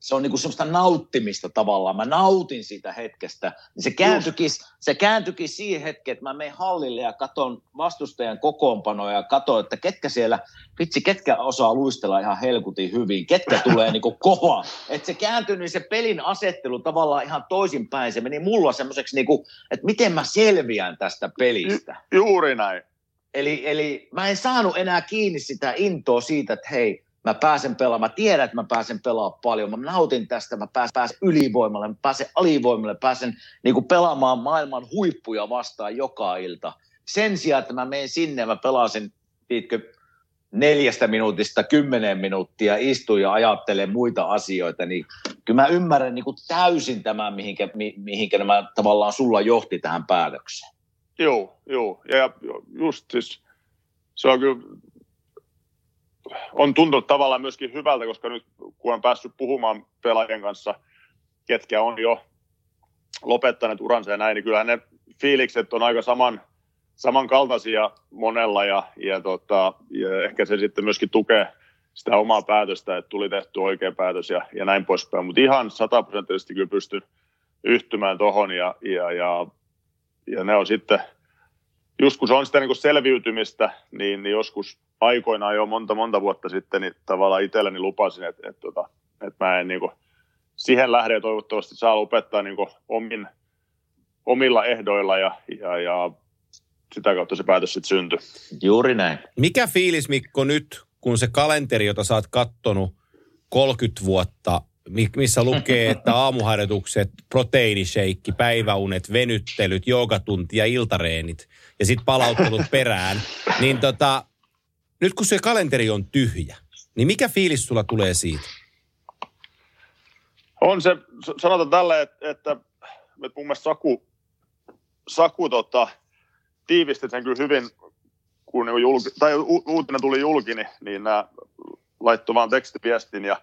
se on niinku semmoista nauttimista tavallaan. Mä nautin siitä hetkestä. Niin se, kääntyikin, se kääntyikin siihen hetkeen, että mä menen hallille ja katon vastustajan kokoonpanoja ja katon, että ketkä siellä, vitsi, ketkä osaa luistella ihan helkutin hyvin, ketkä (laughs) tulee niinku kohoa. Että se kääntyi, niin se pelin asettelu tavallaan ihan toisinpäin. Se meni mulla semmoiseksi, niinku, että miten mä selviän tästä pelistä. Juuri näin. Eli, eli mä en saanut enää kiinni sitä intoa siitä, että hei, mä pääsen pelaamaan, mä tiedän, että mä pääsen pelaamaan paljon, mä nautin tästä, mä pääsen, pääsen ylivoimalle, mä pääsen alivoimalle, pääsen niin kuin pelaamaan maailman huippuja vastaan joka ilta. Sen sijaan, että mä menen sinne mä pelasin, tiitkö, neljästä minuutista kymmeneen minuuttia istun ja ajattelen muita asioita, niin kyllä mä ymmärrän niin kuin täysin tämän, mihinkä, mihinkä nämä tavallaan sulla johti tähän päätökseen. Joo, joo. Ja just siis se on kyllä on tuntunut tavallaan myöskin hyvältä, koska nyt kun on päässyt puhumaan pelaajien kanssa, ketkä on jo lopettaneet uransa ja näin, niin kyllähän ne fiilikset on aika saman, samankaltaisia monella ja, ja, tota, ja ehkä se sitten myöskin tukee sitä omaa päätöstä, että tuli tehty oikea päätös ja, ja näin poispäin. Mutta ihan sataprosenttisesti kyllä pystyn yhtymään tuohon ja, ja, ja, ja ne on sitten, just kun se on sitä niin kuin selviytymistä, niin, niin joskus aikoinaan jo monta monta vuotta sitten niin tavallaan itselleni lupasin, että, että, että, että mä en niin kuin, siihen lähde ja toivottavasti saa lopettaa niin kuin omin, omilla ehdoilla ja, ja, ja sitä kautta se päätös sitten syntyi. Juuri näin. Mikä fiilis Mikko nyt, kun se kalenteri, jota sä oot kattonut 30 vuotta, missä lukee, että (laughs) aamuharjoitukset, proteiinisheikki, päiväunet, venyttelyt, joogatunti ja iltareenit ja sitten palauttelut (laughs) perään, niin tota, nyt kun se kalenteri on tyhjä, niin mikä fiilis sulla tulee siitä? On se, sanotaan tälle, että, että, että mun mielestä Saku, Saku tota, tiivisti sen kyllä hyvin, kun niin julki, tai u, uutinen tuli julki, niin, niin nämä laittoi vaan tekstiviestin ja,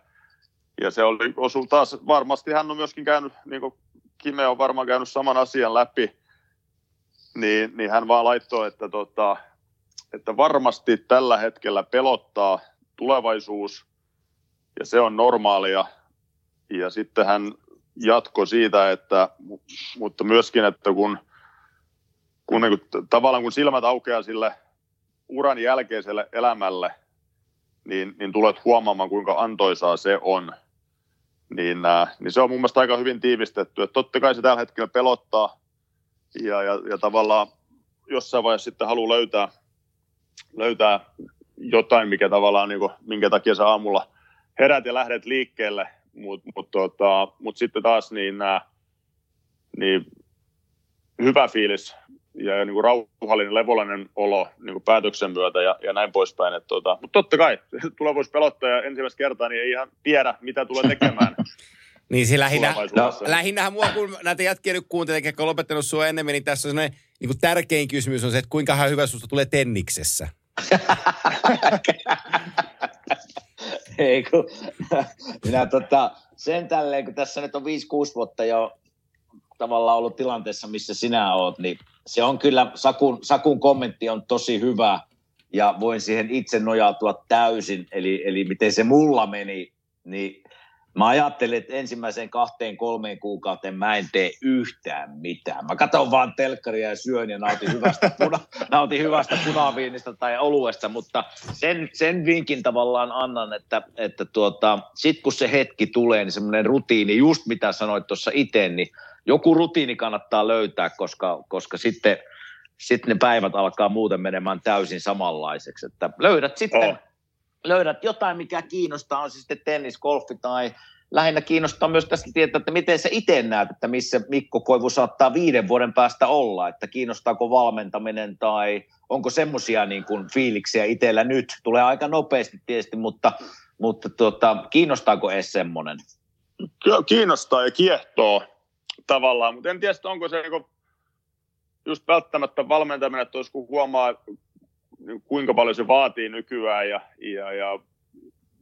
ja se oli, osu taas, varmasti hän on myöskin käynyt, niin kuin Kime on varmaan käynyt saman asian läpi, niin, niin hän vaan laittoi, että, tota, että varmasti tällä hetkellä pelottaa tulevaisuus ja se on normaalia. Ja sitten hän jatko siitä, että, mutta myöskin, että kun, kun niin kuin, tavallaan kun silmät aukeaa sille uran jälkeiselle elämälle, niin, niin tulet huomaamaan, kuinka antoisaa se on. Niin, äh, niin se on mun mielestä aika hyvin tiivistetty. Että totta kai se tällä hetkellä pelottaa ja, ja, ja tavallaan jossain vaiheessa sitten haluaa löytää, löytää jotain, mikä tavallaan, niin kuin, minkä takia sä aamulla herät ja lähdet liikkeelle, mutta mut, tota, mut sitten taas niin, nää, niin hyvä fiilis ja niin kuin rauhallinen, levollinen olo niin kuin päätöksen myötä ja, ja näin poispäin. tota, mutta totta kai, (laughs) tulevuus pelottaa ja ensimmäistä kertaa niin ei ihan tiedä, mitä tulee tekemään. (laughs) Niin se lähinnä, no, lähinnähän mua, kun näitä jätkiä nyt kuuntelee, jotka on lopettanut sua enemmän, niin tässä on sellainen niin kuin tärkein kysymys on se, että kuinka hyvä susta tulee tenniksessä. (laughs) Ei kun, minä tota, sen tälleen, kun tässä nyt on 5-6 vuotta jo tavallaan ollut tilanteessa, missä sinä oot, niin se on kyllä, Sakun, Sakun kommentti on tosi hyvä ja voin siihen itse nojautua täysin, eli, eli miten se mulla meni, niin Mä ajattelin, että ensimmäiseen kahteen, kolmeen kuukauteen mä en tee yhtään mitään. Mä katson vaan telkkaria ja syön ja nautin hyvästä, puna, (laughs) nautin hyvästä punaviinista tai oluesta, mutta sen, sen vinkin tavallaan annan, että, että tuota, sit kun se hetki tulee, niin semmoinen rutiini, just mitä sanoit tuossa itse, niin joku rutiini kannattaa löytää, koska, koska sitten, sitten ne päivät alkaa muuten menemään täysin samanlaiseksi. Että löydät sitten oh löydät jotain, mikä kiinnostaa, on se sitten tennis, golfi tai lähinnä kiinnostaa myös tästä tietää, että miten sä itse näet, että missä Mikko Koivu saattaa viiden vuoden päästä olla, että kiinnostaako valmentaminen tai onko semmoisia niin kuin fiiliksiä itsellä nyt, tulee aika nopeasti tietysti, mutta, mutta tuota, kiinnostaako edes semmoinen? Kiinnostaa ja kiehtoo tavallaan, mutta en tiedä, onko se niin just välttämättä valmentaminen, että kun huomaa kuinka paljon se vaatii nykyään ja, ja, ja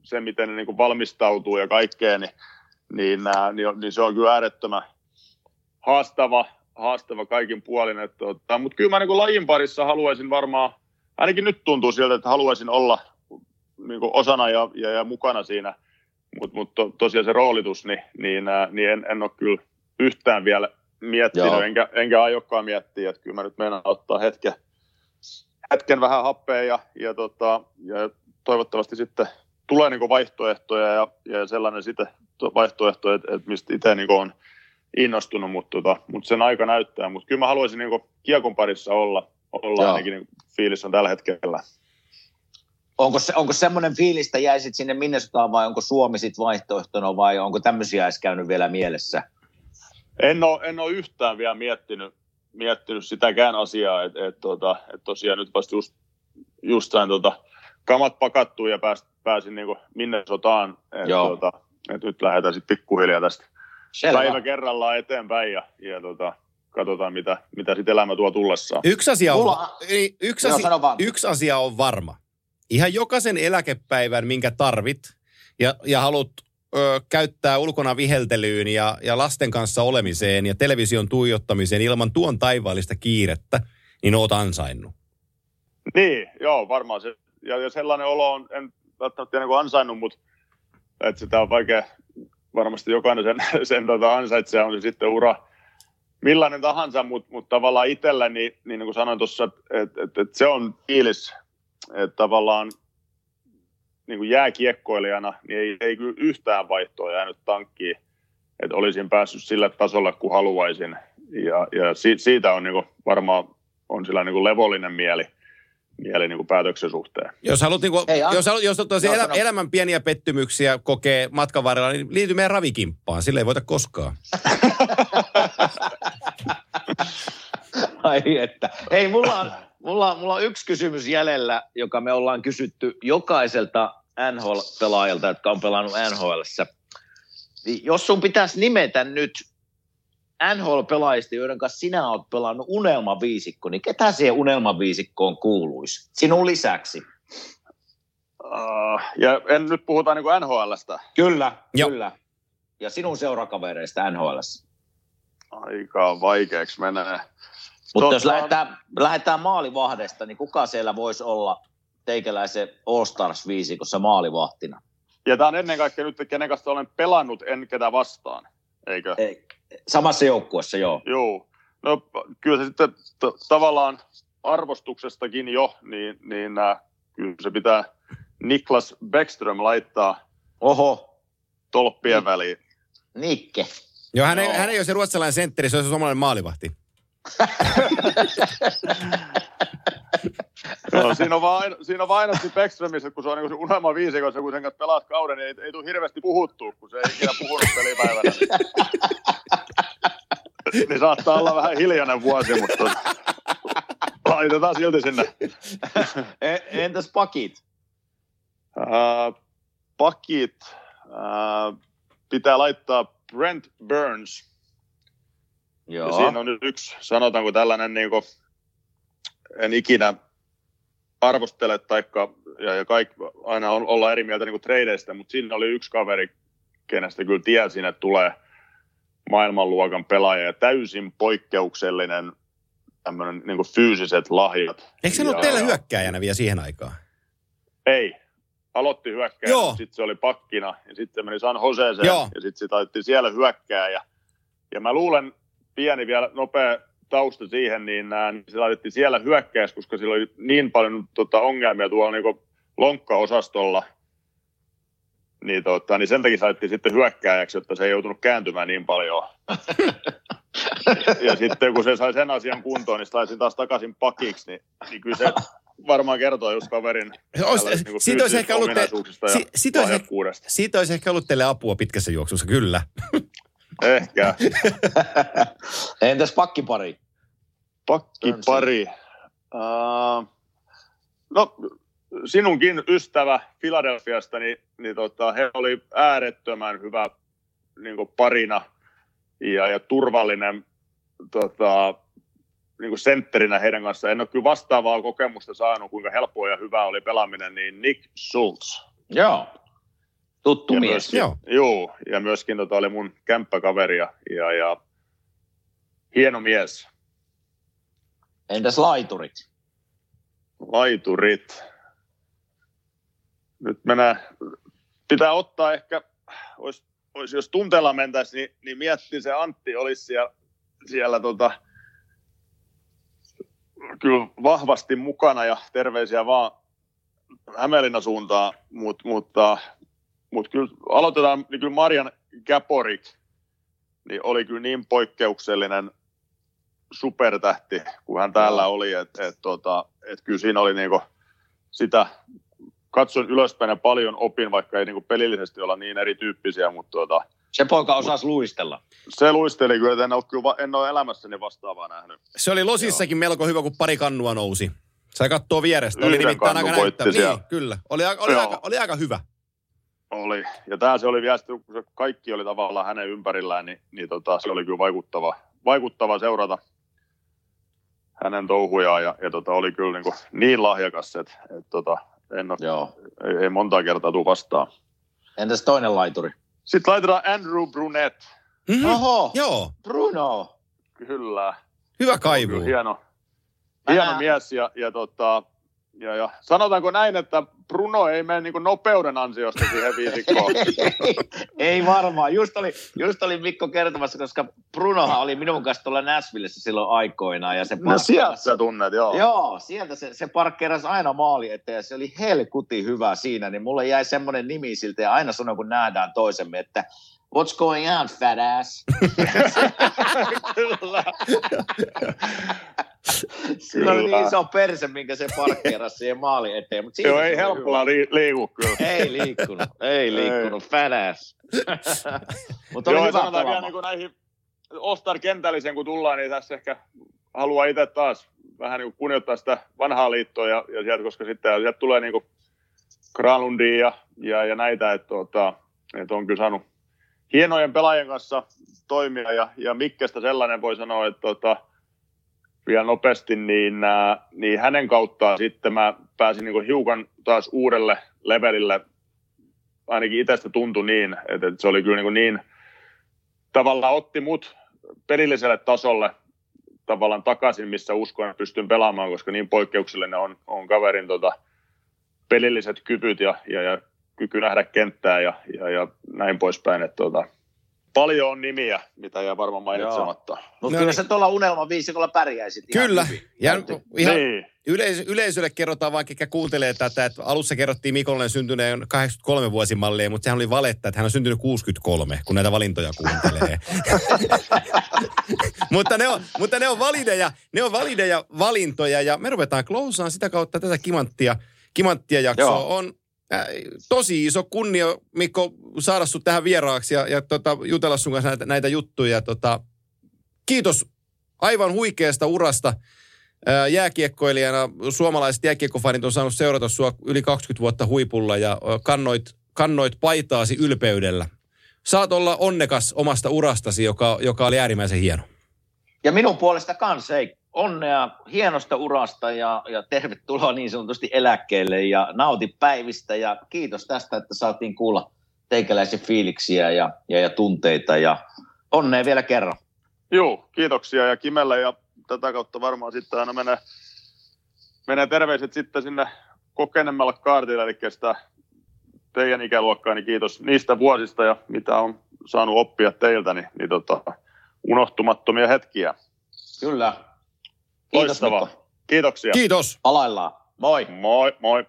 se, miten ne niin kuin valmistautuu ja kaikkea, niin, niin, nää, niin, niin, se on kyllä äärettömän haastava, haastava kaikin puolin. Että, tota, mutta kyllä mä niin kuin lajin parissa haluaisin varmaan, ainakin nyt tuntuu siltä, että haluaisin olla niin kuin osana ja, ja, ja mukana siinä, mutta mut to, tosiaan se roolitus, niin, niin, ää, niin en, en ole kyllä yhtään vielä miettinyt, enkä, enkä aiokkaan miettiä, että kyllä mä nyt meinaan ottaa hetken, hetken vähän happea ja, ja, tota, ja toivottavasti sitten tulee niin vaihtoehtoja ja, ja sellainen sitten vaihtoehto, että, että mistä itse niin on innostunut, mutta, tota, mutta sen aika näyttää. Mutta kyllä mä haluaisin niin kiekon parissa olla, olla ainakin niin fiilis on tällä hetkellä. Onko, se, onko semmoinen fiilis, että jäisit sinne Minnesotaan vai onko Suomi sitten vaihtoehtona vai onko tämmöisiä edes käynyt vielä mielessä? En ole, en ole yhtään vielä miettinyt, miettinyt sitäkään asiaa, että et, tota, et tosiaan nyt vasta just, just sain tota, kamat pakattua ja pääs, pääsin niin Minnesotaan, että tota, et nyt lähdetään sitten pikkuhiljaa tästä Selvä. päivä kerrallaan eteenpäin ja, ja tota, katsotaan, mitä, mitä sitten elämä tuo tullessaan. Yksi asia on, Mulla... yksi, asia, yksi asia on varma. Ihan jokaisen eläkepäivän, minkä tarvit ja, ja haluat ö, käyttää ulkona viheltelyyn ja, ja lasten kanssa olemiseen ja television tuijottamiseen ilman tuon taivaallista kiirettä, niin oot ansainnut. Niin, joo, varmaan se. Ja, ja sellainen olo on, en välttämättä niin ansainnut, mutta että sitä on vaikea, varmasti jokainen sen, (laughs) sen tota ansaitsee, on se sitten ura millainen tahansa, mutta mut tavallaan itsellä, niin, niin, niin kuin sanoin tuossa, että et, et se on fiilis, että tavallaan niin kuin jääkiekkoilijana, niin ei, ei kyllä yhtään vaihtoa jäänyt tankkiin, että olisin päässyt sille tasolle, kun haluaisin. Ja, ja si, siitä on niin kuin, varmaan on sillä niin kuin levollinen mieli, mieli niin kuin päätöksen suhteen. Jos haluat, niin kuin, Ei, jos, haluat, jos elä, sano. elämän pieniä pettymyksiä kokee matkan varrella, niin liity meidän ravikimppaan. Sille ei voita koskaan. (laughs) Ai että. Hei, mulla on, mulla, mulla on yksi kysymys jäljellä, joka me ollaan kysytty jokaiselta NHL-pelaajalta, jotka on pelannut NHLssä. Niin jos sun pitäisi nimetä nyt NHL-pelaajista, joiden kanssa sinä olet pelannut unelmaviisikko, niin ketä siihen unelmaviisikkoon kuuluisi sinun lisäksi? Uh, ja en nyt puhuta niin kuin NHLstä. Kyllä, Joo. kyllä. Ja sinun seurakavereista NHLssä. Aika vaikeaksi menee. Mutta jos lähdetään, lähdetään maalivahdesta, niin kuka siellä voisi olla teikäläisen All Stars viisikossa maalivahtina? Ja tämä on ennen kaikkea nyt, kenen kanssa olen pelannut, en ketä vastaan, eikö? Ei, samassa joukkuessa, joo. Joo. No kyllä se sitten t- tavallaan arvostuksestakin jo, niin, niin äh, kyllä se pitää Niklas Bäckström laittaa Oho. tolppien Ni- väliin. Nikke. Joo, hän ei, no. hän ei ole se ruotsalainen sentteri, se on se suomalainen maalivahti. No, siinä on vain, siinä on vain aina Beckströmissä, kun se on niin se unelma viisikossa, kun sen kanssa pelaat kauden, niin ei, ei tule hirveästi puhuttua, kun se ei ikinä puhunut pelipäivänä. Niin, (laughs) niin saattaa olla vähän hiljainen vuosi, mutta laitetaan silti sinne. E, entäs pakit? Uh, pakit uh, pitää laittaa Brent Burns. Joo. Ja siinä on nyt yksi, sanotaanko tällainen, niin kuin, en ikinä arvostele, taikka, ja, ja kaikki, aina on, olla eri mieltä niin tradeista, mutta siinä oli yksi kaveri, kenestä kyllä tiesin, että tulee maailmanluokan pelaaja ja täysin poikkeuksellinen tämmöinen niin fyysiset lahjat. Eikö se ollut teillä hyökkääjänä vielä siihen aikaan? Ei, aloitti hyökkää, sitten se oli pakkina ja sitten se meni San Joseeseen Joo. ja sitten se taitti siellä hyökkää ja, ja mä luulen pieni vielä nopea tausta siihen, niin, niin se laitettiin siellä hyökkäys, koska sillä oli niin paljon tota, ongelmia tuolla niin lonkkaosastolla, niin, tota, niin sen takia saitettiin sitten hyökkääjäksi, jotta se ei joutunut kääntymään niin paljon. (laughs) ja sitten kun se sai sen asian kuntoon, niin saisin taas takaisin pakiksi, niin, niin kyllä se varmaan kertoo just kaverin Ois, niin siitä, olisi ehkä ollut te, si, siitä, olisi, siitä olisi ehkä ollut teille apua pitkässä juoksussa, kyllä. Ehkä. (laughs) Entäs pakkipari? Pakkipari. Uh, no, sinunkin ystävä Filadelfiasta, niin, niin tota, he oli äärettömän hyvä niin parina ja, ja turvallinen tota, niin sentterinä heidän kanssaan. En ole kyllä vastaavaa kokemusta saanut, kuinka helppoa ja hyvää oli pelaaminen, niin Nick Schultz. Joo, tuttu ja mies. Myöskin, joo. joo. ja myöskin tota, oli mun kämppäkaveri ja, ja, ja hieno mies. Entäs laiturit? Laiturit. Nyt mennään, pitää ottaa ehkä, olisi, olisi jos tunteella mentäisiin, niin, niin miettii se Antti olisi siellä, siellä tota, kyllä vahvasti mukana ja terveisiä vaan Hämeenlinnan suuntaan, Mut, mutta, mutta kyllä aloitetaan, niin kyllä Marian Gaporik niin oli kyllä niin poikkeuksellinen supertähti, kun hän täällä oli, että et, tota, et kyllä siinä oli niinku sitä katson ylöspäin ja paljon opin, vaikka ei niin kuin pelillisesti olla niin erityyppisiä, mutta tuota, Se poika osasi luistella. se luisteli kyllä, että en ole, kyllä, en ole elämässäni vastaavaa nähnyt. Se oli Losissakin melko hyvä, kun pari kannua nousi. Sai kattoo vierestä. Oli Yhden nimittäin kannun aika näyttävä. siellä. Niin, kyllä. Oli, oli, Joo. aika, oli aika hyvä. Oli. Ja tämä se oli vielä, sitten, kun se kaikki oli tavallaan hänen ympärillään, niin, niin tota, se oli kyllä vaikuttava, vaikuttava seurata hänen touhujaan. Ja, ja tota, oli kyllä niin, kuin niin lahjakas, että, että tota, en ole, Joo. ei, ei monta kertaa tule vastaan. Entäs toinen laituri? Sitten laitetaan Andrew Brunet. Mm-hmm. Oho, Joo, Bruno. Kyllä. hyvä kaivu. Kyllä hieno, hieno näen- mies ja, ja, tota, ja, ja, sanotaanko näin, että Bruno ei mene niin nopeuden ansiosta siihen viisikkoon. (laughs) Ei varmaan. Just oli, just oli Mikko kertomassa, koska Brunohan oli minun kanssa tuolla Nashvillessä silloin aikoinaan. Ja se No sieltä sä tunnet, joo. Joo, sieltä se, se parkkeerasi aina maali eteen ja se oli helkuti hyvä siinä, niin mulle jäi semmoinen nimi siltä ja aina sanon, kun nähdään toisemme, että what's going on, fat ass? (laughs) Kyllä. Sillä oli Kyllä. niin iso perse, minkä se parkkeerasi siihen maali eteen. Mutta Joo, ei helpolla li- liiku kyllä. Ei liikkunut, ei liikkunut, ass. (laughs) Mutta oli Joo, hyvä sanotaan vielä niin näihin Ostar kentällisen kun tullaan, niin tässä ehkä haluaa itse taas vähän niin kunnioittaa sitä vanhaa liittoa, ja, ja sieltä, koska sitten sieltä tulee niin kuin Granlundia ja, ja, ja näitä, että, tuota, että on kyllä saanut hienojen pelaajien kanssa toimia, ja, ja Mikkestä sellainen voi sanoa, että tuota, vielä nopeasti, niin, ää, niin hänen kauttaan sitten mä pääsin niin hiukan taas uudelle levelille, ainakin itsestä tuntui niin, että, että se oli kyllä niin, niin tavallaan otti mut pelilliselle tasolle tavallaan takaisin, missä uskon, että pystyn pelaamaan, koska niin poikkeuksellinen on, on kaverin tota, pelilliset kyvyt ja, ja, ja kyky nähdä kenttää ja, ja, ja näin poispäin. Että, tota, paljon on nimiä, mitä jää varmaan mainitsematta. Mutta No kyllä niin. se tuolla unelman viisikolla pärjäisit ihan Kyllä. hyvin. Ja ihan Niin. yleis- yleisölle kerrotaan vaan, ketkä kuuntelee tätä, että alussa kerrottiin Mikolle syntyneen 83 vuosimallia, mutta sehän oli valetta, että hän on syntynyt 63, kun näitä valintoja kuuntelee. (laughs) mutta, ne on, mutta ne on valideja, ne on valideja valintoja ja me ruvetaan klousaan sitä kautta tätä kimanttia, kimanttia jaksoa. Joo. On tosi iso kunnia, Mikko, saada sut tähän vieraaksi ja, ja tota, jutella sun kanssa näitä, näitä juttuja. Tota, kiitos aivan huikeasta urasta ää, jääkiekkoilijana. Suomalaiset jääkiekkofanit on saanut seurata sua yli 20 vuotta huipulla ja kannoit, kannoit paitaasi ylpeydellä. Saat olla onnekas omasta urastasi, joka, joka oli äärimmäisen hieno. Ja minun puolesta kanssa, ei onnea hienosta urasta ja, ja tervetuloa niin sanotusti eläkkeelle ja nauti päivistä ja kiitos tästä, että saatiin kuulla teikäläisen fiiliksiä ja, ja, ja tunteita ja onnea vielä kerran. Joo, kiitoksia ja Kimelle ja tätä kautta varmaan sitten aina menee, menee terveiset sitten sinne kokenemmalle kaartille, eli sitä teidän ikäluokkaa, niin kiitos niistä vuosista ja mitä on saanut oppia teiltä, niin, niin tota, unohtumattomia hetkiä. Kyllä. Kiitos Loistavaa. Mikko. Kiitoksia. Kiitos. Palaillaan. Moi. Moi, moi.